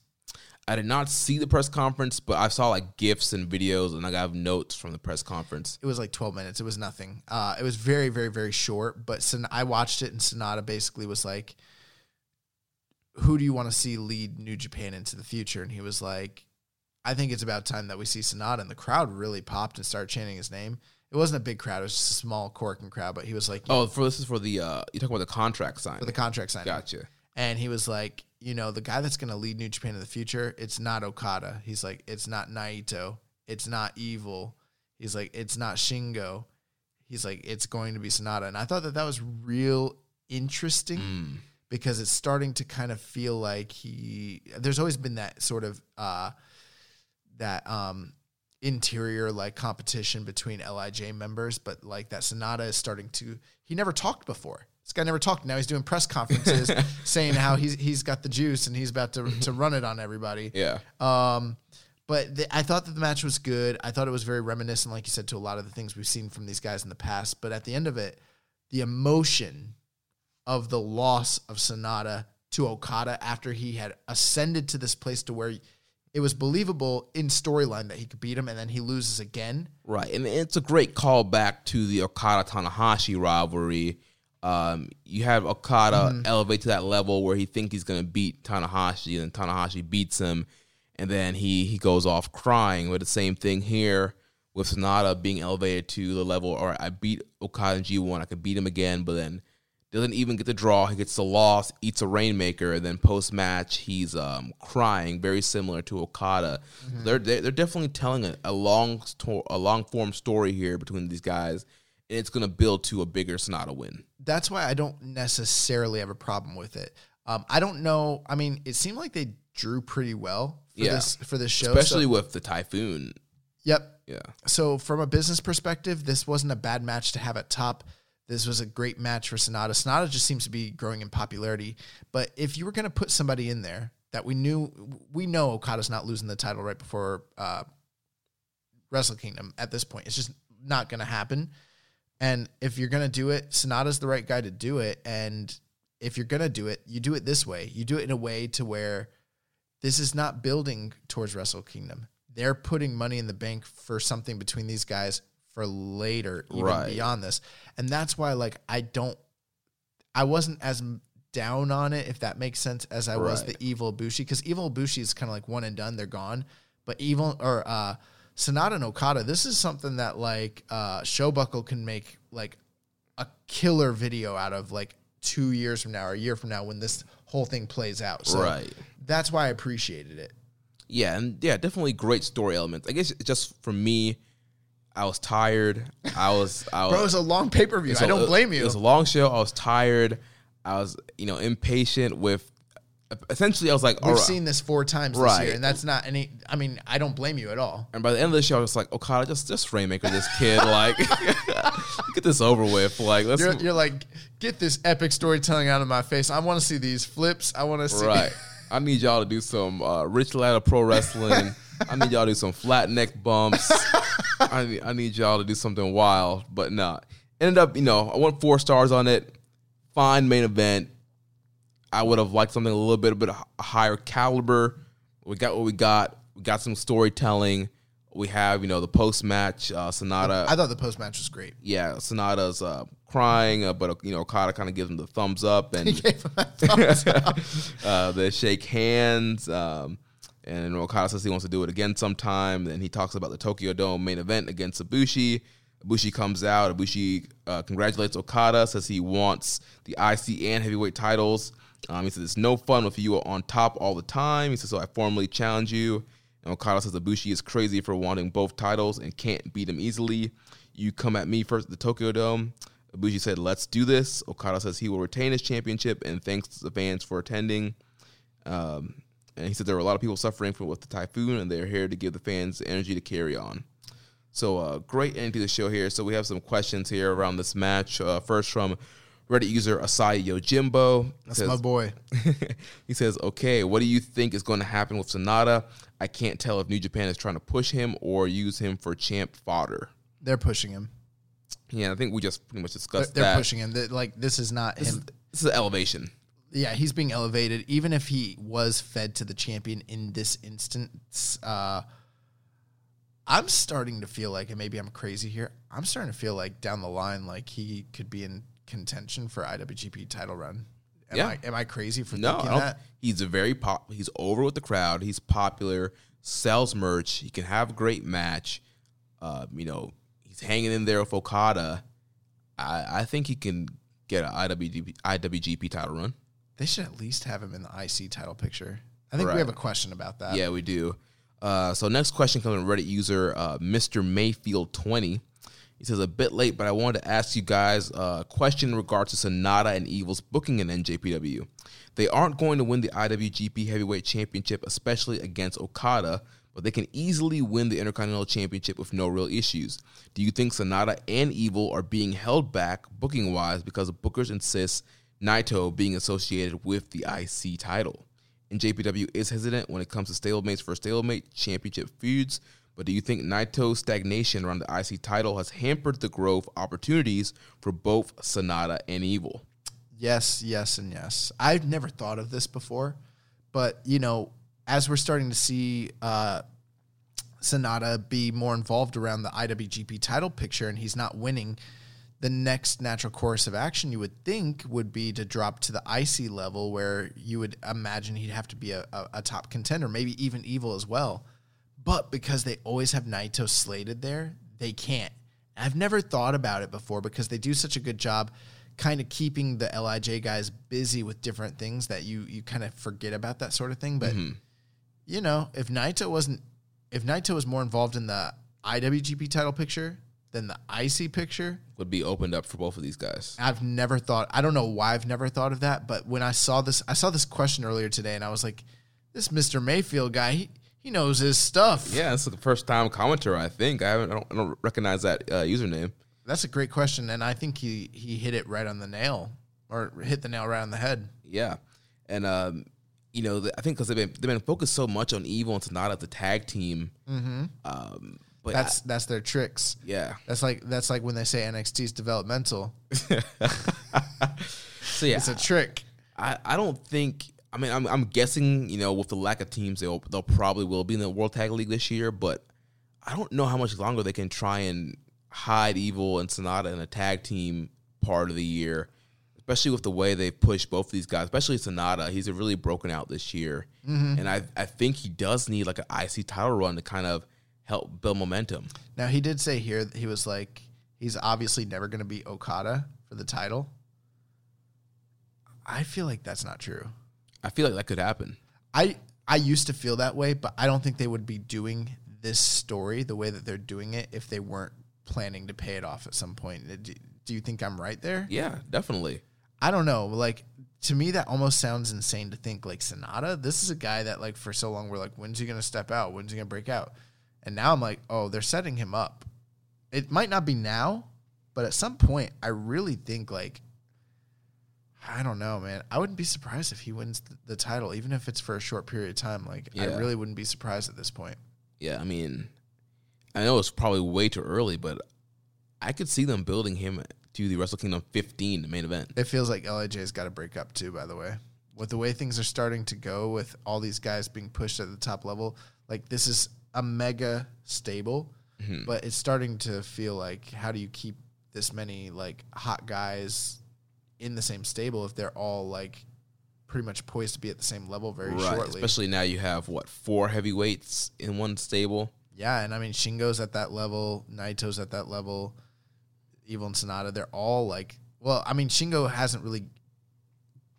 I did not see the press conference, but I saw like gifs and videos, and like, I have notes from the press conference. It was like 12 minutes. It was nothing. Uh, it was very, very, very short. But Son- I watched it, and Sanada basically was like, "Who do you want to see lead New Japan into the future?" And he was like, "I think it's about time that we see Sanada." And the crowd really popped and started chanting his name. It wasn't a big crowd; it was just a small Korakuen crowd. But he was like, Oh, for this is for the uh you talk about the contract sign. for the contract signing. Gotcha. And he was like, you know, the guy that's going to lead New Japan in the future, it's not Okada. He's like, it's not Naito. It's not Evil. He's like, it's not Shingo. He's like, it's going to be Sanada. And I thought that that was real interesting Mm. because it's starting to kind of feel like he, there's always been that sort of, uh, that, um, interior like competition between LIJ members, but like that Sanada is starting to he never talked before. This guy never talked. Now he's doing press conferences saying how he's he's got the juice and he's about to to run it on everybody. Yeah. Um, but the, I thought that the match was good. I thought it was very reminiscent, like you said, to a lot of the things we've seen from these guys in the past. But at the end of it, the emotion of the loss of Sanada to Okada after he had ascended to this place to where it was believable in storyline that he could beat him, and then he loses again. Right, and it's a great callback to the Okada Tanahashi rivalry. Um, you have Okada Mm-hmm. elevate to that level where he thinks he's going to beat Tanahashi, and Tanahashi beats him, and then he he goes off crying. But the same thing here with Sanada being elevated to the level, or I beat Okada in G1, I could beat him again, but then doesn't even get the draw. He gets the loss, eats a rainmaker, and then post match he's um, crying, very similar to Okada. They're, they're they're definitely telling a, a long sto- a long form story here between these guys, and it's gonna build to a bigger Sanada win. that's why I don't necessarily have a problem with it. Um, I don't know. I mean, it seemed like they drew pretty well for Yeah. this for this show. especially so, with the typhoon. yep. Yeah, So from a business perspective, this wasn't a bad match to have at top. This was a great match for Sanada. Sanada just seems to be growing in popularity. But if you were going to put somebody in there that we knew, we know Okada's not losing the title right before uh, Wrestle Kingdom at this point. It's just not going to happen. And if you're going to do it, Sanada's the right guy to do it. And if you're going to do it, you do it this way. You do it in a way to where this is not building towards Wrestle Kingdom. They're putting money in the bank for something between these guys for later, even Right. beyond this. And that's why, like, I don't, I wasn't as down on it, if that makes sense, as I was the Evil Bushi, because Evil Bushi is kind of like one and done, they're gone. But Evil, or uh, Sanada and Okada, this is something that, like, uh, Showbuckle can make, like, a killer video out of, like, two years from now or a year from now when this whole thing plays out. So Right. that's why I appreciated it. yeah, and yeah, definitely great story elements. I guess just for me, I was tired. I was I was. Bro, it was a long pay per view. I don't blame It was a long show. I was tired. I was, you know, impatient with. Essentially, I was like, We've right. seen this four times this year, and that's not any. I mean, I don't blame you at all. and by the end of the show, I was like, Okada, just just Rainmaker this kid, like, get this over with. Like, let's You're, you're like, get this epic storytelling out of my face. I want to see these flips. I want to see. right. I need y'all to do some uh, rich ladder pro wrestling. I need y'all to do some flat neck bumps. I need, I need y'all to do something wild, but nah. Ended up, you know, I went four stars on it. Fine main event. I would have liked something a little bit, a bit higher caliber. We got what we got. We got some storytelling. We have, you know, the post match uh, Sanada. I thought the post match was great. yeah, Sanada's uh, crying, uh, but you know, Okada kind of gives him the thumbs up and Gave him a thumbs up. uh, they shake hands. Um, and Okada says he wants to do it again sometime. Then he talks about the Tokyo Dome main event against Ibushi. Ibushi comes out. Ibushi uh, congratulates Okada, says he wants the IC and heavyweight titles. Um, he says it's no fun with you on top all the time. He says, so I formally challenge you. And Okada says Ibushi is crazy for wanting both titles and can't beat him easily. You come at me first at the Tokyo Dome. Ibushi said, let's do this. Okada says he will retain his championship and thanks the fans for attending. Um, and he said there were a lot of people suffering from with the typhoon, and they're here to give the fans the energy to carry on. So, uh, great ending to the show here. So, we have some questions here around this match. Uh, first, from Reddit user Asai Yojimbo. That's my boy. he says, "Okay, what do you think is going to happen with Sanada? I can't tell if New Japan is trying to push him or use him for champ fodder." They're pushing him. Yeah, I think we just pretty much They're, discussed they're that. pushing him. They're, like this is not This is, him. this is elevation. Yeah, he's being elevated. Even if he was fed to the champion in this instance, uh, I'm starting to feel like, and maybe I'm crazy here. I'm starting to feel like down the line, like he could be in contention for IWGP title run. Am Yeah. I am I crazy for No, thinking that? he's a very pop. He's over with the crowd. He's popular. Sells merch. He can have a great match. Uh, you know, he's hanging in there with Okada. I, I think he can get an IWGP, IWGP title run. They should at least have him in the IC title picture. I think Right. we have a question about that. Yeah, we do. Uh, so next question comes from Reddit user uh, Mr. Mayfield twenty. He says a bit late, but I wanted to ask you guys a question in regards to Sanada and Evil's booking in NJPW. They aren't going to win the IWGP Heavyweight Championship, especially against Okada, but they can easily win the Intercontinental Championship with no real issues. Do you think Sanada and Evil are being held back booking wise because the bookers insist Naito being associated with the IC title? And JPW is hesitant when it comes to stalemates for stalemate championship feuds. But do you think Naito's stagnation around the IC title has hampered the growth opportunities for both Sanada and Evil? Yes, yes, and yes. I've never thought of this before, but you know, as we're starting to see uh, Sanada be more involved around the IWGP title picture, and he's not winning the next natural course of action you would think would be to drop to the icy level where you would imagine he'd have to be a, a, a top contender, maybe even evil as well. But because they always have Naito slated there, they can't. I've never thought about it before because they do such a good job kind of keeping the LIJ guys busy with different things that you you kind of forget about that sort of thing. But mm-hmm. you know, if Naito wasn't if Naito was more involved in the IWGP title picture than the icy picture, Would be opened up for both of these guys. I've never thought. I don't know why I've never thought of that, but when I saw this, I saw this question earlier today, and I was like, "This Mr. Mayfield guy, he, he knows his stuff." Yeah, this is the first time commenter. I think I haven't. I don't, I don't recognize that uh, username. That's a great question, and I think he he hit it right on the nail, or hit the nail right on the head. Yeah, and um, you know, the, I think because they've been they've been focused so much on Evil and Sanada as a tag team. Mm-hmm. Um, but That's I- that's their tricks. yeah. That's like that's like when they say NXT is developmental. So yeah, It's a trick. I, I don't think. I mean, I'm, I'm guessing you know with the lack of teams, they'll they'll probably will be in the World Tag League this year. But I don't know how much longer they can try and hide Evil and Sanada in a tag team part of the year, especially with the way they push both these guys. Especially Sanada, he's really broken out this year, mm-hmm. and I I think he does need like an IC title run to kind of help build momentum. Now he did say here that he was like he's obviously never going to be Okada for the title. I feel like that's not true. I feel like that could happen. I I used to feel that way, but I don't think they would be doing this story the way that they're doing it if they weren't planning to pay it off at some point. Uh, do, do you think I'm right there? Yeah, definitely. I don't know. Like to me, that almost sounds insane to think like Sanada. This is a guy that like for so long we're like, when's he gonna step out? When's he gonna break out? And now I'm like, oh, they're setting him up. It might not be now, but at some point, I really think like, I don't know, man. I wouldn't be surprised if he wins the, the title, even if it's for a short period of time. Like, I really wouldn't be surprised at this point. Yeah, I mean, I know it's probably way too early, but I could see them building him to the Wrestle Kingdom 15 the main event. It feels like LIJ's got to break up too, by the way. With the way things are starting to go, with all these guys being pushed at the top level, like this is a mega stable, mm-hmm. but it's starting to feel like how do you keep this many like hot guys in the same stable if they're all like pretty much poised to be at the same level very Right, shortly? especially now you have what four heavyweights in one stable. Yeah, and I mean Shingo's at that level, Naito's at that level, Evil and Sanada, they're all like well, I mean Shingo hasn't really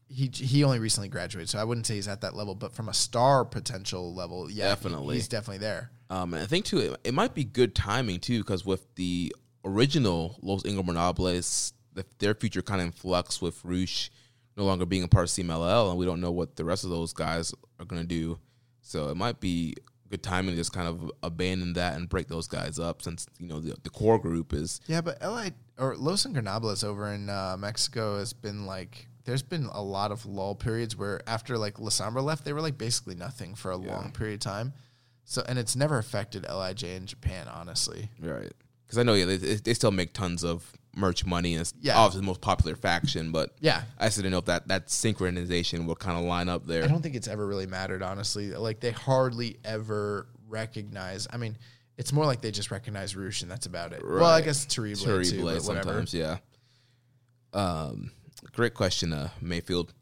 he he only recently graduated, so I wouldn't say he's at that level, but from a star potential level, yeah, he- Definitely. he's definitely there. Um, and I think too, it, it might be good timing too, because with the original Los Ingobernables, the, their future kind of in flux with Rush no longer being a part of CMLL, and we don't know what the rest of those guys are going to do. So it might be good timing to just kind of abandon that and break those guys up, since you know the, the core group is Yeah, but LI or Los Ingobernables over in uh, Mexico has been like there's been a lot of lull periods where after like La Sombra left, they were like basically nothing for a long period of time. So and it's never affected Lij in Japan, honestly. right. Because I know, yeah, they, they still make tons of merch money, and it's Yeah. obviously the most popular faction. But Yeah. I just didn't know if that that synchronization would kind of line up there. I don't think it's ever really mattered, honestly. Like they hardly ever recognize. I mean, it's more like they just recognize Rush and that's about it. Well, I guess Terrible too, but whatever. sometimes, yeah. Um, great question, uh, Mayfield.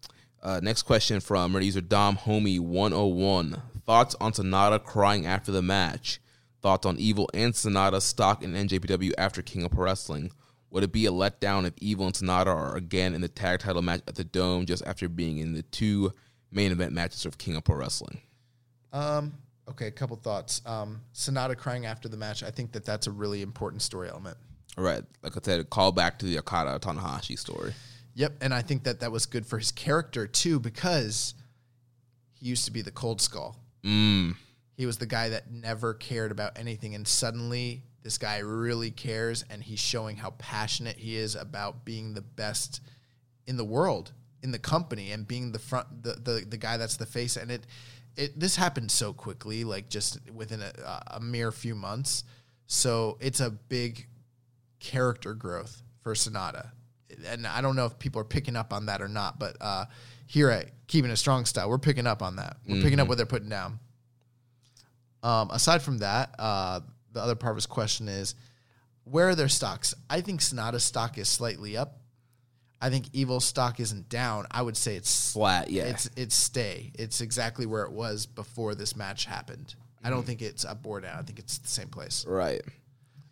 Uh, next question from our user Dom Homie one hundred one. Thoughts on Sanada crying after the match? Thoughts on Evil and Sanada stock in NJPW after King of Pro Wrestling? Would it be a letdown if Evil and Sanada are again in the tag title match at the Dome just after being in the two main event matches of King of Pro Wrestling? Um, okay, a couple thoughts. Um, Sanada crying after the match. I think that that's a really important story element. All right, like I said, call back to the Okada Tanahashi story. Yep, and I think that that was good for his character too because he used to be the cold skull. Mm, He was the guy that never cared about anything, and suddenly this guy really cares, and he's showing how passionate he is about being the best in the world, in the company, and being the front, the the, the guy that's the face. And it, it this happened so quickly, like just within a, a mere few months. So it's a big character growth for Sanada. And I don't know if people are picking up on that or not, but uh, here at Keeping It Strong Style, we're picking up on that. We're picking up what they're putting down. Um, aside from that, uh, the other part of his question is where are their stocks? I think Sanada's stock is slightly up. I think Evil stock isn't down. I would say it's Flat, yeah. It's it's stay. It's exactly where it was before this match happened. I don't think it's up or down. I think it's the same place. right.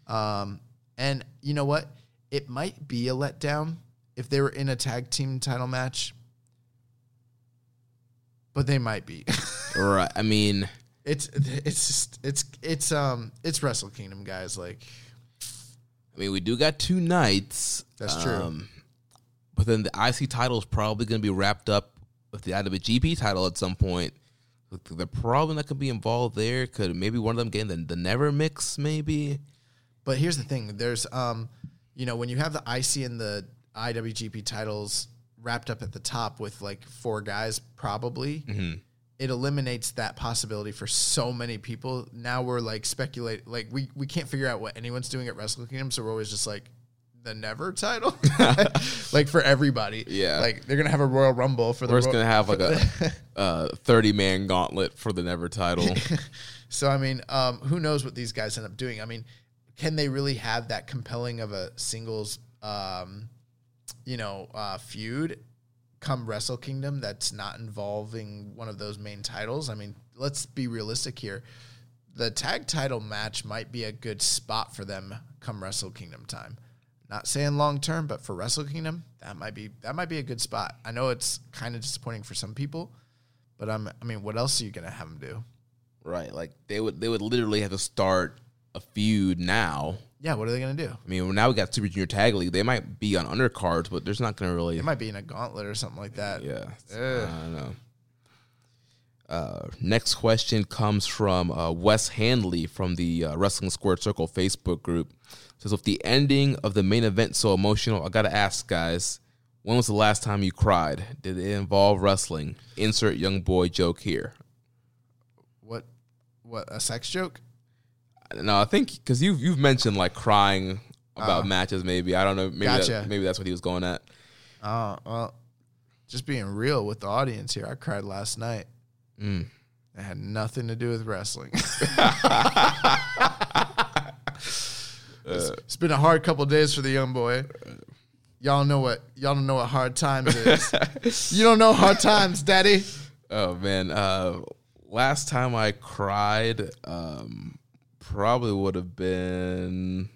Um, and you know what? It might be a letdown if they were in a tag team title match, but they might be. Right. I mean, it's it's just it's it's um it's Wrestle Kingdom guys. Like I mean, we do got two nights. That's true. Um, but then the IC title is probably going to be wrapped up with the IWGP title at some point. They're probably not going to be involved there. Could maybe one of them getting the, the Never mix, maybe? But here's the thing: there's, um, you know, when you have the IC and the IWGP titles wrapped up at the top with like four guys, probably, it eliminates that possibility for so many people. Now we're like speculate, like we we can't figure out what anyone's doing at Wrestle Kingdom, so we're always just like the Never title, like for everybody. Yeah. like they're gonna have a Royal Rumble for the. We're just Ro- going to have like a uh, 30 man gauntlet for the Never title. So I mean, um, who knows what these guys end up doing? I mean, can they really have that compelling of a singles, um, you know, uh, feud come Wrestle Kingdom that's not involving one of those main titles? I mean, let's be realistic here. The tag title match might be a good spot for them come Wrestle Kingdom time. Not saying long term, but for Wrestle Kingdom, that might be that might be a good spot. I know it's kind of disappointing for some people, but I'm, I mean, what else are you gonna have them do? right. Like they would they would literally have to start a feud now. Yeah, what are they gonna do? I mean, now we got Super Junior Tag League. They might be on undercards, but there's not going to really. It might be in a gauntlet or something like that. Yeah. I don't know. Uh, next question comes from uh, Wes Handley from the uh, Wrestling Squared Circle Facebook group. Says, with the ending of the main event so emotional, I got to ask, guys, when was the last time you cried? Did it involve wrestling? Insert young boy joke here. What? What? A sex joke? No, I think because you've you've mentioned like crying about matches. Maybe I don't know. Maybe that- maybe that's what he was going at. Oh well, just being real with the audience here. I cried last night. Mm. It had nothing to do with wrestling. it's, it's been a hard couple days for the young boy. Y'all know what y'all don't know what hard times is. you don't know hard times, Daddy. Oh man, uh, last time I cried, um, probably would have been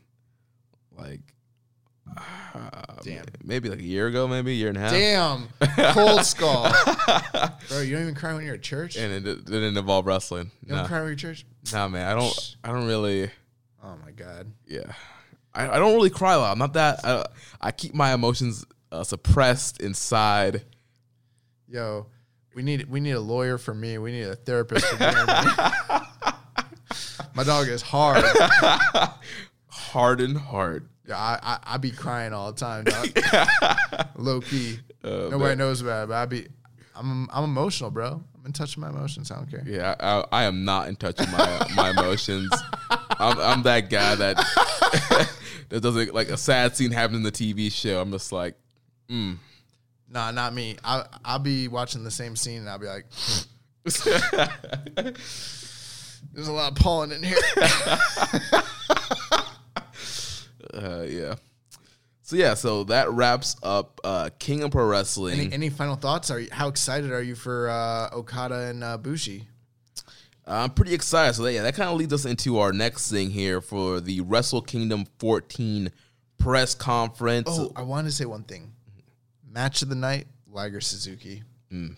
like, uh, Damn. maybe like a year ago, maybe a year and a half. Damn, cold skull, bro. You don't even cry when you're at church. And it, it didn't involve wrestling. You don't No, cry when you're at church. nah, man, I don't. I don't really. Oh my god. Yeah, I, I don't really cry a lot. I'm not that. I, I keep my emotions uh, suppressed inside. Yo, we need we need a lawyer for me. We need a therapist for Jeremy. My dog is hard. Hardened heart. Yeah, I, I I be crying all the time, dog. Low key. Nobody man. knows about it, but I be I'm I'm emotional, bro. I'm in touch with my emotions. I don't care. Yeah, I, I am not in touch with my my emotions. I'm, I'm that guy that that doesn't like a sad scene happens in the TV show. I'm just like, mm. Nah, not me. I I'll be watching the same scene and I'll be like, There's a lot of pollen in here. uh, yeah. So yeah, so that wraps up uh, King of Pro Wrestling. any, any final thoughts? Are you, how excited are you for uh, Okada and uh, Bushi? I'm pretty excited. So that, yeah, that kind of leads us into our next thing here for the Wrestle Kingdom 14 press conference. Oh, I wanted to say one thing. Match of the night, Liger Suzuki.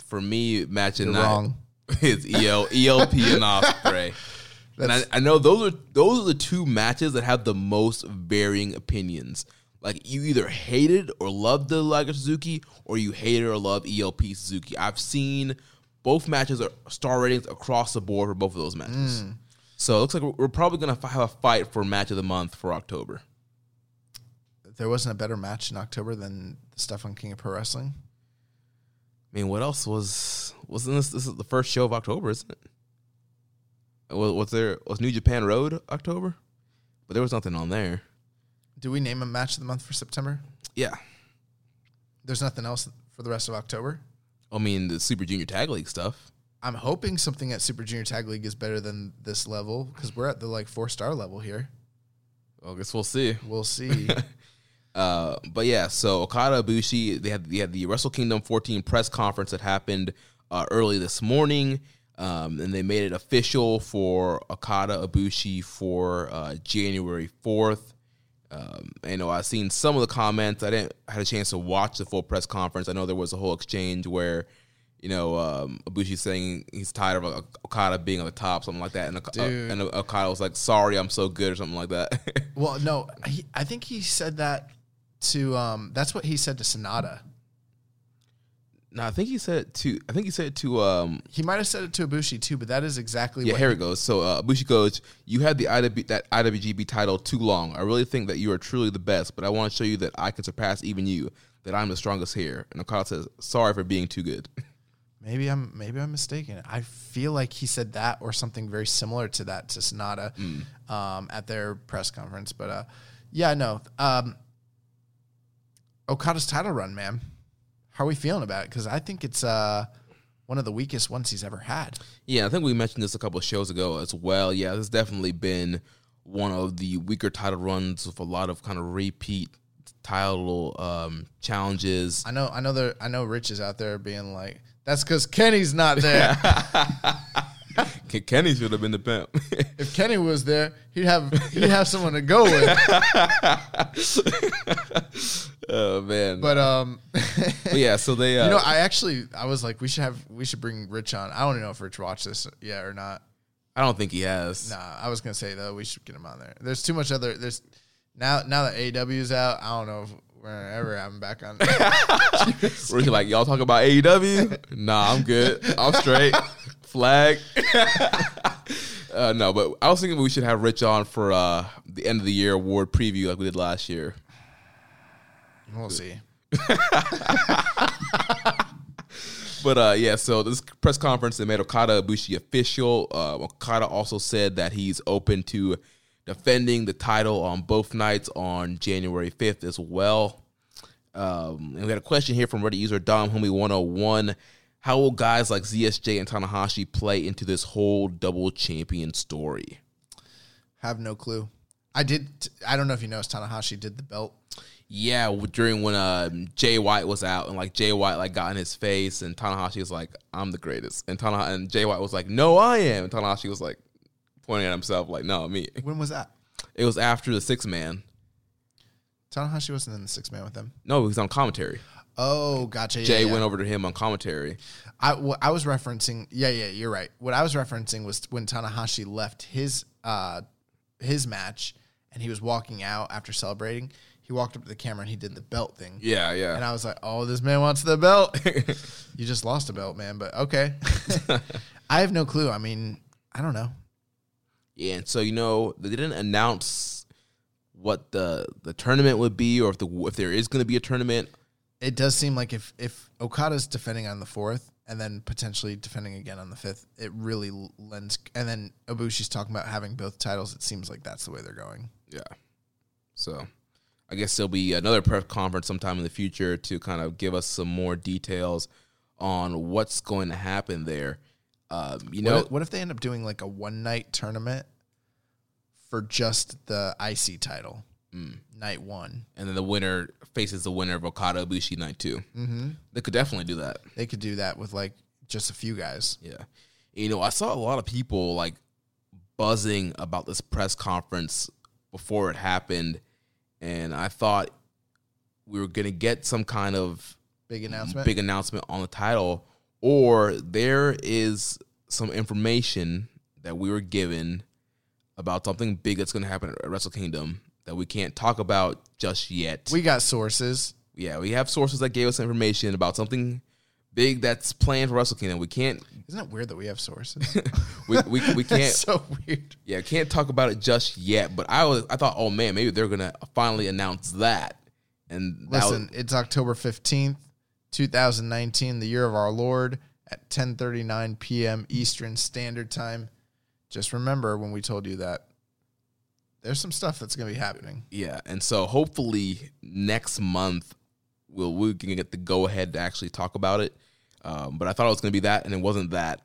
For me, match of You're night wrong. Is EL, ELP and Ospreay. and I, I know those are those are the two matches that have the most varying opinions. Like you either hated or loved the Liger Suzuki, or you hated or loved ELP Suzuki. I've seen both matches are star ratings across the board for both of those matches. Mm. So it looks like we're, probably gonna have a fight for match of the month for October. There wasn't a better match in October than the stuff on King of Pro Wrestling. I mean, what else was wasn't this? This is the first show of October, isn't it? Was, was there was New Japan Road October? But there was nothing on there. Do we name a match of the month for September? Yeah, There's nothing else for the rest of October. I mean the Super Junior Tag League stuff. I'm hoping something at Super Junior Tag League is better than this level because we're at the like four star level here. Well, I guess we'll see. We'll see. Uh, but yeah, so Okada Ibushi, they had they had the Wrestle Kingdom 14 press conference that happened uh, early this morning, um, and they made it official for Okada Ibushi for uh, January 4th. Um, I know I've seen some of the comments. I didn't had a chance to watch the full press conference. I know there was a whole exchange where, you know, um, Ibushi saying he's tired of Okada being on the top, something like that, and, uh, and Okada was like, "Sorry, I'm so good" or something like that. well, no, he, I think he said that to. Um, that's what he said to Sanada. no, I think he said it to. I think he said it to. Um, He might have said it to Ibushi too, but that is exactly Yeah, what. here he- it goes. So uh, Bushi goes, "You had the IW, that IWGB title too long. I really think that you are truly the best, but I want to show you that I can surpass even you. That I'm the strongest here." And Okada says, "Sorry for being too good." Maybe I'm maybe I'm mistaken. I feel like he said that or something very similar to that to Sanada um, at their press conference. But uh, yeah, no. Um, Okada's title run, man. How are we feeling about it? Because I think it's uh, one of the weakest ones he's ever had. yeah, I think we mentioned this a couple of shows ago as well. Yeah, this has definitely been one of the weaker title runs with a lot of kind of repeat title um, challenges. I know, I know, there. I know. Rich is out there being like, "That's because Kenny's not there. Ken- Kenny should have been the pimp. if Kenny was there, he'd have he'd have someone to go with." oh man, But um, But yeah, so they uh, You know, I actually I was like, we should have we should bring Rich on. I don't know if Rich watched this yet or not. I don't think he has. Nah, I was gonna say though we should get him on there. There's too much other. There's now now that AW's out, I don't know if we're gonna ever have him back on. Where he like, y'all talk about AEW? nah, I'm good. I'm straight. Flag. uh, no, but I was thinking we should have Rich on for uh, the end of the year award preview like we did last year. we'll see. But uh, yeah, so this press conference they made Okada Ibushi official. Uh, Okada also said that he's open to defending the title on both nights on January 5th as well. Um, and we had a question here from Reddit user Dom Homie 101. How will guys like ZSJ and Tanahashi play into this whole double champion story? Have no clue. I did. I don't know if you noticed Tanahashi did the belt. Yeah, during when uh, Jay White was out and like Jay White like got in his face and Tanahashi was like, "I'm the greatest," and Tanahashi and Jay White was like, "No, I am," and Tanahashi was like pointing at himself like, "No, me." When was that? It was after the six man. Tanahashi wasn't in the six man with them. No, he was on commentary. Oh, gotcha. Yeah, Jay yeah. went over to him on commentary. I, what I was referencing, yeah, yeah, you're right. What I was referencing was when Tanahashi left his uh his match and he was walking out after celebrating. He walked up to the camera and he did the belt thing. Yeah, yeah. And I was like, "Oh, this man wants the belt." you just lost a belt, man. But okay, I have no clue. I mean, I don't know. Yeah, and so you know they didn't announce what the the tournament would be, or if the if there is going to be a tournament. It does seem like if if Okada's defending on the fourth and then potentially defending again on the fifth, it really lends. And then Ibushi's talking about having both titles. It seems like that's the way they're going. Yeah. So I guess there'll be another press conference sometime in the future to kind of give us some more details on what's going to happen there. Um, you know, what, if, what if they end up doing like a one night tournament for just the IC title, night one? and then the winner faces the winner of Okada Ibushi night 2 Mm-hmm. They could definitely do that. They could do that with like just a few guys. Yeah. You know, I saw a lot of people like buzzing about this press conference before it happened, and I thought we were going to get some kind of Big announcement. big announcement on the title, or there is some information that we were given about something big that's going to happen at Wrestle Kingdom that we can't talk about just yet. We got sources. yeah, we have sources that gave us information about something big that's planned for Wrestle Kingdom. We can't, Isn't it weird that we have sources? we we, we can't. So weird. Yeah, can't talk about it just yet. But I was, I thought, oh man, maybe they're gonna finally announce that. And that was- Listen, it's October 15th, 2019, the year of our Lord at 10:39 p.m. Eastern Standard Time. Just remember when we told you that there's some stuff that's going to be happening. yeah, and so hopefully next month we'll we can get the go ahead to actually talk about it. Um, but I thought it was gonna be that, and it wasn't that.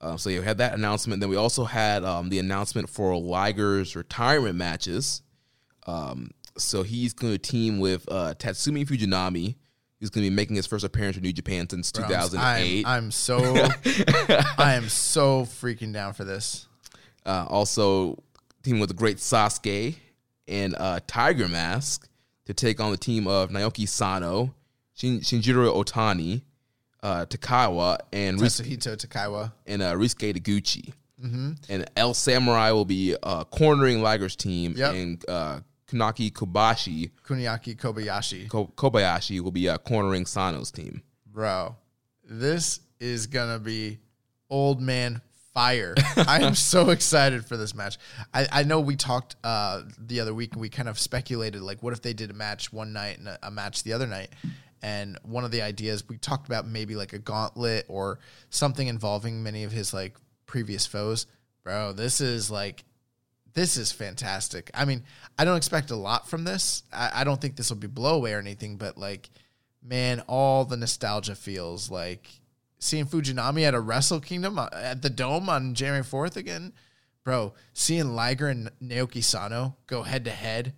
Um, so you had that announcement. Then we also had um, the announcement for Liger's retirement matches. Um, so he's going to team with uh, Tatsumi Fujinami. He's going to be making his first appearance in New Japan since Bro, 2008. I'm, I'm so I am so freaking down for this. Uh, also teaming with the great Sasuke and uh, Tiger Mask to take on the team of Naoki Sano, Shin- Shinjiro Otani, uh, Takawa, and Ris- Tatsuhito Takaiwa. and uh, Ryusuke Taguchi. Mm-hmm. And El Samurai will be uh, cornering Liger's team, Yep. and uh, Kunaki Kobashi Kuniaki Kobayashi. Ko- Kobayashi will be uh, cornering Sano's team. Bro, this is gonna be old man fire. I am so excited for this match. I, I know we talked uh, the other week and we kind of speculated like what if they did a match one night and a, a match the other night. And one of the ideas we talked about maybe like a gauntlet or something involving many of his like previous foes. Bro, this is like this is fantastic. I mean, I don't expect a lot from this. I, I don't think this will be blowaway or anything, but like, man, all the nostalgia feels like seeing Fujinami at a Wrestle Kingdom uh, at the Dome on January 4th again. Bro, seeing Liger and Naoki Sano go head to head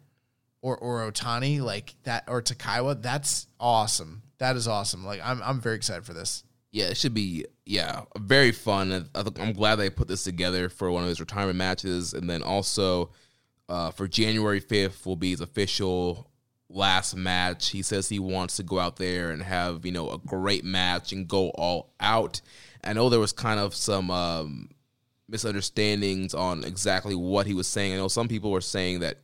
or or Otani like that or Takaiwa, that's awesome. That is awesome. Like I'm I'm very excited for this. Yeah, it should be yeah very fun. I I'm glad they put this together for one of his retirement matches, and then also uh, for January 5th will be his official last match. He says he wants to go out there and have you know a great match and go all out. I know there was kind of some um, misunderstandings on exactly what he was saying. I know some people were saying that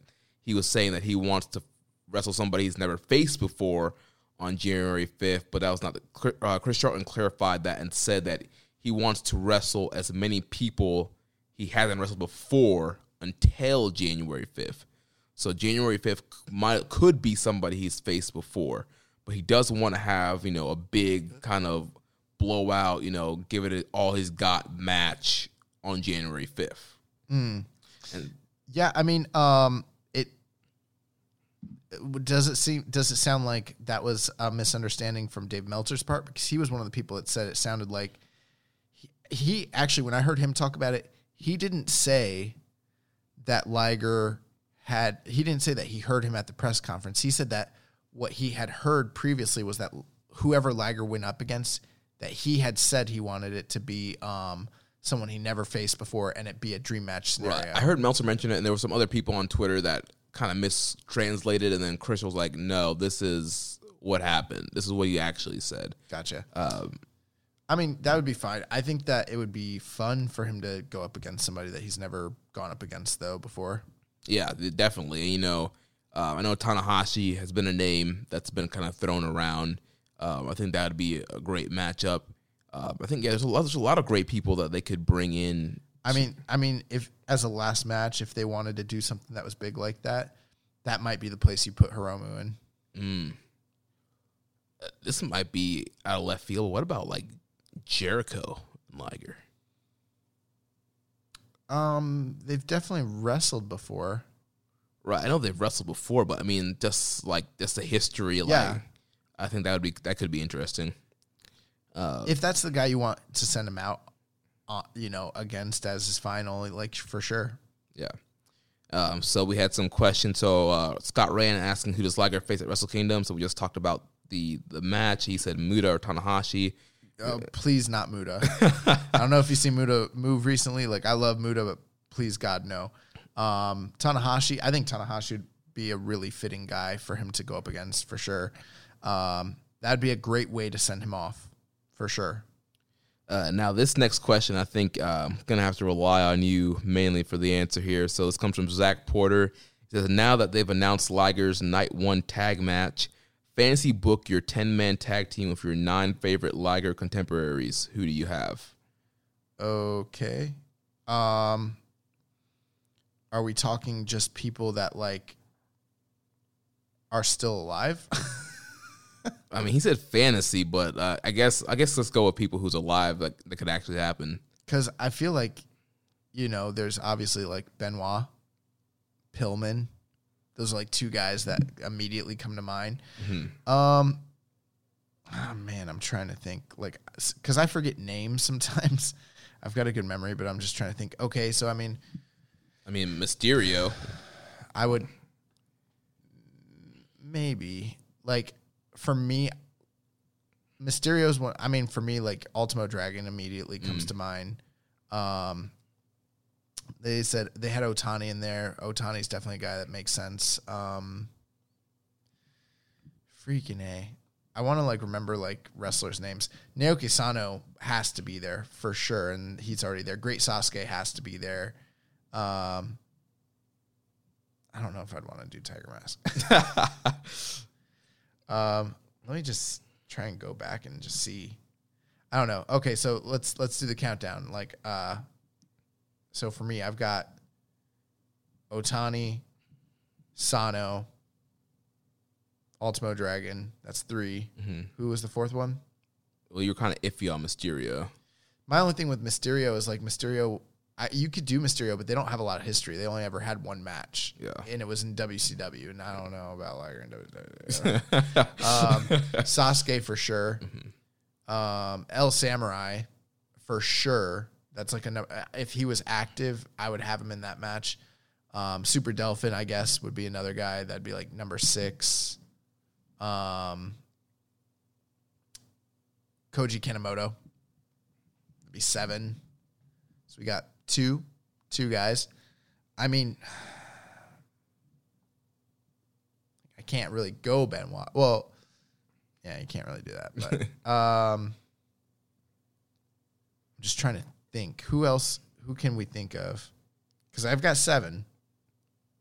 he was saying that he wants to wrestle somebody he's never faced before on January 5th, but that was not the uh, Chris Charlton clarified that and said that he wants to wrestle as many people he hasn't wrestled before until January 5th. So January 5th might could be somebody he's faced before, but he does want to have, you know, a big kind of blowout, you know, give it all he's got match on January 5th. And Yeah, I mean, um, it does it seem does it sound like that was a misunderstanding from Dave Meltzer's part because he was one of the people that said it sounded like he, he actually when I heard him talk about it, he didn't say that Liger had he didn't say that he heard him at the press conference. He said that what he had heard previously was that whoever Liger went up against, that he had said he wanted it to be um, someone he never faced before and it be a dream match scenario. Right. I heard Meltzer mention it, and there were some other people on Twitter that kind of mistranslated, and then Chris was like, "No, this is what happened. This is what he actually said." Gotcha. Um, I mean, that would be fine. I think that it would be fun for him to go up against somebody that he's never gone up against though before. Yeah, definitely. You know, um, I know Tanahashi has been a name that's been kind of thrown around. Um, I think that would be a great matchup. Uh, I think yeah, there's a lot. There's a lot of great people that they could bring in. I mean, I mean, if as a last match, if they wanted to do something that was big like that, that might be the place you put Hiromu in. This might be out of left field. What about like Jericho and Liger? Um, they've definitely wrestled before. Right. I know they've wrestled before, but I mean, just like just the history. Like, Yeah. I think that would be that could be interesting. Uh, if that's the guy you want to send him out, uh, you know, against as his final, like for sure. Yeah. Um, so we had some questions. So uh, Scott Rand asking who does Liger face at Wrestle Kingdom. So we just talked about the the match. He said Muta or Tanahashi. Uh, please not Muta. I don't know if you see Muta move recently. Like I love Muta, but please God no. Um, Tanahashi, I think Tanahashi would be a really fitting guy for him to go up against for sure. Um, that'd be a great way to send him off for sure. Uh, now this next question, I think uh, I'm gonna have to rely on you mainly for the answer here. So this comes from Zach Porter. He says now that they've announced Liger's night one tag match, fantasy book your ten man tag team with your nine favorite Liger contemporaries. Who do you have? Okay. Um, are we talking just people that like are still alive? I mean, he said fantasy, but uh, I guess I guess let's go with people who's alive that, that could actually happen. Because I feel like, you know, there's obviously like Benoit, Pillman. Those are like two guys that immediately come to mind. Um, oh man, I'm trying to think. Like, because I forget names sometimes. I've got a good memory, but I'm just trying to think. Okay, so I mean, I mean, Mysterio. I would. maybe like for me, Mysterio's one. I mean, for me, like Ultimo Dragon immediately comes to mind. Um, they said they had Otani in there. Otani's definitely a guy that makes sense. Um, freaking a. I want to like remember like wrestlers' names. Naoki Sano has to be there for sure, and he's already there. Great Sasuke has to be there. Um, I don't know if I'd want to do Tiger Mask. um, let me just try and go back and just see. I don't know. Okay, so let's let's do the countdown. Like, uh, so for me, I've got Otani, Sano, Ultimo Dragon. That's 3 Who was the fourth one? Well, you're kind of iffy on Mysterio. My only thing with Mysterio is like Mysterio. I, you could do Mysterio, but they don't have a lot of history. They only ever had one match. Yeah. and it was in WCW, and I don't know about Liger in WCW. um, Sasuke for sure. Um, El Samurai for sure. That's like a if he was active, I would have him in that match. Um, Super Delfin, I guess, would be another guy that'd be like number six. Um, Koji Kanemoto would be seven. So we got two, two guys. I mean, I can't really go Benoit. Well, yeah, you can't really do that. But um, I'm just trying to think. Who else? Who can we think of? Because I've got seven.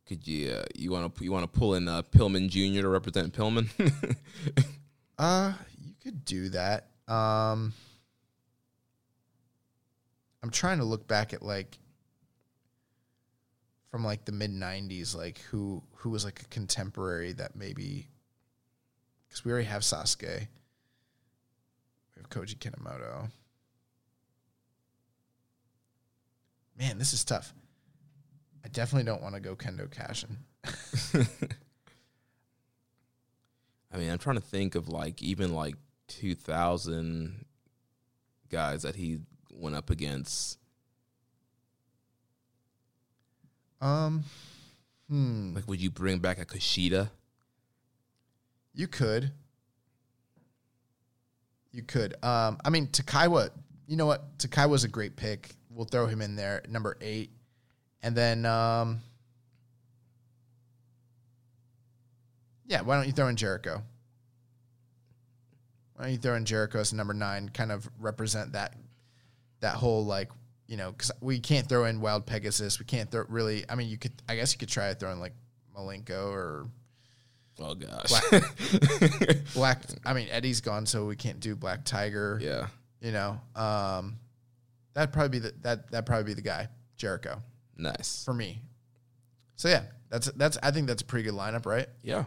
Could you uh, you want to you want to pull in uh, Pillman Jr. to represent Pillman? Uh, you could do that. Um, I'm trying to look back at like from like the mid '90s, like who who was like a contemporary that maybe because we already have Sasuke, we have Koji Kanemoto. Man, this is tough. I definitely don't want to go Kendo Kashin. I mean, I'm trying to think of like even like 2000 guys that he went up against. Um, hmm. Like, would you bring back a Kushida? You could. You could. Um, I mean, Takaiwa. You know what? Takaiwa's a great pick. We'll throw him in there, number eight, and then um, yeah. Why don't you throw in Jericho? Why don't you throw in Jericho as number nine? Kind of represent that that whole like you know because we can't throw in Wild Pegasus. We can't throw really. I mean, you could. I guess you could try to throw in like Malenko or Oh gosh. Black, Black. I mean, Eddie's gone, so we can't do Black Tiger. yeah. You know, um, that'd probably be the, that. That'd probably be the guy, Jericho, Nice. for me. So yeah, that's that's. I think that's a pretty good lineup, right? Yeah.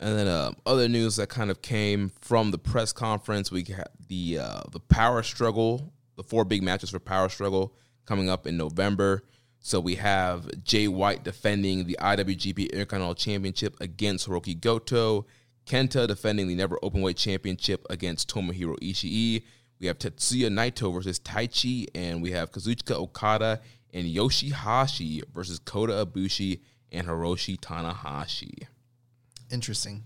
And then uh, other news that kind of came from the press conference, we had the uh, the Power Struggle, the four big matches for Power Struggle coming up in November. So we have Jay White defending the IWGP Intercontinental Championship against Hiroki Goto, Kenta defending the Never Openweight Championship against Tomohiro Ishii. We have Tetsuya Naito versus Taichi, and we have Kazuchika Okada and Yoshi-Hashi versus Kota Ibushi and Hiroshi Tanahashi. Interesting.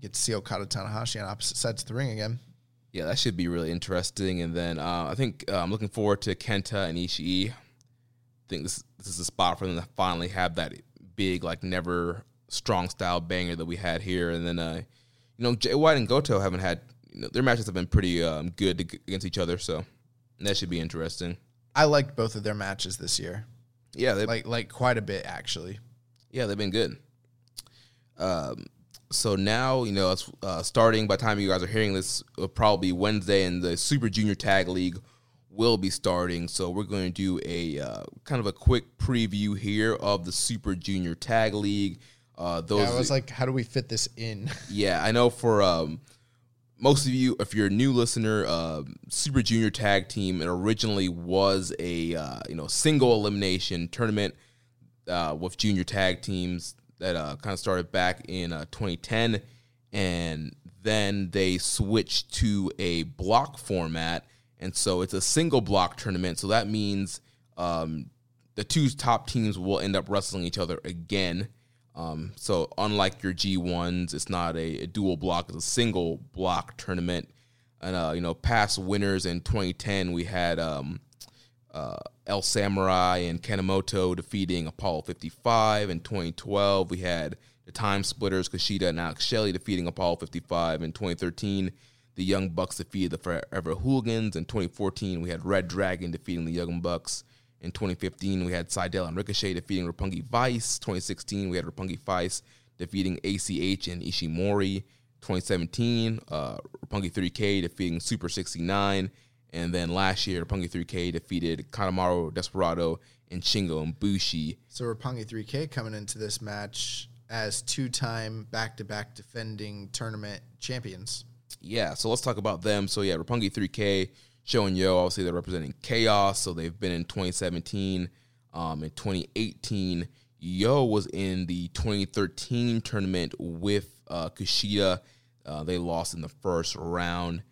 Get to see Okada Tanahashi on opposite sides of the ring again. Yeah, that should be really interesting. And then uh, I think uh, I'm looking forward to Kenta and Ishii. I think this this is a spot for them to finally have that big, like never strong style banger that we had here. And then, uh, you know, Jay White and Goto haven't had you know, their matches have been pretty um, good against each other, so that should be interesting. I liked both of their matches this year, Yeah, they like like quite a bit actually. Yeah, they've been good. Um, so now you know, it's uh, starting by the time you guys are hearing this, it'll probably be Wednesday, and the Super Junior Tag League will be starting. So we're going to do a uh, kind of a quick preview here of the Super Junior Tag League. Uh, those, Yeah, I was like, how do we fit this in? yeah, I know for um, most of you, if you're a new listener, uh, Super Junior Tag Team it originally was a uh, you know single elimination tournament uh, with junior tag teams that uh, kind of started back in uh, 2010, and then they switched to a block format, and so it's a single block tournament. So that means um, the two top teams will end up wrestling each other again. Um, so unlike your G1s, it's not a, a dual block; it's a single block tournament. And uh, you know, past winners in 2010, we had um, uh, El Samurai and Kanemoto defeating Apollo 55. In 2012, we had the Time Splitters, Kushida and Alex Shelley defeating Apollo 55. In 2013, the Young Bucks defeated the Forever Hooligans. In 2014, we had Red Dragon defeating the Young Bucks. In 2015, we had Sydal and Ricochet defeating Roppongi Vice. 2016, we had Roppongi Vice defeating ACH and Ishimori. 2017, uh, Roppongi 3K defeating Super 69. And then last year, Roppongi 3K defeated Kanemaru Desperado and Shingo and Bushi. So Roppongi 3K coming into this match as two-time back-to-back defending tournament champions. Yeah, so let's talk about them. So yeah, Roppongi 3K showing Yo, obviously they're representing Chaos. So they've been in 2017. Um, in 2018, Yo was in the 2013 tournament with uh, Kushida. Uh, they lost in the first round.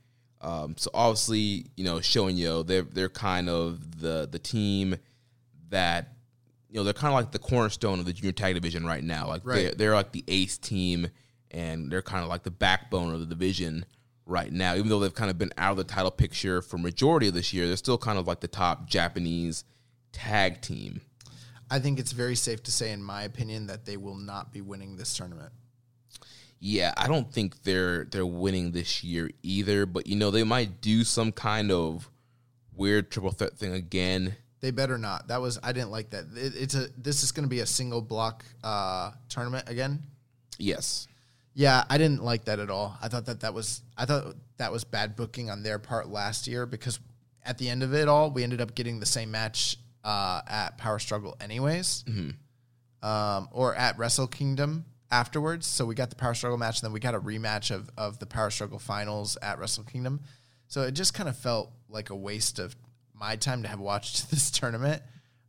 Um, so obviously, you know, showing Yo, they're they're kind of the the team that you know they're kind of like the cornerstone of the junior tag division right now. Like Right. they're they're like the ace team, and they're kind of like the backbone of the division right now. Even though they've kind of been out of the title picture for majority of this year, they're still kind of like the top Japanese tag team. I think it's very safe to say, in my opinion, that they will not be winning this tournament. Yeah, I don't think they're they're winning this year either. But you know, they might do some kind of weird triple threat thing again. They better not. That was I didn't like that. It, it's a this is going to be a single block uh, tournament again. Yes. Yeah, I didn't like that at all. I thought that that was I thought that was bad booking on their part last year because at the end of it all, we ended up getting the same match uh, at Power Struggle anyways, um, or at Wrestle Kingdom afterwards. So we got the Power Struggle match, and then we got a rematch of of the Power Struggle finals at Wrestle Kingdom. So it just kind of felt like a waste of my time to have watched this tournament.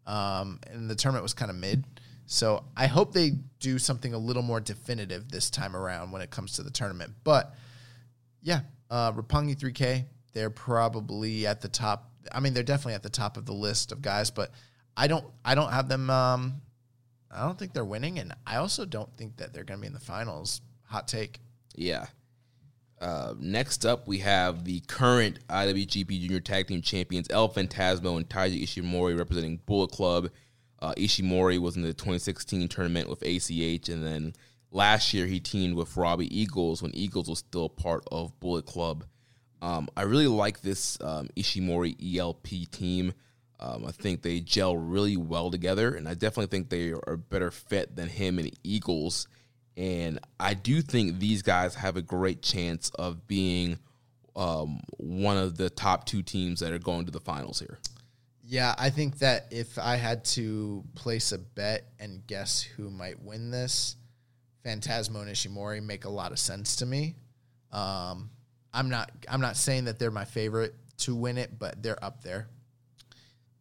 Um, and the tournament was kind of mid. So I hope they do something a little more definitive this time around when it comes to the tournament. But yeah, uh, Roppongi 3K, they're probably at the top. I mean, they're definitely at the top of the list of guys, but I don't, I don't have them. Um, I don't think they're winning, and I also don't think that they're going to be in the finals. Hot take. Yeah. Uh, next up, we have the current IWGP Junior Tag Team Champions El Fantasmo and Taiji Ishimori representing Bullet Club. Uh, Ishimori was in the 2016 tournament with ACH, and then last year he teamed with Robbie Eagles when Eagles was still part of Bullet Club. Um, I really like this um, Ishimori ELP team. Um, I think they gel really well together, and I definitely think they are a better fit than him and Eagles. And I do think these guys have a great chance of being um, one of the top two teams that are going to the finals here. Yeah, I think that if I had to place a bet and guess who might win this, Fantasmo and Ishimori make a lot of sense to me. Um, I'm not I'm not saying that they're my favorite to win it, but they're up there.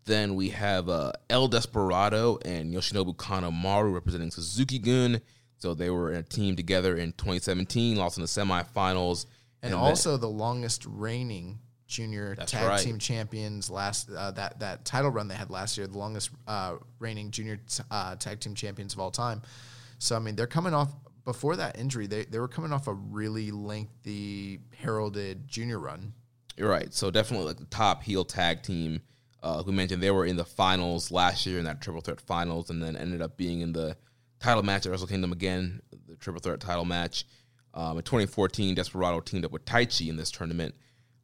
Then we have uh, El Desperado and Yoshinobu Kanemaru representing Suzuki Gun. So they were in a team together in 2017, lost in the semifinals. And, then- also the longest reigning junior That's tag right. team champions last uh, that that title run they had last year, the longest uh, reigning junior uh, tag team champions of all time. So I mean, they're coming off before that injury. They they were coming off a really lengthy heralded junior run. You're right. So definitely like the top heel tag team. Uh, we mentioned, they were in the finals last year in that triple threat finals, and then ended up being in the title match at Wrestle Kingdom again, the triple threat title match. Um, in 2014, Desperado teamed up with Taichi in this tournament.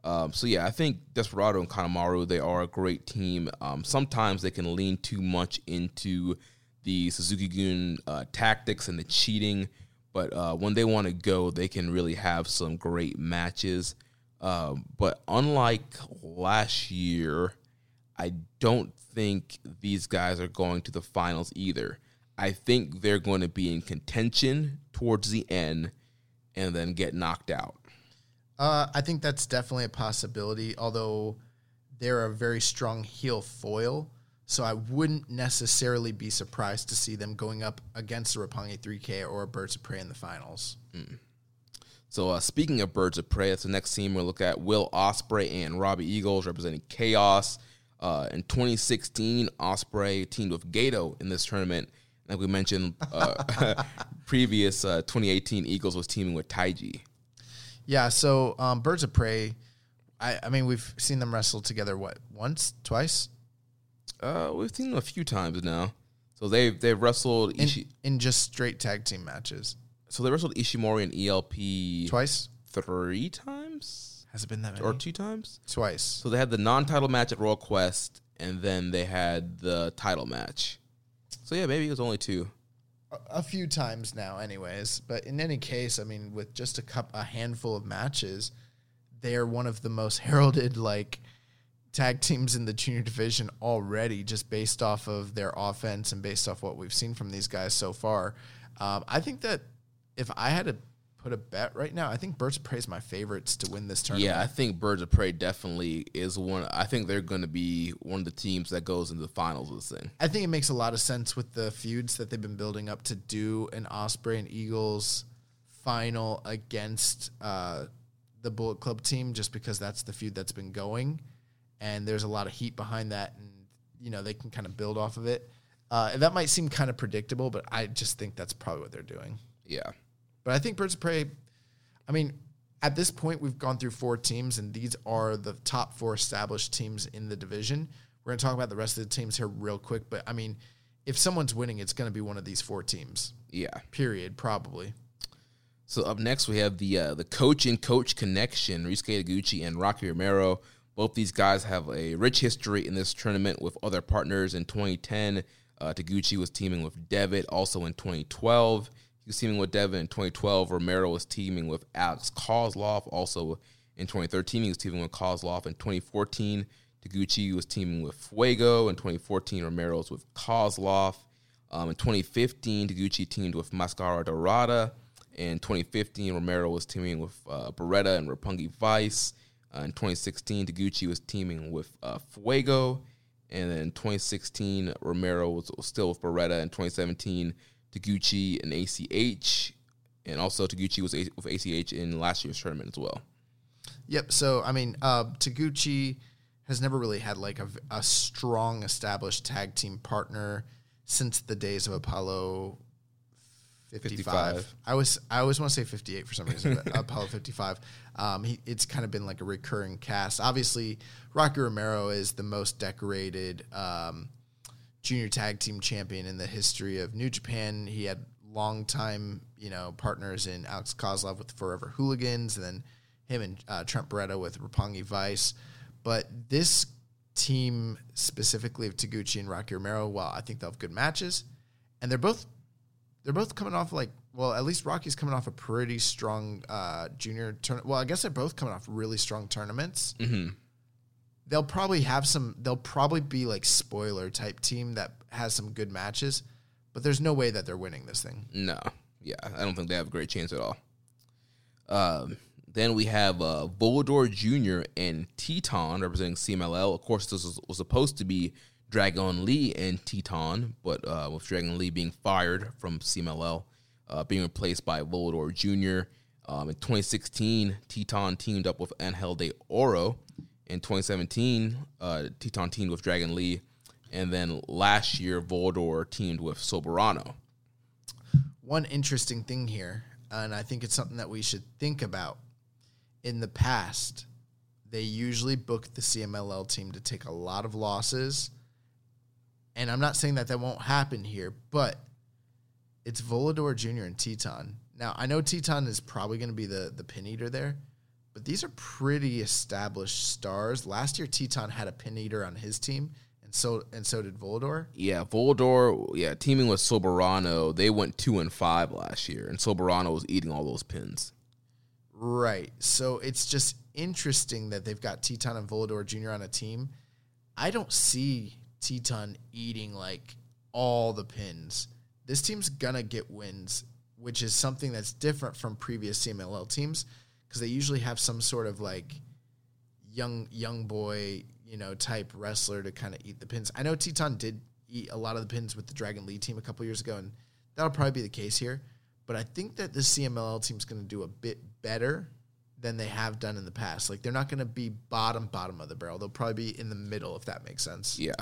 Um, so yeah, I think Desperado and Kanemaru they are a great team. Um, sometimes they can lean too much into the Suzuki Gun uh, tactics and the cheating, but uh, when they want to go, they can really have some great matches. Um, but unlike last year, I don't think these guys are going to the finals either. I think they're going to be in contention towards the end and then get knocked out. Uh, I think that's definitely a possibility, although they're a very strong heel foil. So I wouldn't necessarily be surprised to see them going up against a Roppongi 3K or a Birds of Prey in the finals. So uh, speaking of birds of prey, that's the next team we'll look at. Will Ospreay and Robbie Eagles representing Chaos. Uh, in 2016, Ospreay teamed with Gedo in this tournament. Like we mentioned, uh, previous uh, 2018 Eagles was teaming with Taiji. Yeah, so um, Birds of Prey, I, I mean, we've seen them wrestle together, what, once, twice? Uh, we've seen them a few times now. So they've they've wrestled In, Ishi- in just straight tag team matches. so they wrestled Ishimori and ELP Twice? three times Has it been that many? or two times. Twice. So they had the non-title match at Royal Quest, and then they had the title match. So yeah, maybe it was only two. A few times now, anyways. But in any case, I mean, with just a cup, a handful of matches, they are one of the most heralded like tag teams in the junior division already, just based off of their offense and based off what we've seen from these guys so far. Um, I think that if I had to put a bet right now, I think Birds of Prey is my favorites to win this tournament. Yeah, I think Birds of Prey definitely is one. I think they're going to be one of the teams that goes into the finals of this thing. I think it makes a lot of sense with the feuds that they've been building up to do an Ospreay and Eagles final against uh, the Bullet Club team, just because that's the feud that's been going, and there's a lot of heat behind that, and you know they can kind of build off of it. Uh, and that might seem kind of predictable, but I just think that's probably what they're doing. Yeah, But I think Birds of Prey, I mean, at this point, we've gone through four teams, and these are the top four established teams in the division. We're going to talk about the rest of the teams here real quick, but I mean, if someone's winning, it's going to be one of these four teams, yeah. period, probably. So up next we have the uh, the coach and coach connection, Ryusuke Taguchi and Rocky Romero. Both these guys have a rich history in this tournament with other partners. In 2010, uh, Taguchi was teaming with Devitt. Also in 2012, he was teaming with Devitt. In 2012, Romero was teaming with Alex Kozlov. Also in 2013, he was teaming with Kozlov. In 2014, Taguchi was teaming with Fuego. In 2014, Romero was with Kozlov. Um, in 2015, Taguchi teamed with Mascara Dorada. In 2015, Romero was teaming with uh, Beretta and Roppongi Vice. Uh, in 2016, Taguchi was teaming with uh, Fuego. And then in 2016, Romero was, was still with Beretta. In 2017, Taguchi and ACH. And also, Taguchi was a- with ACH in last year's tournament as well. Yep. So I mean, uh, Taguchi has never really had like a strong established tag team partner since the days of Apollo 55. 55. I was I always want to say 58 for some reason, but Apollo 55. Um, he, it's kind of been like a recurring cast. Obviously, Rocky Romero is the most decorated um, junior tag team champion in the history of New Japan. He had longtime, you know, partners in Alex Kozlov with Forever Hooligans, and then him and uh, Trent Beretta with Roppongi Vice. But this team specifically of Taguchi and Rocky Romero, well, I think they'll have good matches, and they're both they're both coming off like well, at least Rocky's coming off a pretty strong uh, junior turn. Well, I guess they're both coming off really strong tournaments. Mm-hmm. They'll probably have some. They'll probably be like spoiler type team that has some good matches, but there's no way that they're winning this thing. No, yeah, I don't think they have a great chance at all. Um, then we have uh, Volador Jr. and Titán representing CMLL. Of course, this was, was supposed to be Dragon Lee and Titán, but uh, with Dragon Lee being fired from CMLL, uh, being replaced by Volador Jr. Um, in 2016, Titán teamed up with Angel de Oro. In 2017, uh, Titán teamed with Dragon Lee. And then last year, Volador teamed with Soberano. one interesting thing here, and I think it's something that we should think about. In the past, they usually book the CMLL team to take a lot of losses. And I'm not saying that that won't happen here, but it's Volador Jr. and Titán. Now, I know Titán is probably going to be the, the pin eater there, but these are pretty established stars. Last year, Titán had a pin eater on his team, and so and so did Volador. Yeah, Volador, yeah, teaming with Soberano, they went two and five last year, and Soberano was eating all those pins. Right. So it's just interesting that they've got Titán and Volador Jr. on a team. I don't see Titán eating like all the pins. This team's gonna get wins, which is something that's different from previous CMLL teams because they usually have some sort of like young young boy, you know, type wrestler to kind of eat the pins. I know Titán did eat a lot of the pins with the Dragon Lee team a couple years ago, and that'll probably be the case here. But I think that this CMLL team's going to do a bit better than they have done in the past. Like they're not going to be bottom bottom of the barrel. They'll probably be in the middle if that makes sense. Yeah.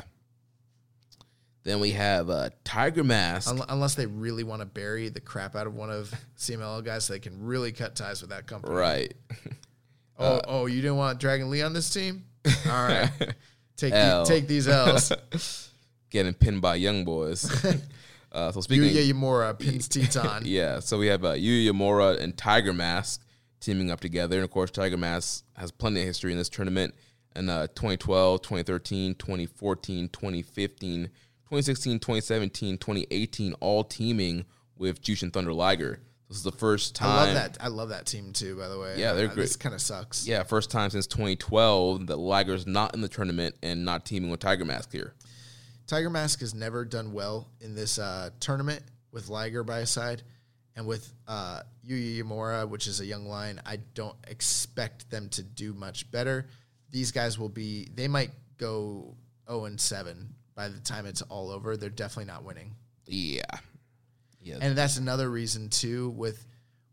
Then we have uh, Tiger Mask. Un- unless they really want to bury the crap out of one of CMLL guys, so they can really cut ties with that company. right. Oh, oh, you didn't want Dragon Lee on this team? All right, take the, take these L's. Getting pinned by Young Boys. uh, so speaking, Yuya Uemura pins Titán. yeah. So we have uh, Yuya Uemura and Tiger Mask teaming up together, and of course, Tiger Mask has plenty of history in this tournament. In uh, 2012, 2013, 2014, 2015, 2016, 2017, 2018, all teaming with Jushin Thunder Liger. This is the first time. I love that. I love that team too. By the way, Yeah, they're Uh, great. This kind of sucks. Yeah, first time since 2012 that Liger's not in the tournament and not teaming with Tiger Mask here. Tiger Mask has never done well in this uh, tournament with Liger by his side. And with uh, Yuya Uemura, which is a young lion, I don't expect them to do much better. These guys will be, they might go 0 and 7 by the time it's all over. They're definitely not winning. Yeah. Yeah. And that's another reason too with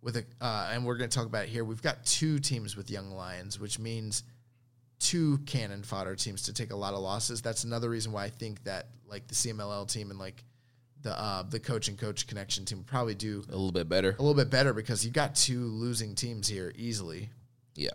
with a uh, and we're going to talk about it here. We've got two teams with young lions, which means two cannon fodder teams to take a lot of losses. That's another reason why I think that like the CMLL team and like the uh, the coach and coach connection team probably do a little bit better. a little bit better because you've got two losing teams here easily. Yeah.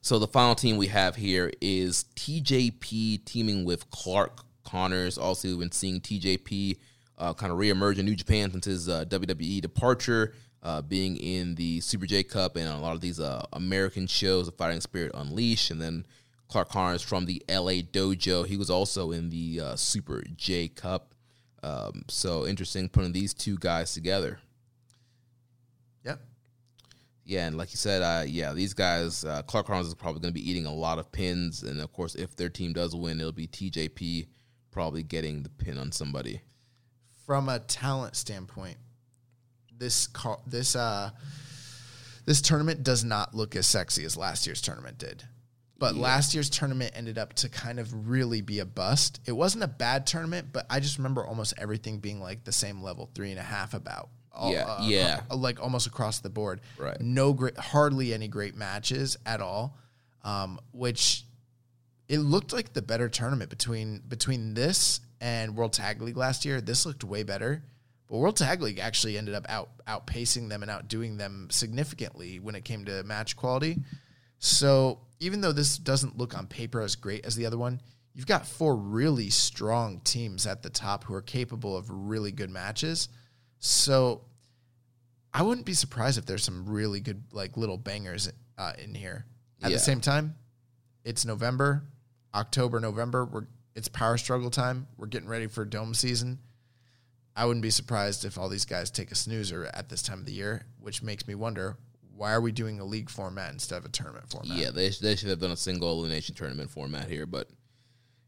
So the final team we have here is TJP teaming with Clark Connors. Also, been seeing TJP uh, kind of reemerge in New Japan since his uh, WWE departure, uh, being in the Super J Cup and a lot of these uh, American shows, the Fighting Spirit Unleashed, and then Clark Connors from the LA Dojo. He was also in the uh, Super J Cup. Um, so interesting putting these two guys together. Yep. Yeah, and like you said, uh, yeah, these guys, uh, Clark Connors is probably going to be eating a lot of pins, and of course, if their team does win, it'll be TJP probably getting the pin on somebody. from a talent standpoint, this car, this uh this tournament does not look as sexy as last year's tournament did. But last year's tournament ended up to kind of really be a bust. It wasn't a bad tournament, but I just remember almost everything being like the same level, three and a half about. All- Yeah, yeah. uh, like almost across the board. Right. No great, hardly any great matches at all. Um, which it looked like the better tournament between between this and World Tag League last year. This looked way better, but World Tag League actually ended up out outpacing them and outdoing them significantly when it came to match quality. So even though this doesn't look on paper as great as the other one, you've got four really strong teams at the top who are capable of really good matches. So I wouldn't be surprised if there's some really good like little bangers uh, in here. At Yeah. the same time, it's November, October, November. We're it's power struggle time. We're getting ready for dome season. I wouldn't be surprised if all these guys take a snoozer at this time of the year, which makes me wonder why are we doing a league format instead of a tournament format? Yeah, they, they should have done a single elimination tournament format here, but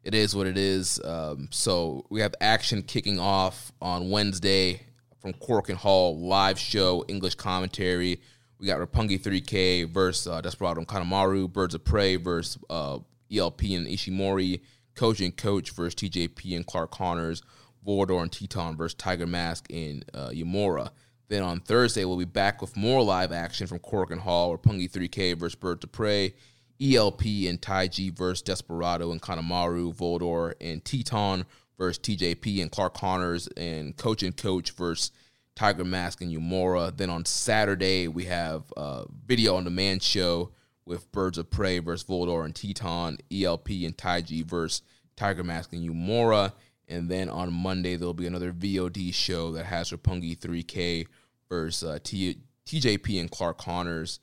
it is what it is. Um, so we have action kicking off on Wednesday from Korakuen Hall live show English commentary. We got Roppongi 3K versus uh, Desperado and Kanemaru, Birds of Prey versus uh, ELP and Ishimori, Coach and Coach versus TJP and Clark Connors, Volador and Titán versus Tiger Mask and uh, Uemura. Then on Thursday, we'll be back with more live action from Korakuen Hall, Roppongi 3K versus Birds of Prey, ELP and Taiji versus Desperado and Kanemaru, Volador and Titán versus TJP and Clark Connors, and Coach and Coach versus Tiger Mask and Uemura. Then on Saturday, we have a video on demand show with Birds of Prey versus Volador and Titán, ELP and Taiji versus Tiger Mask and Uemura. And then on Monday, there'll be another VOD show that has Roppongi 3K versus uh, T- TJP and Clark Connors.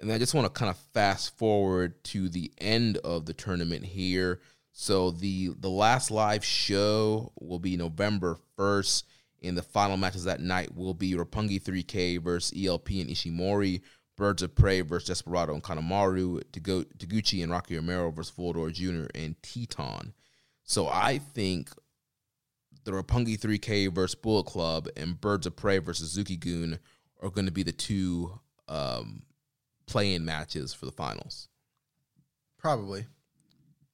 And I just want to kind of fast forward to the end of the tournament here. So the the last live show will be November 1st. And the final matches that night will be Roppongi 3K versus ELP and Ishimori, Birds of Prey versus Desperado and Kanemaru, Tago- Taguchi and Rocky Romero versus Volador Jr. and Titán. So I think the Roppongi 3K versus Bullet Club and Birds of Prey versus Zuki Goon are going to be the two um, play-in matches for the finals. Probably.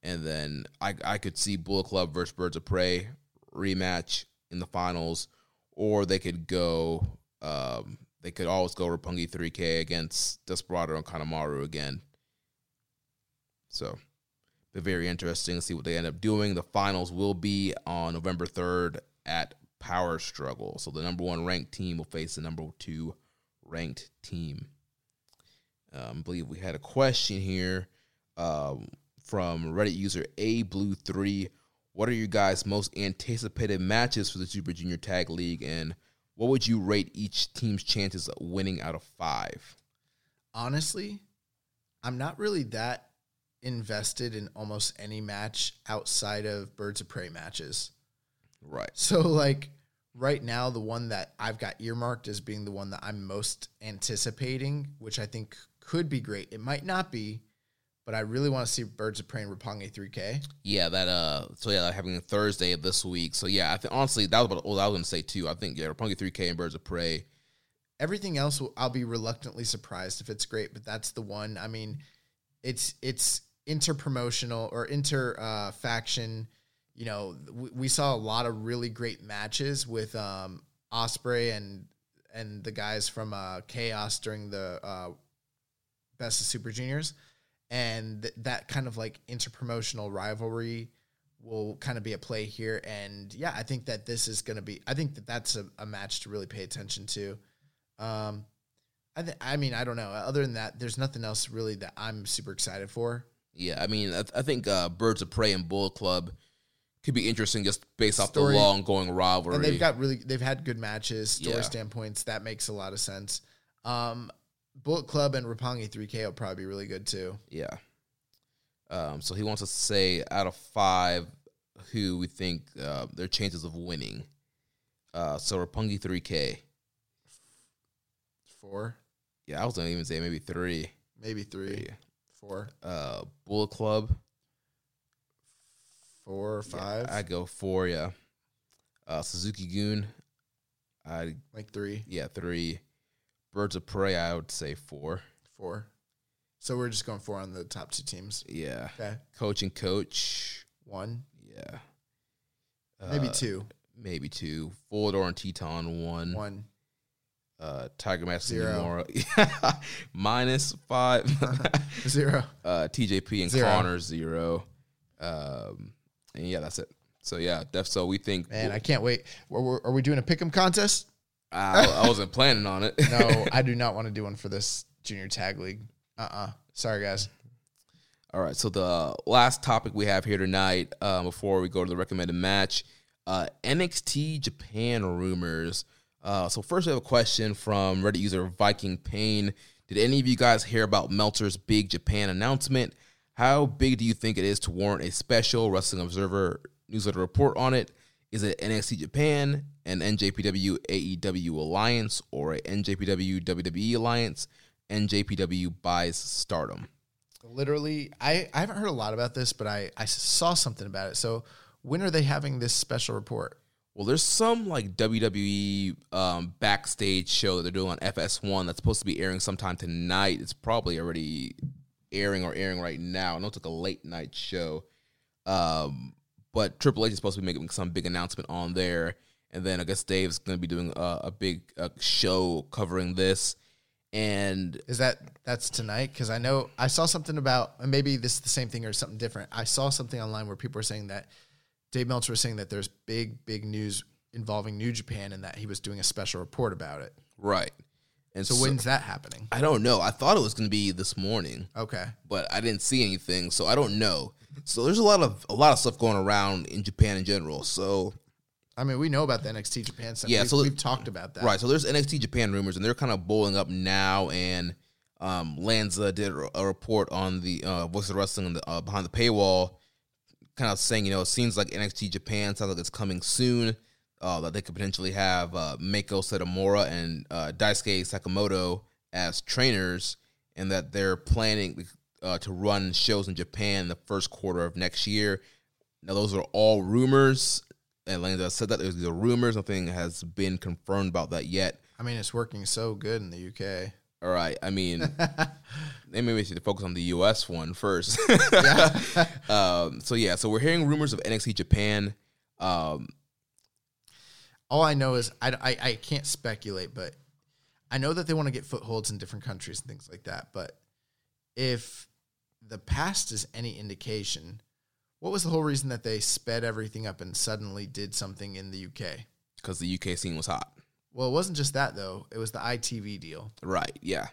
And then I I could see Bullet Club versus Birds of Prey rematch in the finals, or they could go um, they could always go Roppongi 3K against Desperado and Kanemaru again. So be very interesting to see what they end up doing. The finals will be on November 3rd at Power Struggle. So the number one ranked team will face the number two ranked team. Um, I believe we had a question here um, from Reddit user A Blue Three. What are you guys' most anticipated matches for the Super Junior Tag League, and what would you rate each team's chances of winning out of five? Honestly, I'm not really that invested in almost any match outside of Birds of Prey matches. Right. So like right now, the one that I've got earmarked as being the one that I'm most anticipating, which I think could be great. It might not be, but I really want to see Birds of Prey and Roppongi 3K. Yeah, that uh, so yeah, having a Thursday of this week. So yeah, I think honestly that was what I was going to say too. I think yeah, Roppongi 3K and Birds of Prey. Everything else, will, I'll be reluctantly surprised if it's great, but that's the one. I mean, it's it's interpromotional or inter uh, faction. You know, we, we saw a lot of really great matches with um, Ospreay and and the guys from uh, Chaos during the uh, Best of Super Juniors, and th- that kind of like interpromotional rivalry will kind of be at play here. And yeah, I think that this is going to be. I think that that's a, a match to really pay attention to. Um, I th- I mean, I don't know. Other than that, there's nothing else really that I'm super excited for. Yeah, I mean, I, I think uh, Birds of Prey and Bullet Club could be interesting just based off Story- the long going rivalry. And they've got really they've had good matches, story Yeah. standpoints. That makes a lot of sense. Um, Bullet Club and Roppongi 3K will probably be really good too. yeah. Um, so he wants us to say out of five who we think uh, their chances of winning. Uh, so Roppongi 3K. Four, Yeah, I was gonna even say maybe three. maybe three, Three. four, Uh, Bullet Club. four or Yeah, five, I go four. Yeah. Uh, Suzuki Gun. I like three, yeah three. Birds of Prey. I would say four. four. So we're just going four on the top two teams. Yeah. Okay, Coach and coach. one, Yeah. maybe Uh, two, Maybe two. Volador and Titán one. one, Uh, Tiger Mask Zero. Minus five. zero. uh, TJP and Zero. Connor zero. Um, and yeah, that's it. So yeah, def. So we think. Man, I can't wait. Are we, are we doing a pick'em contest? I, I wasn't planning on it. No, I do not want to do one for this junior tag league. Uh uh Sorry, guys. All right. So the last topic we have here tonight, uh, before we go to the recommended match, uh, NXT Japan rumors. Uh, so first, we have a question from Reddit user Viking Pain. Did any of you guys hear about Meltzer's big Japan announcement? How big do you think it is to warrant a special Wrestling Observer newsletter report on it? Is it NXT Japan, an NJPW AEW alliance, or a NJPW WWE alliance? NJPW buys Stardom. Literally, I, I haven't heard a lot about this, but I, I saw something about it. So when are they having this special report? Well, there's some like WWE um, backstage show that they're doing on FS1 that's supposed to be airing sometime tonight. It's probably already airing or airing right now. I know it's like a late night show. Um, but Triple H is supposed to be making some big announcement on there. And then I guess Dave's going to be doing a, a big uh, show covering this. And Is that that's tonight? Because I know I saw something about and maybe this is the same thing or something different. I saw something online where people were saying that Dave Meltzer was saying that there's big big news involving New Japan and that he was doing a special report about it. right. And So, when's that happening? I don't know. I thought it was going to be this morning. Okay, but I didn't see anything, so I don't know. So there's a lot of a lot of stuff going around in Japan in general. So I mean we know about the NXT Japan stuff. Yeah, we've, so- we've talked about that. right, so there's NXT Japan rumors, and they're kind of boiling up now. And um, Lanza did a report on the uh, Voice of Wrestling the, uh, behind the paywall, kind of saying, you know, it seems like NXT Japan sounds like it's coming soon. Uh, that they could potentially have uh, Meiko Satomura and uh, Daisuke Sekimoto as trainers, and that they're planning uh, to run shows in Japan the first quarter of next year. Now, those are all rumors. And Lanza said that these are rumors. Nothing has been confirmed about that yet. I mean it's working so good in the UK. All right. I mean, they maybe should focus on the U.S. one first. um, so yeah. So we're hearing rumors of NXT Japan. Um, All I know is I, I, I can't speculate, but I know that they want to get footholds in different countries and things like that. But if the past is any indication, what was the whole reason that they sped everything up and suddenly did something in the UK? because the UK scene was hot. Well, it wasn't just that though. It was the ITV deal. Right. Yeah.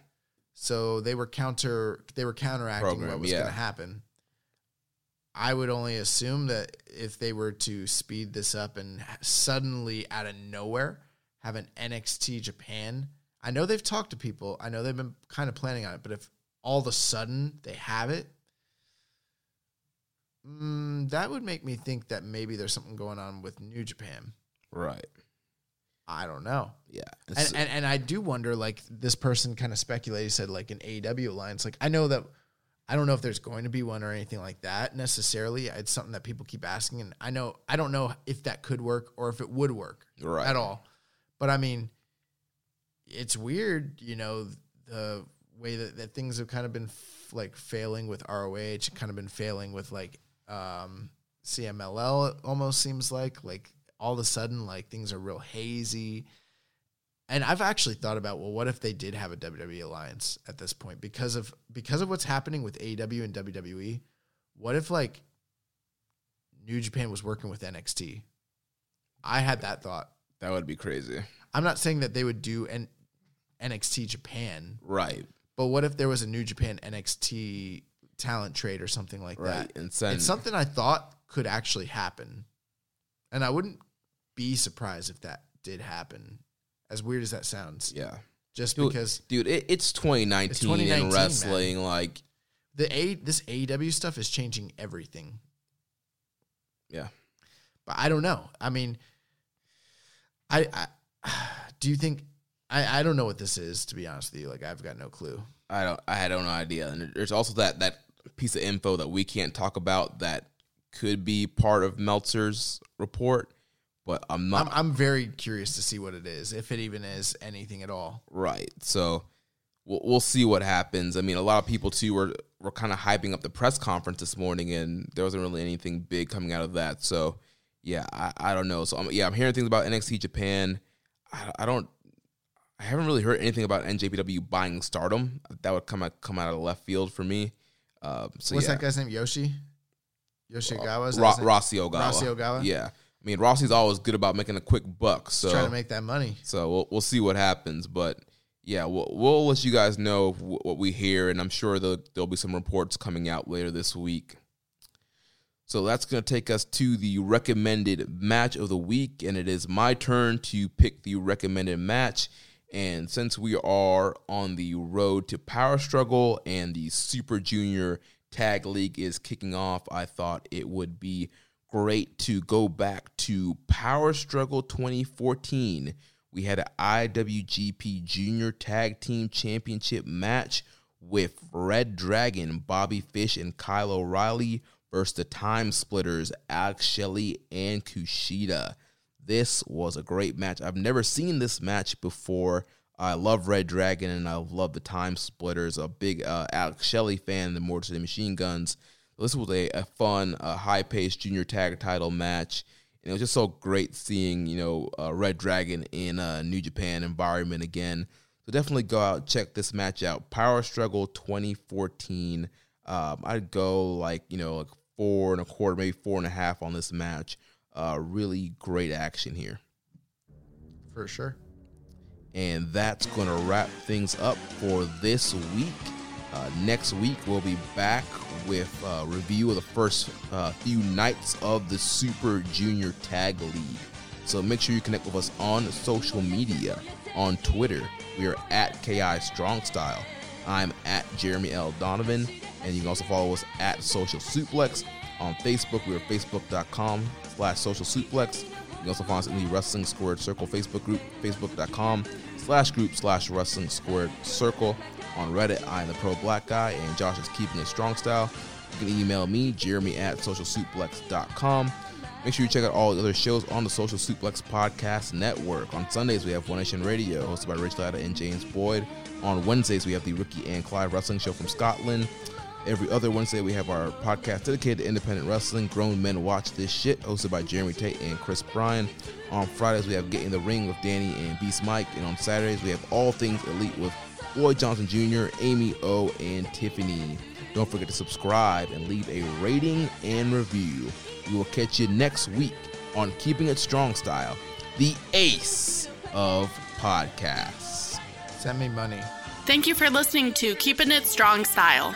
So they were counter they were counteracting Program, what was yeah. going to happen. I would only assume that if they were to speed this up and suddenly out of nowhere have an NXT Japan, I know they've talked to people. I know they've been kind of planning on it, but if all of a sudden they have it, mm, that would make me think that maybe there's something going on with New Japan. Right. I don't know. Yeah. And, and and I do wonder, like this person kind of speculated, said like an AEW alliance. Like I know that I don't know if there's going to be one or anything like that necessarily. It's something that people keep asking, and I know I don't know if that could work or if it would work Right. at all. But I mean, it's weird, you know, the way that, that things have kind of been f- like failing with ROH, kind of been failing with like um, CMLL. It almost seems like like all of a sudden like things are real hazy. And I've actually thought about well, what if they did have a WWE alliance at this point because of because of what's happening with AEW and WWE? What if like New Japan was working with NXT? I had that thought. that would be crazy. I'm not saying that they would do an NXT Japan, Right. But what if there was a New Japan NXT talent trade or something like Right. that? And send it's something I thought could actually happen. And I wouldn't be surprised if that did happen. As weird as that sounds. Yeah. Just Dude, because dude, it, it's 2019, It's 2019, in wrestling. Like, the A this AEW stuff is changing everything. yeah. But I don't know. I mean, I, I do you think I, I don't know what this is to be honest with you. Like I've got no clue. I don't. I had no idea. And there's also that that piece of info that we can't talk about that could be part of Meltzer's report, but I'm not I'm I'm very curious to see what it is, if it even is anything at all. right. So we'll we'll see what happens. I mean, a lot of people too were were kind of hyping up the press conference this morning, and there wasn't really anything big coming out of that. So yeah, I, I don't know. So I'm, yeah, I'm hearing things about NXT Japan. I, I don't. I haven't really heard anything about NJPW buying Stardom. That would come out come out of left field for me. Um, so What's yeah. that guy's name? Yoshi? Yoshi Ogawa? Is Ro- Rossy Ogawa. Rossy Ogawa? Yeah. I mean, Rossy's always good about making a quick buck. So Trying to make that money. so we'll we'll see what happens, but yeah, we'll we'll let you guys know wh- what we hear, and I'm sure there'll, there'll be some reports coming out later this week. So that's going to take us to the recommended match of the week, and it is my turn to pick the recommended match. And since we are on the road to Power Struggle and the Super Junior Tag League is kicking off, I thought it would be great to go back to Power Struggle 2014. We had an IWGP Junior Tag Team Championship match with Red Dragon, Bobby Fish, and Kyle O'Reilly versus the Time Splitters, Alex Shelley, and Kushida. This was a great match. I've never seen this match before. I love Red Dragon and I love the Time Splitters. A big uh, Alex Shelley fan, the Motor City Machine Guns. This was a, a fun, uh, high-paced junior tag title match, and it was just so great seeing you know uh, Red Dragon in a New Japan environment again. So definitely go out check this match out. Power Struggle 2014. Um, I'd go like you know like four and a quarter, maybe four and a half on this match. Uh, really great action here. For sure. And that's going to wrap things up for this week. Uh, next week, we'll be back with a review of the first uh, few nights of the Super Junior Tag League. So make sure you connect with us on social media. On Twitter, we are at KI Strong Style. I'm at Jeremy L. Donovan. And you can also follow us at Social Suplex. On Facebook, we are facebook.com slash social suplex. You can also find us in the Wrestling Squared Circle Facebook group, facebook.com slash group slash wrestling squared circle. On Reddit, I am the pro black guy, and Josh is keeping it strong style. You can email me, jeremy at socialsuplex.com. Make sure you check out all the other shows on the Social Suplex Podcast Network. On Sundays, we have One Nation Radio, hosted by Rich Latta and James Boyd. On Wednesdays, we have the Ricky and Clive Wrestling Show from Scotland. Every other Wednesday, we have our podcast dedicated to independent wrestling. Grown Men Watch This Shit, hosted by Jeremy Tate and Chris Bryan. On Fridays, we have Get in the Ring with Danny and Beast Mike. And on Saturdays, we have All Things Elite with Roy Johnson Jr., Amy O, and Tiffany. Don't forget to subscribe and leave a rating and review. We will catch you next week on Keeping It Strong Style, the ace of podcasts. Send me money. Thank you for listening to Keeping It Strong Style.